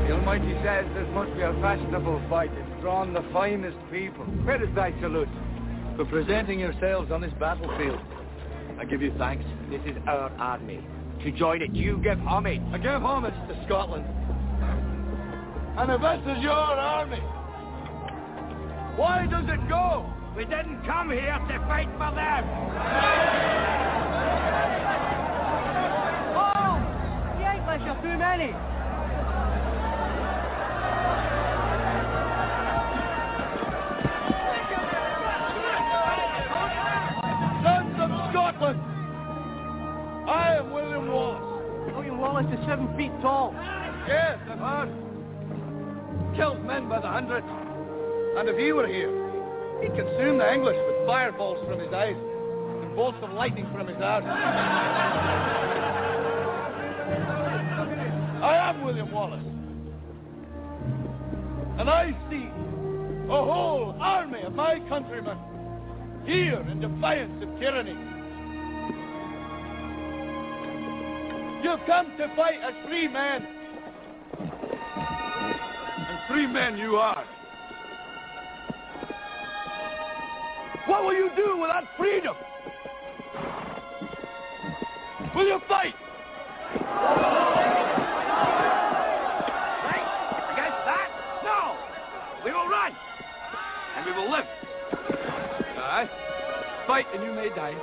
The Almighty says this must be a fashionable fight. It's drawn the finest people. Where is thy salute? For presenting yourselves on this battlefield. I give you thanks. This is our army. To join it, you give homage. I give homage to Scotland. And if this is your army, why does it go? We didn't come here to fight for them. Oh! The English are too many. Wallace is seven feet tall. Yes, I've heard. Killed men by the hundreds. And if he were here, he'd consume the English with fireballs from his eyes and bolts of lightning from his arms. I am William Wallace. And I see a whole army of my countrymen here in defiance of tyranny. You've come to fight as free men. And free men you are. What will you do with that freedom? Will you fight? Against that? No! We will run! And we will live. Aye. Fight and you may die.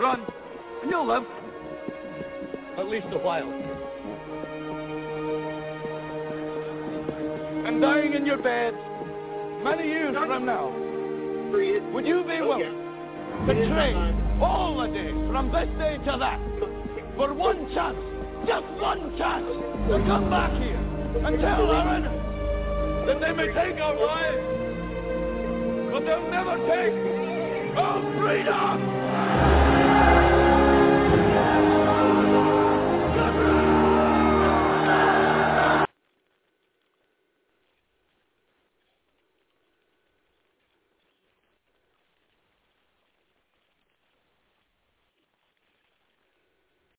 Run and you'll live at least a while. And dying in your bed. Many years from now, would you be willing to train. all the day. From this day to that. For one chance, just one chance, to come back here and tell our enemies that they may take our lives, but they'll never take our freedom!